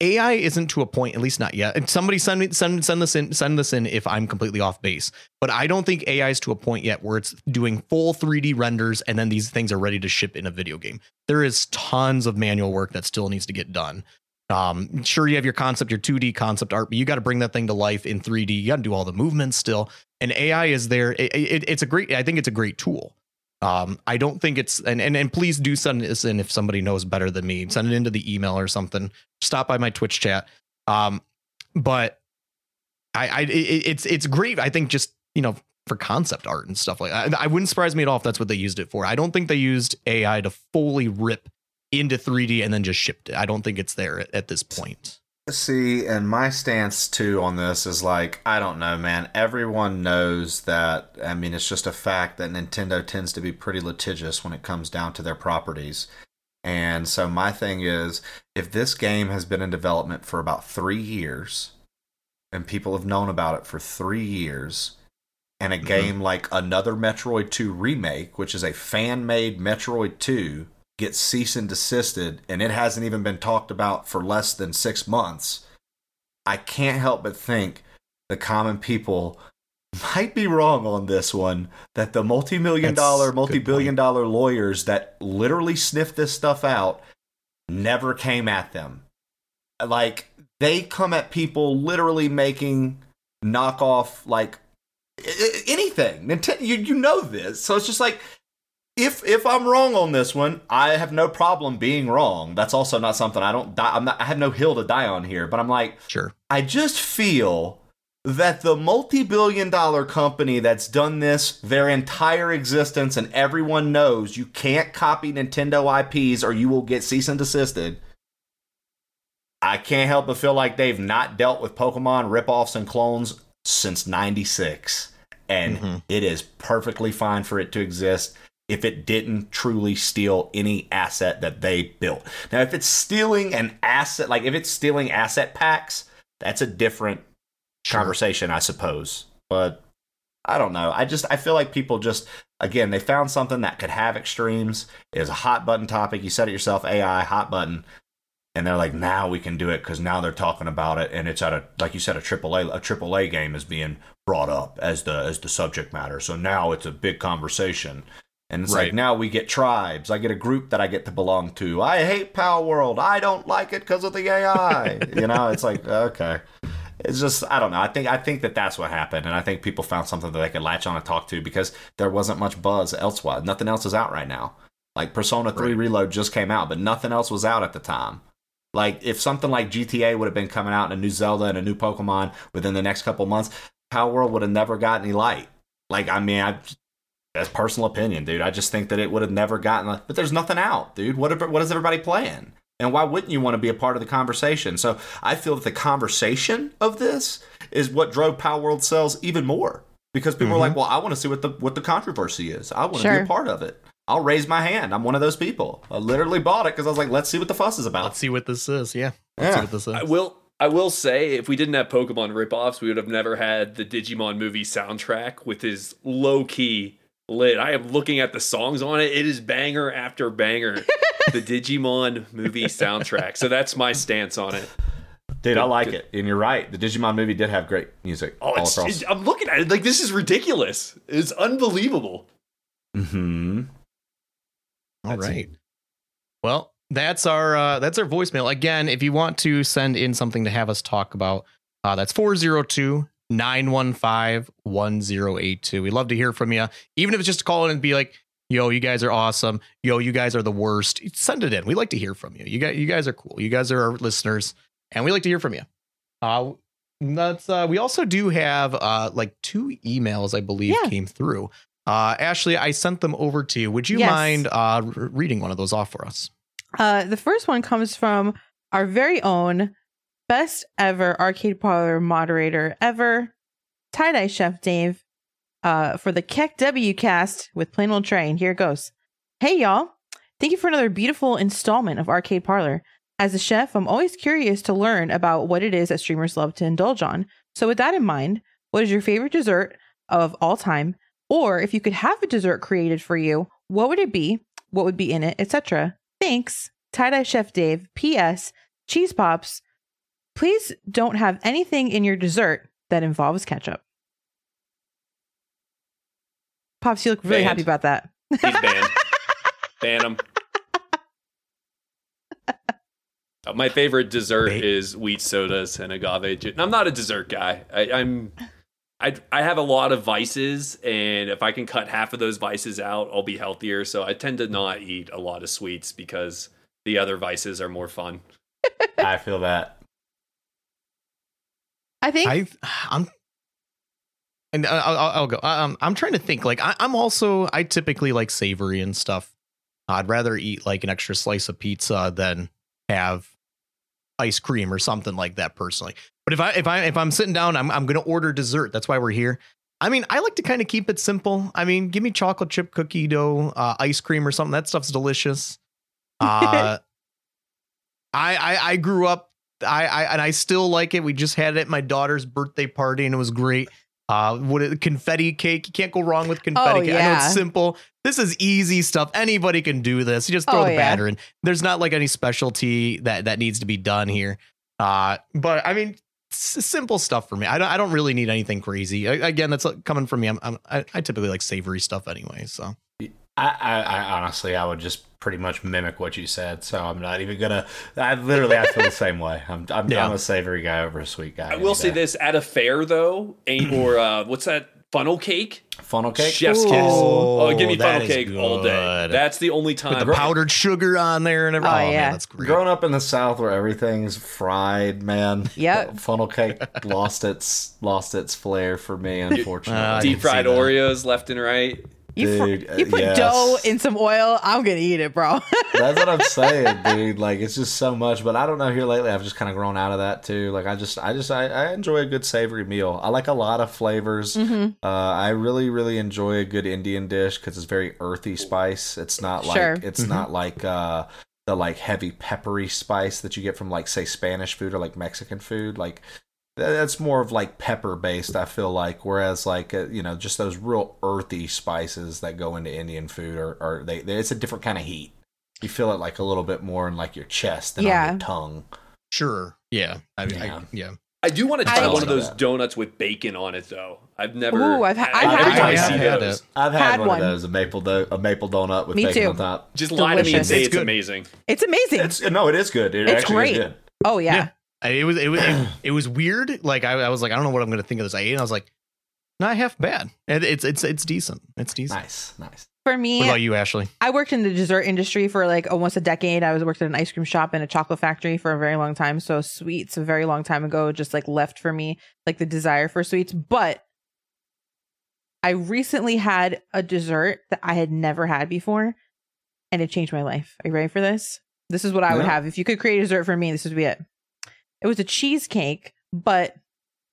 AI isn't to a point, at least not yet. And somebody send me send send this in send this in if I'm completely off base. But I don't think AI is to a point yet where it's doing full 3D renders and then these things are ready to ship in a video game. There is tons of manual work that still needs to get done. Um, sure, you have your concept, your 2D concept art, but you got to bring that thing to life in 3D. You got to do all the movements still. And AI is there. It, it, it's a great. I think it's a great tool. Um, I don't think it's and, and and please do send this in if somebody knows better than me. Send it into the email or something. Stop by my Twitch chat. Um, but I, I it, it's it's great. I think just you know for concept art and stuff like that. I, wouldn't surprise me at all if that's what they used it for. I don't think they used AI to fully rip into 3D and then just shipped it. I don't think it's there at, at this point. See, and my stance too on this is like, I don't know, man. Everyone knows that. I mean, it's just a fact that Nintendo tends to be pretty litigious when it comes down to their properties. And so, my thing is if this game has been in development for about three years, and people have known about it for three years, and a Mhm. game like another Metroid 2 remake, which is a fan made Metroid 2, gets cease and desisted and it hasn't even been talked about for less than six months, I can't help but think the common people might be wrong on this one. That the multi million That's a dollar, multi billion dollar lawyers that literally sniffed this stuff out never came at them. Like, they come at people literally making knockoff, like, anything. Nintendo, you, you know this. So it's just like, if if I'm wrong on this one, I have no problem being wrong. That's also not something I don't die. I'm not. I have no hill to die on here. But I'm like, Sure. I just feel that the multi-billion-dollar company that's done this their entire existence, and everyone knows you can't copy Nintendo IPs or you will get cease and desisted. I can't help but feel like they've not dealt with Pokemon ripoffs and clones since '96, and Mhm. it is perfectly fine for it to exist if it didn't truly steal any asset that they built. Now, if it's stealing an asset, like if it's stealing asset packs, that's a different Sure. conversation, I suppose. But I don't know. I just I feel like people just again they found something that could have extremes. Was a hot button topic. You said it yourself, AI hot button, and they're like, now we can do it because now they're talking about it, and it's at a like you said a triple A a triple A game is being brought up as the as the subject matter. So now it's a big conversation. And it's Right. like now we get tribes. I get a group that I get to belong to. I hate Palworld. I don't like it because of the AI. you know, it's like okay. It's just I don't know. I think I think that that's what happened, and I think people found something that they could latch on and talk to because there wasn't much buzz elsewhere. Nothing else is out right now. Like Persona Three Right. Reload just came out, but nothing else was out at the time. Like if something like GTA would have been coming out and a new Zelda and a new Pokemon within the next couple months, Palworld would have never got any light. Like I mean, I that's personal opinion, dude. I just think that it would have never gotten. But there's nothing out, dude. What what is everybody playing? And why wouldn't you want to be a part of the conversation? So I feel that the conversation of this is what drove Palworld sales even more because people are Mhm. like, well, I want to see what the what the controversy is. I want to be a part of it. I'll raise my hand. I'm one of those people. I literally bought it because I was like, let's see what the fuss is about. Let's see what this is. Yeah. Let's see Yeah. what this is. I will. I will say, if we didn't have Pokemon ripoffs, we would have never had the Digimon movie soundtrack with his low key lit. I am looking at the songs on it. It is banger after banger. the Digimon movie soundtrack. So that's my stance on it. Dude, I like it. And you're right. The Digimon movie did have great music Oh, all it's, across. it's- I'm looking at it like this is ridiculous. It's unbelievable. hmm All That's- right. Well, that's our uh, that's our voicemail. Again, if you want to send in something to have us talk about, uh, that's 402 915 1082. We'd love to hear from you. Even if it's just to call in and be like, yo, you guys are awesome. Yo, you guys are the worst. Send it in. We like to hear from you. You guys, you guys are cool. You guys are our listeners, and we like to hear from you. Uh, That's uh we also do have uh like two emails I believe Yeah. came through. Uh Ashley, I sent them over to you. Would you Yes. mind uh reading one of those off for us? Uh, the first one comes from our very own best ever arcade parlor moderator ever, tie dye chef Dave, uh, for the Keck W cast with plain old. And here it goes. Hey y'all, thank you for another beautiful installment of Arcade Parlor. As a chef, I'm always curious to learn about what it is that streamers love to indulge on. So with that in mind, what is your favorite dessert of all time? Or if you could have a dessert created for you, what would it be? What would be in it, etc. Thanks, Tie Dye Chef Dave. P.S. Cheese Pops. Please don't have anything in your dessert that involves ketchup. Pops, you look really Banned. happy about that. He's banned. Ban him. Uh, My favorite dessert Ba- is wheat sodas and agave juice. I'm not a dessert guy. I, I'm, I, I have a lot of vices, and if I can cut half of those vices out, I'll be healthier. So I tend to not eat a lot of sweets because the other vices are more fun. I feel that. I think I I'm and I'll, I'll- I'll go. Um, I'm trying to think. Like I, I'm also I typically like savory and stuff. I'd rather eat like an extra slice of pizza than have ice cream or something like that personally. But if I if I if I'm sitting down, I'm I'm gonna order dessert. That's why we're here. I mean, I like to kind of keep it simple. I mean, give me chocolate chip cookie dough, uh, ice cream or something. That stuff's delicious. Uh, I, I I grew up I, I and I still like it. We just had it at my daughter's birthday party and it was great. Uh, what it, confetti cake? You can't go wrong with confetti Oh, cake. I know yeah. it's simple. This is easy stuff. Anybody can do this. You just throw Oh, the yeah. batter in. There's not like any specialty that that needs to be done here. Uh, but I mean, simple stuff for me. I don't. I don't really need anything crazy. I, again, that's uh, coming from me. I'm, I'm I, I typically like savory stuff anyway. So I, I, I honestly, I would just pretty much mimic what you said. So I'm not even gonna. I literally, I feel the same way. I'm, I'm, Yeah. I'm a savory guy over a sweet guy. I will any say day. this: at a fair, though, ain't or uh, what's that funnel cake? funnel cake. Chef's Ooh. kiss. Oh, give me funnel is cake all day. That's the only time. with time. the powdered sugar on there and everything. Oh, Oh, man, yeah. that's great. Growing up in the South where everything's fried, man. Yep. Funnel cake lost its lost its flair for me, unfortunately. Uh, Deep fried. Oreos left and right. You, Dude, uh, you put yes. dough in some oil. I'm gonna eat it, bro. That's what I'm saying, dude. Like it's just so much. But I don't know. Here lately, I've just kind of grown out of that too. Like I just, I just, I, I enjoy a good savory meal. I like a lot of flavors. hmm Uh, I really, really enjoy a good Indian dish because it's very earthy spice. It's not like Sure. it's Mhm. not like uh, the like heavy peppery spice that you get from like say Spanish food or like Mexican food. Like th- that's more of like pepper based. I feel like whereas like uh, you know just those real earthy spices that go into Indian food are, are they, they? It's a different kind of heat. You feel it like a little bit more in like your chest than Yeah. on your tongue. Sure. Yeah. I mean, Yeah. I, yeah. I do want to I try one of those that. donuts with bacon on it, though. I've never. Ooh, I've ha- I've every had time I one. see I have those, it. I've had, Had one, one. of those a maple do- a maple donut with Me bacon too. on top. just lie to me and Delicious. say It's it's, amazing. It's amazing. It's no, it is good. It It's great. is good. oh yeah. Yeah. I- It was it was it, it was weird. Like I, I was like, I don't know what I'm gonna think of this. I ate it. And I was like, not half bad. And it's it's it's decent. It's decent. Nice, nice. For me, What about you, Ashley? I worked in the dessert industry for like almost a decade. I was worked at an ice cream shop and a chocolate factory for a very long time. So sweets a very long time ago just like left for me like the desire for sweets. But I recently had a dessert that I had never had before and it changed my life. Are you ready for this? This is what I would have. If you could create a dessert for me, this would be it. It was a cheesecake, but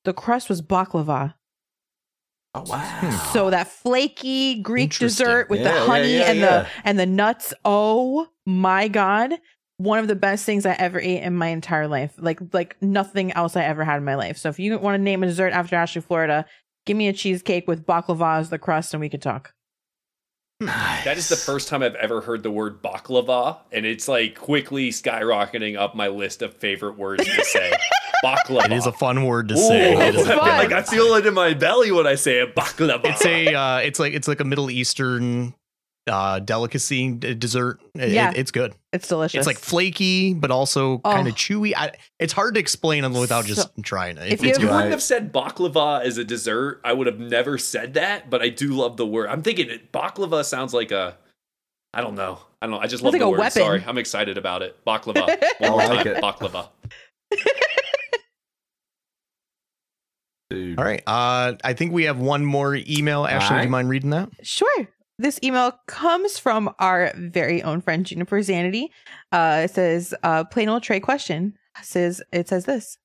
the crust was baklava. Oh wow. So that flaky Greek dessert with Yeah, the yeah, honey yeah, and yeah. the and the nuts. Oh my god. One of the best things I ever ate in my entire life. Like like nothing else I ever had in my life. So if you want to name a dessert after Ashley, Florida, give me a cheesecake with baklava as the crust and we could talk. That is the first time I've ever heard the word baklava, and it's like quickly skyrocketing up my list of favorite words to say. baklava. It is a fun word to Ooh, say. It is like I feel it in my belly when I say it. Baklava. it's a uh, it's like it's like a Middle Eastern uh, delicacy d- dessert. It- Yeah. it- it's good. It's delicious. It's like flaky, but also kind Oh. of chewy. I, it's hard to explain without just So- trying it. if It's you- you wouldn't have said baklava as a dessert, I would have never said that. But I do love the word. I'm thinking it, baklava sounds like a. I don't know. I don't know. I just love Sounds the a word. weapon. Sorry, I'm excited about it. Baklava. One more like time. it. Baklava. Dude. All right. Uh, I think we have one more email. Ashley, do you mind reading that? Sure. This email comes from our very own friend Juniper Zanity. Uh, it says, uh, PlainOleTrey question. It says it says this.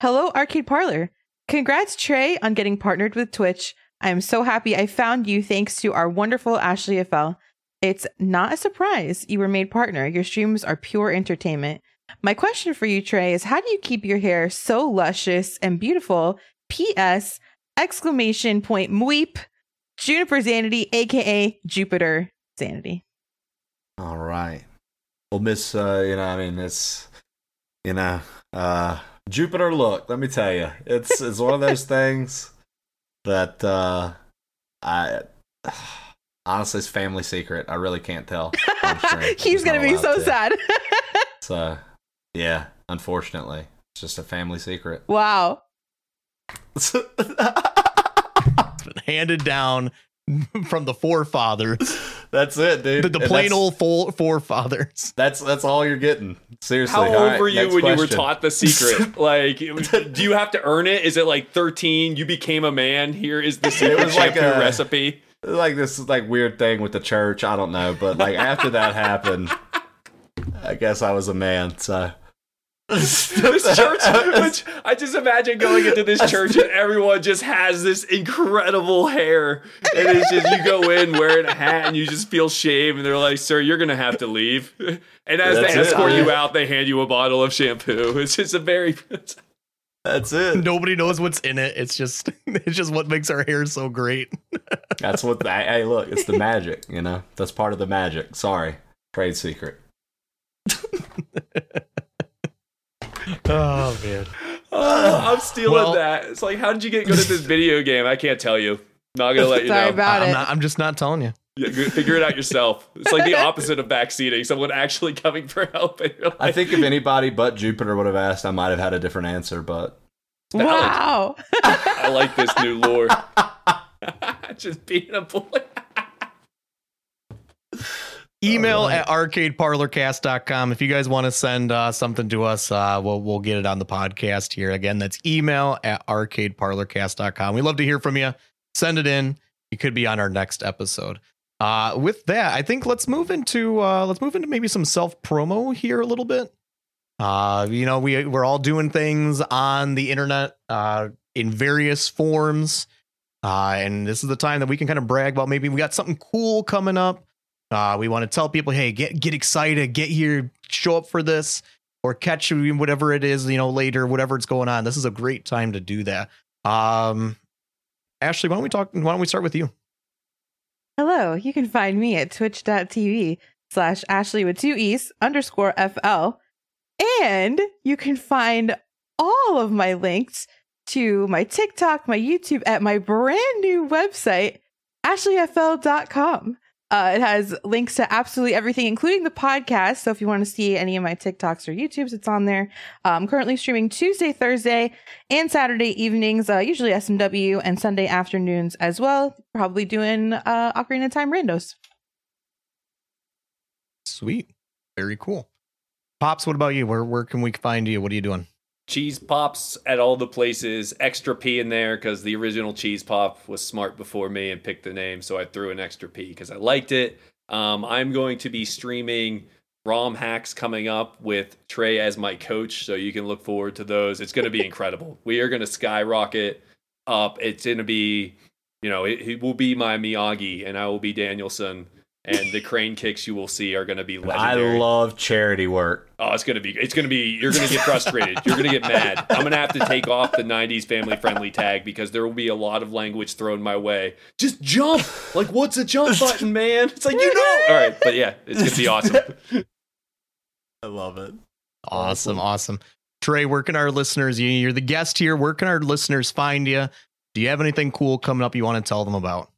Hello, Arcade Parlor. Congrats, Trey, on getting partnered with Twitch. I am so happy I found you thanks to our wonderful Ashley FL. It's not a surprise you were made partner. Your streams are pure entertainment. My question for you, Trey, is how do you keep your hair so luscious and beautiful? P.S. Exclamation point mweep. Juniper Sanity, aka Jupiter Sanity. All right. Well, Miss, uh, you know, I mean, it's, you know, uh, Jupiter. Look, let me tell you, it's it's one of those things that uh, I honestly, it's family secret. I really can't tell. on He's gonna be so to. sad. So, yeah, unfortunately, it's just a family secret. wow. It's been handed down from the forefathers, That's it, dude. the, the plain old fo- forefathers. That's that's all you're getting. Seriously. How old right, were you next when you were taught the secret? like, do you have to earn it? Is it like 13? You became a man. Here is the secret was like a- recipe. like this like weird thing with the church. I don't know, but like after that happened, I guess I was a man. So This church, which I just imagine going into this church and everyone just has this incredible hair, and it's just you go in wearing a hat and you just feel shame, and they're like, "Sir, you're gonna have to leave." And as That's they escort yeah. you out, they hand you a bottle of shampoo. It's just a very that's it. Nobody knows what's in it. It's just it's just what makes our hair so great. That's what. The, hey, look, it's the magic. You know, that's part of the magic. Sorry, trade secret. Oh man. Oh, I'm stealing Well- that. It's like, how did you get good at this video game? I can't tell you. Not gonna let you Sorry know. about I'm it. not I'm just not telling you. Yeah, Figure it out yourself. It's like the opposite of backseating. Someone actually coming for help. And you're I think if anybody but Jupiter would have asked, I might have had a different answer. But wow. I like this new lore. Just being a boy. Email at arcadeparlorcast.com if you guys want to send uh, something to us. Uh, we'll we'll get it on the podcast here. Again, that's email at arcadeparlorcast.com. We love to hear from you. Send it in. You could be on our next episode. Uh, with that, I think let's move into uh, let's move into maybe some self promo here a little bit. Uh, you know, we we're all doing things on the internet uh, in various forms, uh, and this is the time that we can kind of brag about. Maybe we got something cool coming up. Uh, we want to tell people, hey, get get excited, get here, show up for this, or catch whatever it is, you know, later, whatever it's going on. This is a great time to do that. Um, Ashley, why don't we talk? Why don't we start with you? Hello, you can find me at twitch.tv slash Ashley with two E's underscore FL. And you can find all of my links to my TikTok, my YouTube at my brand new website, ashleyfl.com. Uh, it has links to absolutely everything, including the podcast. So if you want to see any of my TikToks or YouTubes, it's on there. I'm currently streaming Tuesday, Thursday, and Saturday evenings, uh, usually SMW, and Sunday afternoons as well. Probably doing uh, Ocarina Time randos. Sweet, very cool. Pops, what about you? Where where can we find you? What are you doing? Cheese pops at all the places. Extra P in there because the original cheese pop was smart before me and picked the name, so I threw an extra P because I liked it. Um, I'm going to be streaming ROM hacks coming up with Trey as my coach, so you can look forward to those. It's going to be incredible. We are going to skyrocket up. It's going to be, you know, it, it will be my Miyagi, and I will be Daniel-san. And the crane kicks you will see are going to be legendary. I love charity work. Oh, it's gonna be. It's gonna be. You're gonna get frustrated. you're gonna get mad. I'm gonna have to take off the '90s family friendly tag because there will be a lot of language thrown my way. Just jump. Like, what's a jump button, man? It's like you know. All right, but yeah, it's gonna be awesome. I love it. Awesome, awesome. Trey, where can our listeners? you- You're the guest here. Where can our listeners find you? Do you have anything cool coming up you want to tell them about?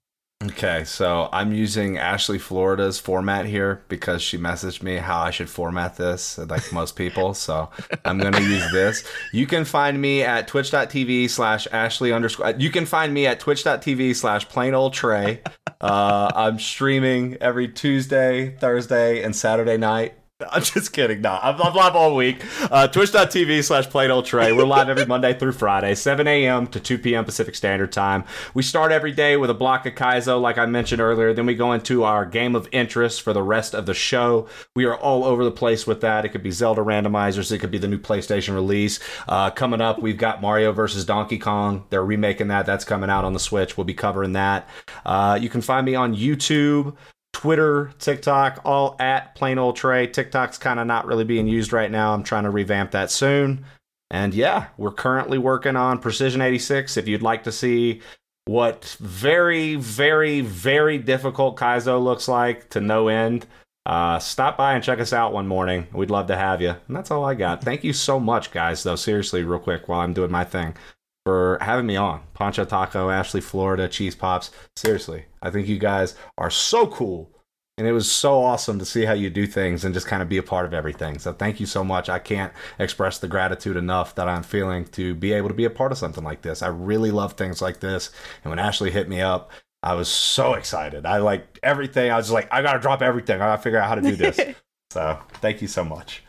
Okay, so I'm using Ashley Florida's format here because she messaged me how I should format this, like most people. So I'm going to use this. You can find me at twitch.tv slash Ashley underscore. You can find me at twitch.tv slash PlainOleTrey. Uh, I'm streaming every Tuesday, Thursday, and Saturday night. I'm just kidding. No, I'm, I'm live all week. Uh, Twitch.tv slash PlainOleTrey. We're live every Monday through Friday, 7 a.m. to 2 p.m. Pacific Standard Time. We start every day with a block of Kaizo, like I mentioned earlier. Then we go into our game of interest for the rest of the show. We are all over the place with that. It could be Zelda randomizers, it could be the new PlayStation release. Uh, coming up, we've got Mario versus Donkey Kong. They're remaking that. That's coming out on the Switch. We'll be covering that. Uh, you can find me on YouTube. Twitter, TikTok, all at PlainOleTrey. TikTok's kind of not really being used right now. I'm trying to revamp that soon. And yeah, we're currently working on Precision 86. If you'd like to see what very, very, very difficult Kaizo looks like to no end, uh, stop by and check us out one morning. We'd love to have you. And that's all I got. Thank you so much, guys, though, seriously, real quick, while I'm doing my thing for having me on. Poncho Taco, Ashley, Florida, Cheese Pops. Seriously, I think you guys are so cool. And it was so awesome to see how you do things and just kind of be a part of everything. So thank you so much. I can't express the gratitude enough that I'm feeling to be able to be a part of something like this. I really love things like this. And when Ashley hit me up, I was so excited. I like everything. I was like, I gotta drop everything. I gotta figure out how to do this. so thank you so much.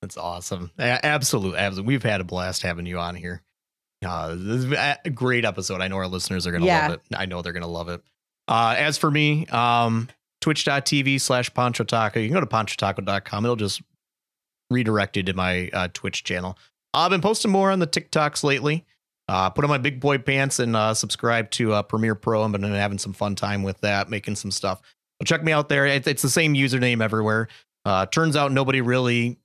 That's awesome. A- Absolute, absolute. We've had a blast having you on here. Uh, this is a great episode. I know our listeners are gonna Yeah. love it. I know they're gonna love it. Uh, as for me, um, twitch.tv slash Poncho Taco. You can go to ponchotaco.com. It'll just redirect you to my uh, Twitch channel. I've been posting more on the TikToks lately. Uh, put on my big boy pants and uh, subscribe to uh, Premiere Pro. I've been having some fun time with that, making some stuff. So check me out there. It, it's the same username everywhere. Uh, turns out nobody really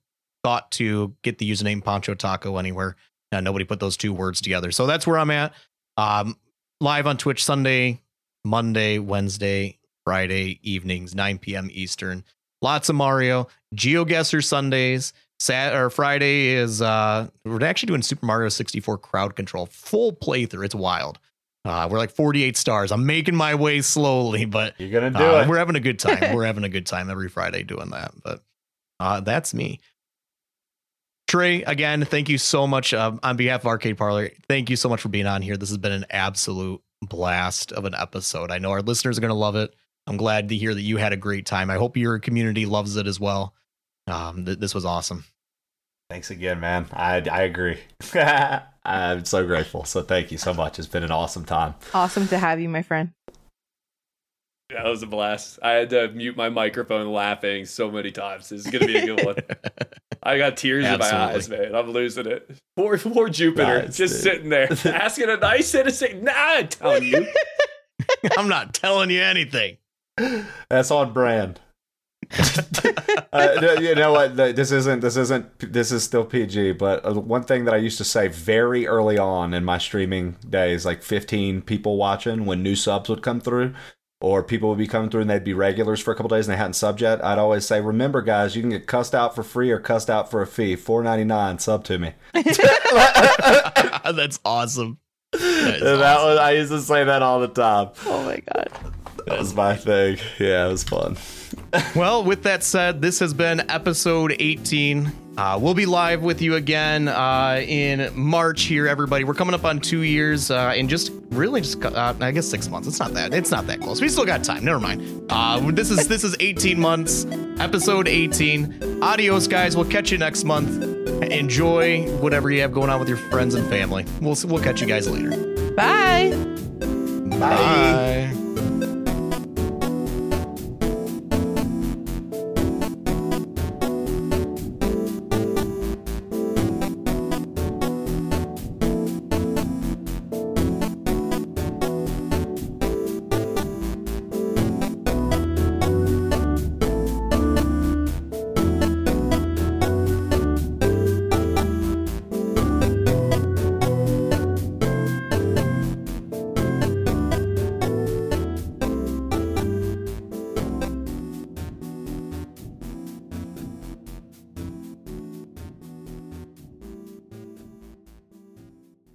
thought to get the username Poncho Taco anywhere. Uh, nobody put those two words together. So that's where I'm at. Um, live on Twitch Sunday, Monday, Wednesday, Friday evenings, 9 p.m. Eastern. Lots of Mario. GeoGuessr Sundays. Sat or Friday is uh we're actually doing Super Mario 64 crowd control full playthrough. It's wild. Uh, we're like 48 stars. I'm making my way slowly, but You're gonna do uh, it. we're having a good time. we're having a good time every Friday doing that. But uh, that's me. Trey, again, thank you so much um, on behalf of Arcade Parlor. Thank you so much for being on here. This has been an absolute blast of an episode. I know our listeners are going to love it. I'm glad to hear that you had a great time. I hope your community loves it as well. Um, th- this was awesome. Thanks again, man. I I agree. I'm so grateful. So thank you so much. It's been an awesome time. Awesome to have you, my friend. That was a blast. I had to mute my microphone laughing so many times. This is gonna be a good one. I got tears in my eyes, man. I'm losing it. Poor, poor Jupiter, Nice, just dude. sitting there asking a nice innocent. Nah, I'm telling you. I'm not telling you anything. That's on brand. uh, you know what? This isn't. This isn't. This is still PG. But uh, one thing that I used to say very early on in my streaming days, like 15 people watching when new subs would come through, or people would be coming through and they'd be regulars for a couple days and they hadn't subbed yet. I'd always say, "Remember, guys, you can get cussed out for free or cussed out for a fee. 4.99 sub to me." That's awesome. That is that awesome. was. I used to say that all the time. Oh my god. That was my thing. Yeah, it was fun. Well, with that said, this has been episode 18. Uh, we'll be live with you again uh, in March here, everybody. We're coming up on two years uh, in just really just uh, I guess six months. It's not that it's not that close. We still got time. Never mind. Uh, this is this is 18 months, episode 18. Adios, guys. We'll catch you next month. Enjoy whatever you have going on with your friends and family. We'll we'll catch you guys later. Bye. Bye.